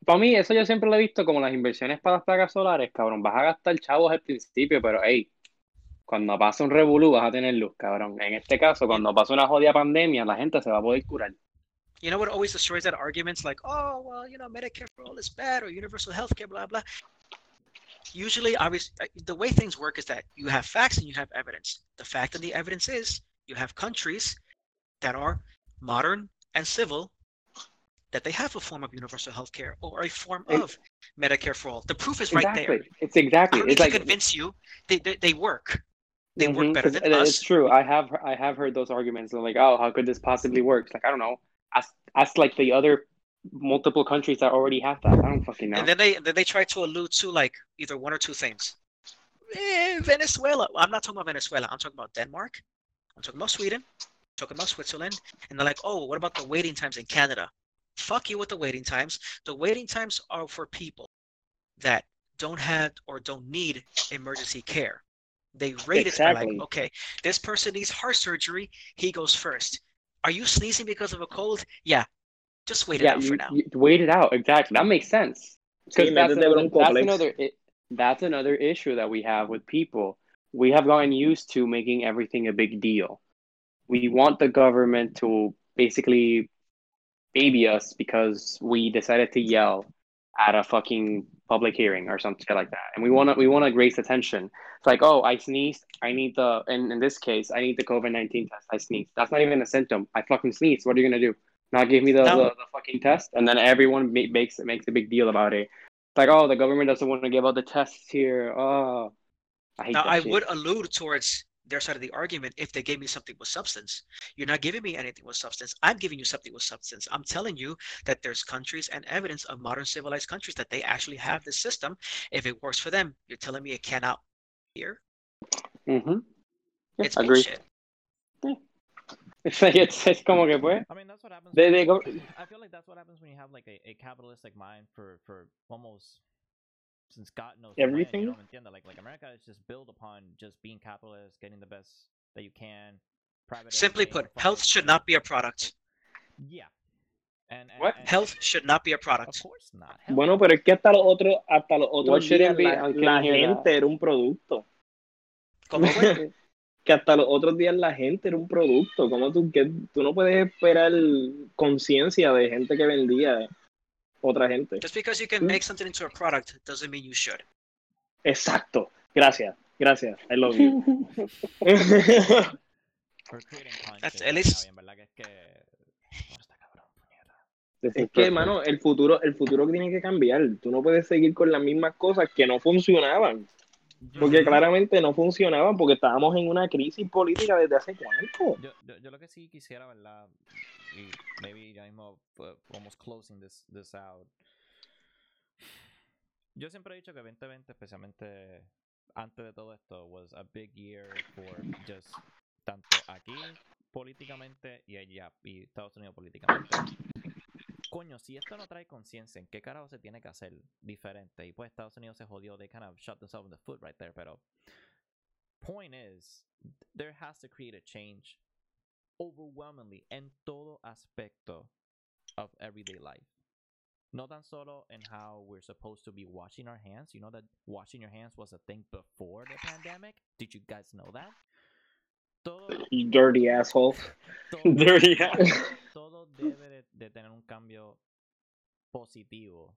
Speaker 1: para mí eso yo siempre lo he visto como las inversiones para las placas solares, cabrón. Vas a gastar chavos al principio, pero hey, cuando pasa un revolú vas a tener luz, cabrón. En este caso, cuando pasa una jodida pandemia, la gente se va a poder curar.
Speaker 3: You know what always destroys that arguments like, oh well, you know, Medicare for all is bad or universal healthcare, blah blah. Usually, obviously, the way things work is that you have facts and you have evidence. The fact and the evidence is you have countries that are modern and civil that they have a form of universal healthcare or a form
Speaker 1: It-
Speaker 3: of Medicare for all. The proof is right
Speaker 1: exactly.
Speaker 3: there.
Speaker 1: It's exactly.
Speaker 3: I don't
Speaker 1: It's
Speaker 3: need
Speaker 1: like
Speaker 3: to convince you. They, they, they work. They
Speaker 1: Mhm,
Speaker 3: work better than
Speaker 1: it-
Speaker 3: us.
Speaker 1: It's true. I have I have heard those arguments. They're like, oh, how could this possibly work? It's like I don't know. Ask ask like the other multiple countries that already have that. I don't fucking know.
Speaker 3: And then they then they try to allude to like either one or two things. Eh, Venezuela. I'm not talking about Venezuela. I'm talking about Denmark. I'm talking about Sweden. I'm talking about Switzerland. And they're like, oh, what about the waiting times in Canada? Fuck you with the waiting times. The waiting times are for people that don't have or don't need emergency care. They rate it by like, okay, this person needs heart surgery. He goes first. Are you sneezing because of a cold? Yeah. Just wait it
Speaker 1: yeah,
Speaker 3: out
Speaker 1: you,
Speaker 3: for now.
Speaker 1: you wait it out. Exactly. That makes sense. Because
Speaker 4: Sí,
Speaker 1: that's,
Speaker 4: métete
Speaker 1: another, that's another that's another issue that we have with people. We have gotten used to making everything a big deal. We want the government to basically baby us because we decided to yell at a fucking public hearing or something like that. And we want to we want to raise attention. It's like, oh, I sneezed. I need the and in this case, I need the COVID nineteen test. I sneezed. That's not even a symptom. I fucking sneezed. What are you gonna do? Not give me the,
Speaker 3: No.
Speaker 1: the, the fucking test? And then everyone ma- makes makes a big deal about it. It's like, oh, the government doesn't want to give out the tests here. Oh, I hate
Speaker 3: Now,
Speaker 1: that
Speaker 3: I
Speaker 1: shit.
Speaker 3: would allude towards their side of the argument if they gave me something with substance. You're not giving me anything with substance. I'm giving you something with substance. I'm telling you that there's countries and evidence of modern civilized countries that they actually have this system. If it works for them, you're telling me it cannot here?
Speaker 1: Mm-hmm. Yeah,
Speaker 3: It's
Speaker 1: agree.
Speaker 3: bullshit. [laughs]
Speaker 1: It's like it's it's como que pues.
Speaker 2: I mean, that's what happens.
Speaker 1: They
Speaker 2: when-
Speaker 1: they go.
Speaker 2: I feel like that's what happens when you have like a, a capitalistic mind for for almost since God knows when,
Speaker 4: Everything?
Speaker 2: You know, ¿me entiendes? Like like America is just built upon just being capitalist, getting the best that you can. Private
Speaker 3: Simply put, health should not be a product.
Speaker 2: Yeah. And, and,
Speaker 1: What?
Speaker 2: and-
Speaker 3: Health should not be a
Speaker 2: Of
Speaker 3: product.
Speaker 2: course not. Hell
Speaker 4: Bueno,
Speaker 2: no.
Speaker 4: pero es que hasta los otros, hasta los
Speaker 1: What
Speaker 4: otros
Speaker 1: shouldn't
Speaker 4: días
Speaker 1: be-
Speaker 4: la, la gente era un producto.
Speaker 3: ¿Cómo fue? [laughs]
Speaker 4: que hasta los otros días la gente era un producto. Como tú, que tú no puedes esperar conciencia de gente que vendía otra gente.
Speaker 3: Just because you can make something into a product doesn't mean you should.
Speaker 4: Exacto. Gracias. Gracias. I love you. [laughs]
Speaker 2: Es que...
Speaker 4: Es mano, el futuro, el futuro tiene que cambiar. Tú no puedes seguir con las mismas cosas que no funcionaban. Porque claramente no funcionaban porque estábamos en una crisis política desde hace cuánto.
Speaker 2: Yo, yo, yo lo que sí quisiera, ¿verdad? Y maybe ya mismo almost closing this, this out. Yo siempre he dicho que 2020, especialmente antes de todo esto, was a big year for just tanto aquí políticamente y allá, y Estados Unidos políticamente. Coño, si esto no trae conciencia en qué carajo se tiene que hacer diferente, y pues Estados Unidos se jodió, they kind of shot themselves in the foot right there, pero point is, there has to create a change overwhelmingly en todo aspecto of everyday life. No tan solo in how we're supposed to be washing our hands. You know that washing your hands was a thing before the pandemic? Did you guys know that? Todo, [laughs]
Speaker 4: dirty asshole.
Speaker 2: todo, [laughs]
Speaker 1: Dirty [laughs]
Speaker 2: todo debe de, de tener un cambio positivo.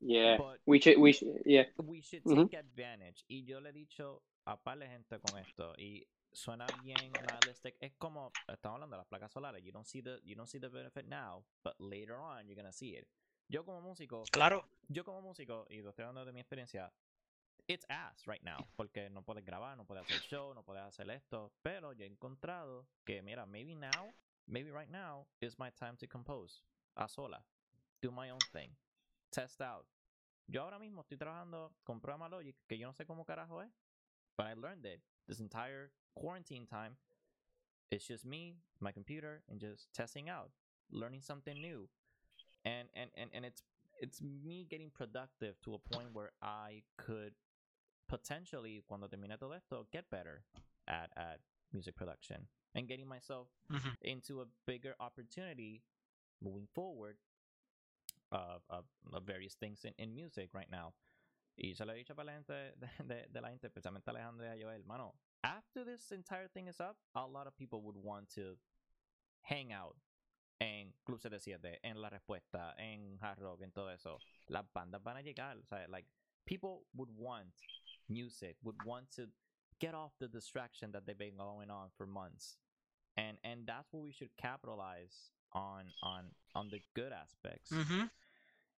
Speaker 1: Yeah.
Speaker 2: But
Speaker 1: We should we should yeah.
Speaker 2: we should
Speaker 1: Ujú.
Speaker 2: take advantage. Y yo le he dicho a par de gente con esto y suena bien nihilistic. Es como estamos hablando de las placas solares. You don't see the you don't see the benefit now, but later on you're gonna see it. Yo como músico,
Speaker 3: Claro.
Speaker 2: yo como músico y lo estoy hablando de mi experiencia. It's ass right now porque no puedes grabar, no puedes hacer show, no puedes hacer esto. Pero yo he encontrado que mira, maybe now, maybe right now is my time to compose a sola, do my own thing, test out. Yo ahora mismo estoy trabajando con programa Logic, que yo no sé cómo carajo es, but I learned it this entire quarantine time. It's just me, my computer, and just testing out, learning something new. and and and, and it's it's me getting productive to a point where I could potentially cuando termine todo esto get better at at music production and getting myself
Speaker 3: Mhm.
Speaker 2: into a bigger opportunity moving forward of, of, of various things in, in music right now. Y se lo he dicho para la gente de, de, de la gente, especialmente Alejandro y a Joel, mano, after this entire thing is up, a lot of people would want to hang out en Club 77, en La Respuesta, en Hard Rock, en todo eso. Las bandas van a llegar, o sea, like, people would want music, would want to get off the distraction that they've been going on for months. And and that's what we should capitalize on on on the good aspects.
Speaker 3: mm-hmm.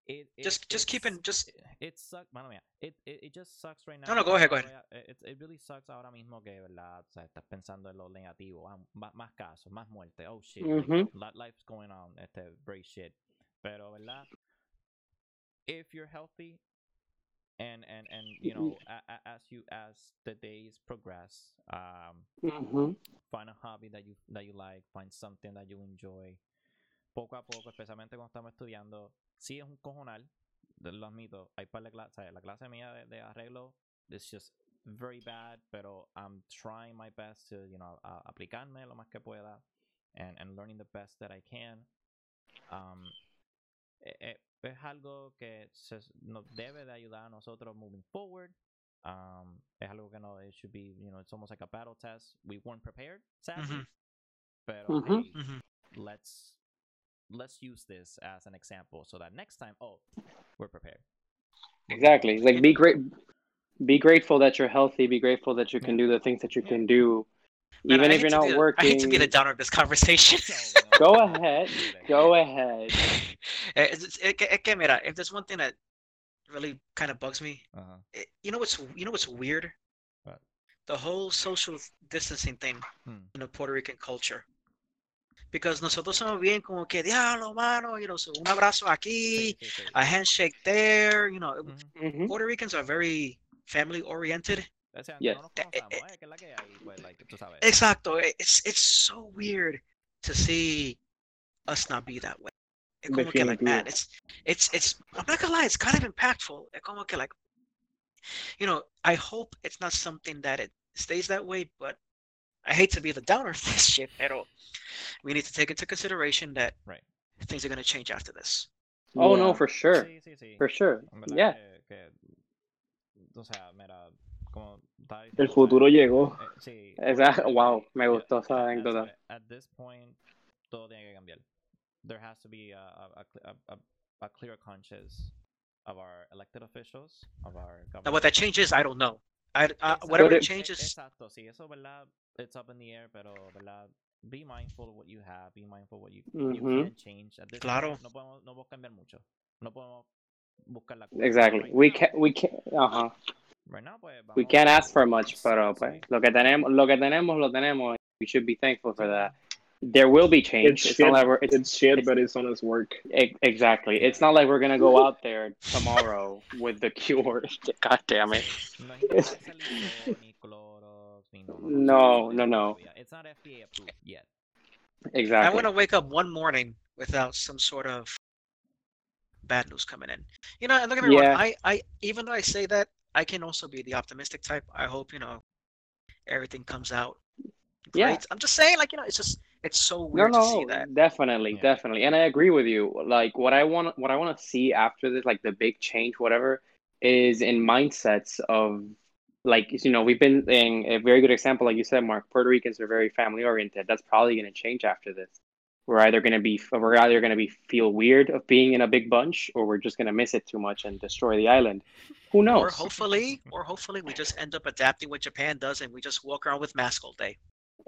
Speaker 2: It, it
Speaker 3: Just- just keeping- just-
Speaker 2: it, it sucks, mano mía, it, it, it just sucks right now.
Speaker 3: No, no, go ahead, go
Speaker 2: ahead It, it really sucks ahora mismo que, ¿verdad? O sea, estás pensando en lo negativo, ah, más, más casos, más muerte, oh shit, like,
Speaker 1: Mhm.
Speaker 2: li- life's going on, este, very shit. Pero, ¿verdad? If you're healthy and, and, and you know, a, a, as you, as the days progress, um,
Speaker 1: Mhm.
Speaker 2: find a hobby that you that you like, find something that you enjoy. Poco a poco, especialmente cuando estamos estudiando, sí es un cojonal, lo admito. Hay par de clases, la clase mía de, de arreglo is just very bad, pero I'm trying my best to, you know, a- aplicarme lo más que pueda and, and learning the best that I can. Um, eh, eh, es algo que se, nos debe de ayudar a nosotros moving forward. Um, es algo que no, it should be, you know, it's almost like a battle test. We weren't prepared, sadly.
Speaker 3: Mhm.
Speaker 2: Pero
Speaker 1: Mhm.
Speaker 2: hey,
Speaker 3: Mhm.
Speaker 2: let's let's use this as an example so that next time, oh, we're prepared.
Speaker 1: Exactly. Like be great. Be grateful that you're healthy. Be grateful that you can do the things that you can do,
Speaker 3: Man,
Speaker 1: even
Speaker 3: I
Speaker 1: if you're not
Speaker 3: be
Speaker 1: working.
Speaker 3: I hate to be the downer of this conversation.
Speaker 2: So, you know,
Speaker 1: Go ahead. Go ahead. [laughs]
Speaker 3: Eh, it's- it's- es que- mira, if there's one thing that really kind of bugs me,
Speaker 2: Uh-huh.
Speaker 3: it, you know what's you know what's weird?
Speaker 2: What?
Speaker 3: The whole social distancing thing
Speaker 2: Hmm.
Speaker 3: in the Puerto Rican culture. Because nosotros somos bien como que diablo, mano, you know, so un abrazo aquí,
Speaker 2: Sí, sí, sí.
Speaker 3: a handshake there, you know.
Speaker 2: Ujú.
Speaker 1: Mhm.
Speaker 3: Puerto Ricans are very family oriented.
Speaker 2: O sea,
Speaker 1: Yes.
Speaker 2: no nos
Speaker 3: Eh, eh,
Speaker 2: conocemos, eh, que es la que hay, pues, like, tú sabes.
Speaker 3: Exacto. eh, It's it's so weird to see us not be that way. Es como que like man, it's it's it's I'm not gonna lie, it's kind of impactful. Es como que like you know, I hope it's not something that it stays that way, but I hate to be the downer [laughs] of this shit, pero we need to take into consideration that
Speaker 2: Right.
Speaker 3: things are gonna change after this.
Speaker 1: Oh no, for sure.
Speaker 2: Sí, sí, sí.
Speaker 1: For sure.
Speaker 2: Verdad
Speaker 1: Yeah.
Speaker 2: que, que, o sea, mira, como estaba
Speaker 4: El futuro
Speaker 2: eh,
Speaker 4: llegó.
Speaker 2: eh, sí.
Speaker 1: Esa- [laughs] wow, me
Speaker 2: yeah,
Speaker 1: gustó esa
Speaker 2: at- at-
Speaker 1: anécdota.
Speaker 2: At this point, todo tiene que cambiar. There has to be a, a, a, cl- a, a, a clear conscience of our elected officials, of our
Speaker 3: Now
Speaker 2: government.
Speaker 3: what that changes, I don't know. I uh, whatever it changes.
Speaker 2: Exacto, sí, eso, ¿verdad? It's up in the air, pero, ¿verdad? Be mindful of what you have, be mindful of what you, you can change. At this
Speaker 3: Claro.
Speaker 2: point, no podemos, no podemos cambiar mucho. No podemos buscar la cura.
Speaker 1: Exactly.
Speaker 2: Right
Speaker 1: We
Speaker 2: now-
Speaker 1: can. We can. Uh huh.
Speaker 2: Right now, pues,
Speaker 1: We can't ask for much,
Speaker 2: sí,
Speaker 1: pero
Speaker 2: sí.
Speaker 1: pues lo que tenemos, lo que tenemos, lo tenemos. We should be thankful for that. There will be change.
Speaker 4: It's
Speaker 1: It's,
Speaker 4: shit.
Speaker 1: not like we're. It's,
Speaker 4: It's shit,
Speaker 1: it's-
Speaker 4: but it's honest work.
Speaker 1: e- exactly. It's not like we're gonna go [laughs] out there tomorrow with the cure. [laughs] God damn it.
Speaker 2: No es [laughs] ni ni Clorox, ni no,
Speaker 1: No,
Speaker 2: Eso
Speaker 1: no, no.
Speaker 2: todavía. It's not FDA approved yet.
Speaker 1: Exactly.
Speaker 3: I want to wake up one morning without some sort of bad news coming in. You know, and don't get me
Speaker 1: Yeah.
Speaker 3: wrong. I, I, even though I say that, I can also be the optimistic type. I hope you know everything comes out great.
Speaker 1: Yeah.
Speaker 3: I'm just saying, like you know, it's just it's so
Speaker 1: No,
Speaker 3: weird to see that.
Speaker 1: definitely,
Speaker 2: Yeah.
Speaker 1: definitely, and I agree with you. Like, what I want, what I want to see after this, like the big change, whatever, is in mindsets of, like, you know, we've been in a very good example, like you said, Mark. Puerto Ricans are very family oriented. That's probably going to change after this. We're either going to be, we're either going to be feel weird of being in a big bunch, or we're just going to miss it too much and destroy the island. Who knows?
Speaker 3: Or hopefully, or hopefully, we just end up adapting what Japan does, and we just walk around with masks all day.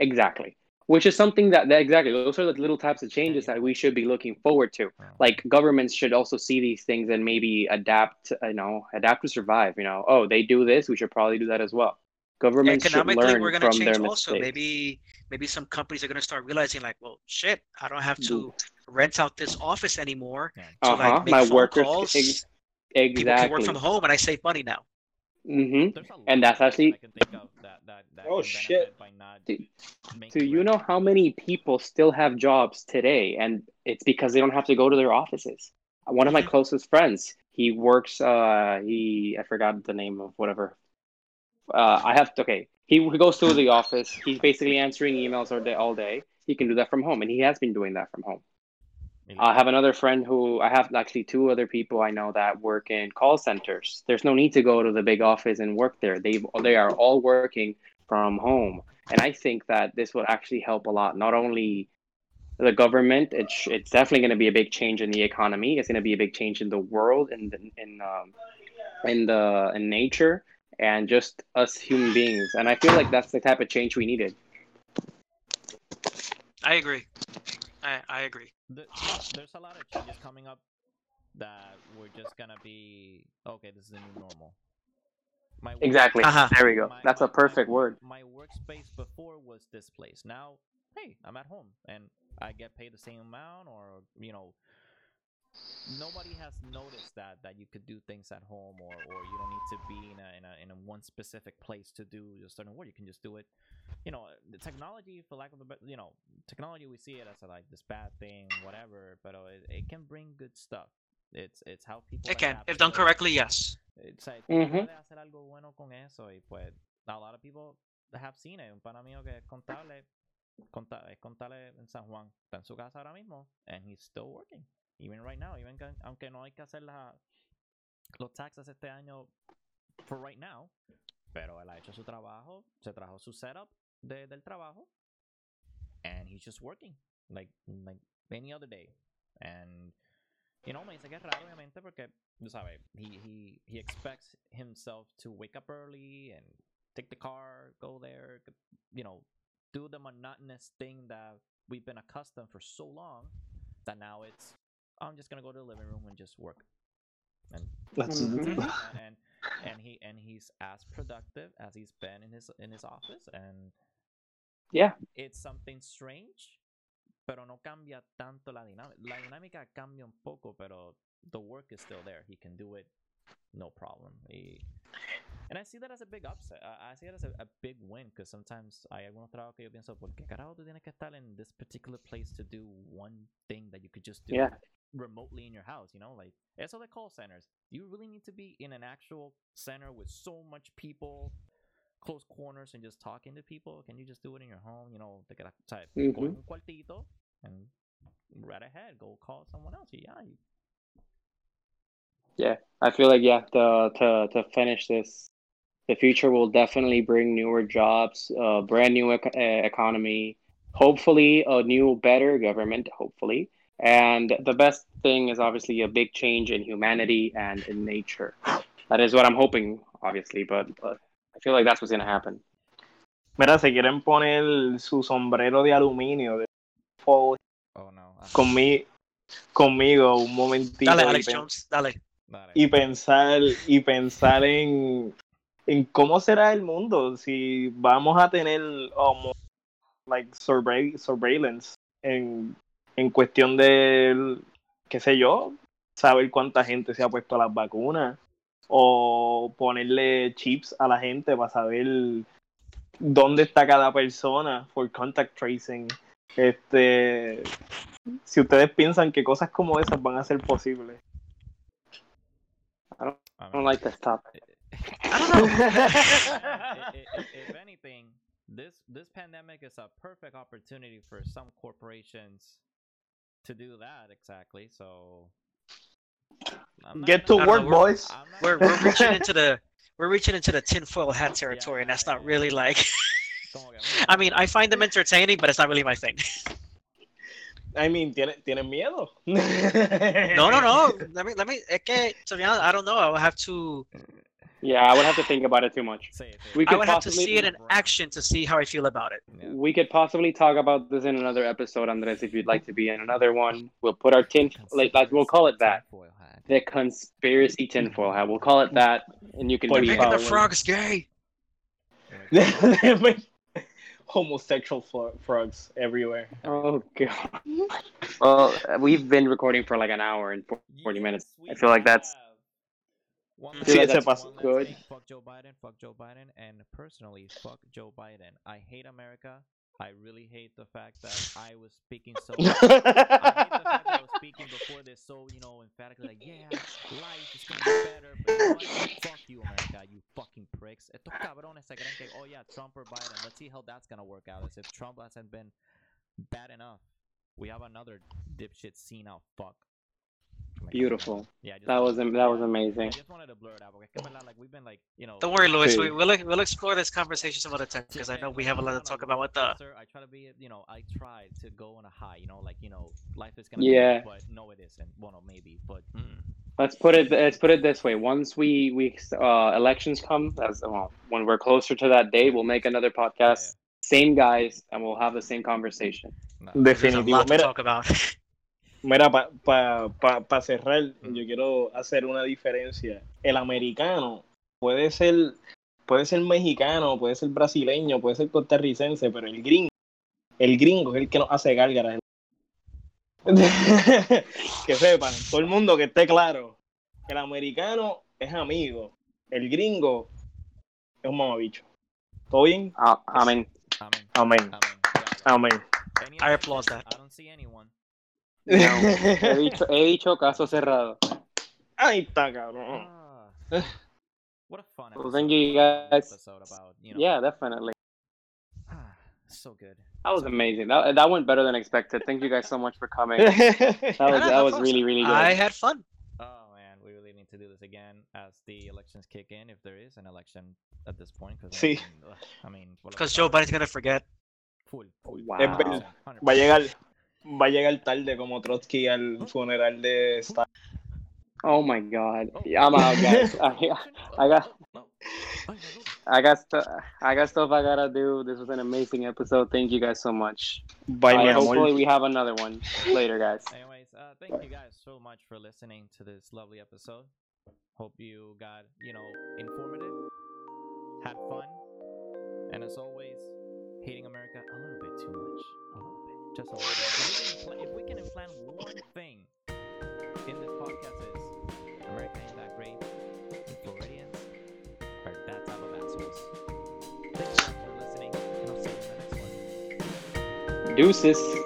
Speaker 1: Exactly. Which is something that, that exactly those are the little types of changes that we should be looking forward to. Like governments should also see these things and maybe adapt. You know, adapt to survive. You know, oh, they do this, we should probably do that as well. Governments should
Speaker 3: Economically,
Speaker 1: learn
Speaker 3: we're gonna
Speaker 1: from
Speaker 3: change also.
Speaker 1: mistakes.
Speaker 3: Maybe, maybe some companies are gonna start realizing, like, well, shit, I don't have to rent out this office anymore
Speaker 2: Yeah.
Speaker 3: to
Speaker 1: Uh huh.
Speaker 3: like make
Speaker 1: My
Speaker 3: phone
Speaker 1: workers
Speaker 3: calls.
Speaker 1: ex-
Speaker 3: People can work from home, and I save money now.
Speaker 1: hmm
Speaker 2: There's a lot
Speaker 1: And that's
Speaker 2: of
Speaker 1: actually-
Speaker 2: I can think of that, that, that
Speaker 4: Oh, shit.
Speaker 2: by not
Speaker 1: Do- Do you know how many people still have jobs today, and it's because they don't have to go to their offices? one of my
Speaker 3: Mhm.
Speaker 1: closest friends. He works. Uh, he I forgot the name of whatever. Uh, I have to. Okay, he, he goes to the office. He's basically answering emails all day. All day. He can do that from home, and he has been doing that from home. I have another friend who I have actually two other people I know that work in call centers. There's no need to go to the big office and work there. They they are all working from home, and I think that this would actually help a lot. Not only the government, it's it's definitely going to be a big change in the economy. It's going to be a big change in the world, in the in um, in the in nature, and just us human beings. And I feel like that's the type of change we needed.
Speaker 3: I agree. I, I agree.
Speaker 2: the, there's a lot of changes coming up that we're just gonna be okay. This is the new normal. My work-
Speaker 1: Exactly.
Speaker 3: Uh-huh.
Speaker 1: There we go.
Speaker 2: my-
Speaker 1: That's
Speaker 2: my-
Speaker 1: a perfect
Speaker 2: my,
Speaker 1: word.
Speaker 2: My workspace before was this place. Now, hey, I'm at home and I get paid the same amount, or you know, nobody has noticed that that you could do things at home, or or you don't need to be in a in a in a one specific place to do a certain work. You can just do it. You know, the technology, for lack of a better, you know, technology we see it as a, like this bad thing, whatever, but uh, it, it can bring good stuff. It's it's how people.
Speaker 3: It can, if done correctly, yes.
Speaker 2: O sea, tú
Speaker 1: Ujú.
Speaker 2: puedes hacer algo bueno con eso y pues a lot of people have seen it. Un pana mío que es contable, conta- es contable en San Juan, está en su casa ahora mismo and he's still working. Even right now, even que- aunque no hay que hacer la- los taxes este año for right now, pero él ha hecho su trabajo, se trajo su setup de, del trabajo and he's just working like like any other day. And you know, me dice que es raro, obviamente, porque, tú sabes, he, he, he expects himself to wake up early and take the car, go there, you know, do the monotonous thing that we've been accustomed for so long that now it's, I'm just gonna go to the living room and just work. And
Speaker 4: That's
Speaker 1: Mhm.
Speaker 2: and, [laughs] [laughs] and and he and he's as productive as he's been in his in his office and
Speaker 1: Yeah.
Speaker 2: it's something strange pero no cambia tanto la dinámica la dinámica cambia un poco pero the work is still there he can do it no problem Y- and I see that as a big upset I, I see it as a, a big win because sometimes hay algunos trabajos que yo pienso ¿por qué carajo tú tienes que estar in this particular place to do one thing that you could just do
Speaker 1: Yeah.
Speaker 2: Remotely in your house, you know, like eso de call centers. Do you really need to be in an actual center with so much people, close corners, and just talking to people? Can you just do it in your home? You know, te quedas, ¿sabes?
Speaker 1: Mhm.
Speaker 2: Coge un cuartito and right ahead, go call someone else. y Ya,
Speaker 1: Yeah, I feel like yeah, to to to finish this, the future will definitely bring newer jobs, a brand new ec- uh, economy, hopefully a new, better government, hopefully, and the best thing is obviously a big change in humanity and in nature. That is what I'm hoping, obviously, but, but I feel like that's what's gonna happen.
Speaker 4: Mira, se quieren poner su sombrero de aluminio de fuego
Speaker 2: Oh no. ajá.
Speaker 4: conmi- conmigo un momentito
Speaker 3: Dale, Alex Jones, dale.
Speaker 2: Dale.
Speaker 4: y pensar y pensar en, en cómo será el mundo si vamos a tener um, like survey, surveillance en, en cuestión de qué sé yo saber cuánta gente se ha puesto las vacunas o ponerle chips a la gente para saber dónde está cada persona for contact tracing este si ustedes piensan que cosas como esas van a ser posibles
Speaker 2: I
Speaker 1: don't like.
Speaker 3: I don't know.
Speaker 2: i- i- i- if anything, this this pandemic is a perfect opportunity for some corporations to do that exactly. So I'm not
Speaker 4: get to
Speaker 2: gonna-
Speaker 4: work
Speaker 3: know, we're-
Speaker 4: boys
Speaker 2: not
Speaker 3: We're [laughs] we're reaching into the [laughs] we're reaching into the tinfoil hat territory, and that's not really like. [laughs] I mean, I find them eh. entertaining, but it's not really my thing.
Speaker 4: I mean, ¿tienen, ¿tienen miedo?
Speaker 3: No, no, no. Let me, let me. Es que, to be honest, I don't know. I will have to.
Speaker 1: Yeah, I would have to think about it too much.
Speaker 2: Say it, say
Speaker 1: We
Speaker 2: it.
Speaker 3: I
Speaker 1: could
Speaker 3: would have to see it in action to see how I feel about it.
Speaker 2: Yeah.
Speaker 1: We could possibly talk about this in another episode, Andres, if you'd like to be in another one. We'll put our tin, like, like we'll call it that, the conspiracy tinfoil hat. We'll call it that, and you can
Speaker 4: Por
Speaker 1: be
Speaker 3: Making the frogs gay. [laughs]
Speaker 4: Homosexual fro- frogs everywhere.
Speaker 1: Oh god. Mm-hmm. Well, we've been recording for like an hour and 40 minutes.
Speaker 2: Yes, we
Speaker 1: I feel like that's.
Speaker 2: have. One
Speaker 3: Sí,
Speaker 2: last-
Speaker 1: ese
Speaker 2: one
Speaker 1: pasó
Speaker 2: last
Speaker 1: good.
Speaker 2: thing. Fuck Joe Biden. Fuck Joe Biden. And personally, fuck Joe Biden. I hate America. I really hate the fact that I was speaking so. [laughs] I hate the fact that I was speaking before this so you know emphatically like yeah life is gonna be better but you know what? fuck you America you fucking pricks estos cabrones se creen que oh yeah Trump or Biden let's see how that's gonna work out as if Trump hasn't been bad enough we have another dipshit scene out fuck my God,
Speaker 1: Beautiful.
Speaker 2: yeah just
Speaker 1: That was
Speaker 2: wanted-
Speaker 1: that was
Speaker 2: I
Speaker 1: amazing.
Speaker 2: just wanted to blur it out porque es que en like we've been like you know
Speaker 3: Don't worry, Luis. We, we'll we'll explore this conversation some other time because I know we have a
Speaker 2: I'm
Speaker 3: lot to talk about What the.
Speaker 2: Sir, I try to be, you know, I try to go on a high, you know, like you know, life is gonna
Speaker 1: Yeah.
Speaker 2: be, but no, it isn't. Well, no, maybe, but mm,
Speaker 1: Let's put it let's put it this way. Once we we uh, elections come, as well, when we're closer to that day, we'll make another podcast. Same guys, and we'll have the same conversation.
Speaker 2: nah.
Speaker 3: There's a lot to talk about. [laughs]
Speaker 4: Mira, para pa, pa, pa cerrar, yo quiero hacer una diferencia. El americano puede ser, puede ser mexicano, puede ser brasileño, puede ser costarricense, pero el gringo, el gringo es el que nos hace gárgaras. [laughs] que sepan, todo el mundo que esté claro, el americano es amigo, el gringo es un mamabicho. ¿Todo bien?
Speaker 2: Amén.
Speaker 4: Amén.
Speaker 2: Amén.
Speaker 4: Amén.
Speaker 3: I
Speaker 2: don't see anyone.
Speaker 1: No, [laughs] he dicho, he dicho caso cerrado.
Speaker 4: Ahí está, cabrón.
Speaker 2: Ah, what a fun
Speaker 1: Well,
Speaker 2: episode.
Speaker 1: thank you
Speaker 2: fun
Speaker 1: guys.
Speaker 2: Episode about, you know,
Speaker 1: Yeah, definitely.
Speaker 2: so good.
Speaker 1: That was
Speaker 2: So-
Speaker 1: amazing. That that went better than expected. Thank you guys so much for coming. [laughs] That was that was really really good.
Speaker 3: I had fun.
Speaker 2: Oh man, we really need to do this again as the elections kick in, if there is an election at this point. Cause,
Speaker 4: Sí.
Speaker 2: I mean, ugh, I mean, por lo que
Speaker 3: Because Joe Biden's gonna forget.
Speaker 2: Full, full.
Speaker 1: Wow.
Speaker 4: Es verdad.
Speaker 2: 100%.
Speaker 4: Va a llegar, va a llegar tarde como Trotsky al funeral de Stalin.
Speaker 1: Oh my god.
Speaker 2: Oh.
Speaker 1: I'm out, guys. [laughs] I, I got
Speaker 2: No. Ay, me duele.
Speaker 1: I got stu- I got stuff I gotta do. This was an amazing episode. Thank you guys so much.
Speaker 4: Bye, mi
Speaker 1: Uh,
Speaker 4: amor.
Speaker 1: hopefully we have another one later, guys.
Speaker 2: Anyways, uh, thank you guys so much for listening to this lovely episode. Hope you got, you know, informative, had fun, and as always, hating America a little bit too much. Just a little bit. If we can, implant one thing in this podcast is ain't that great, Floridians are that type of assholes. For listening, and I'll see you in the next one.
Speaker 1: Deuces.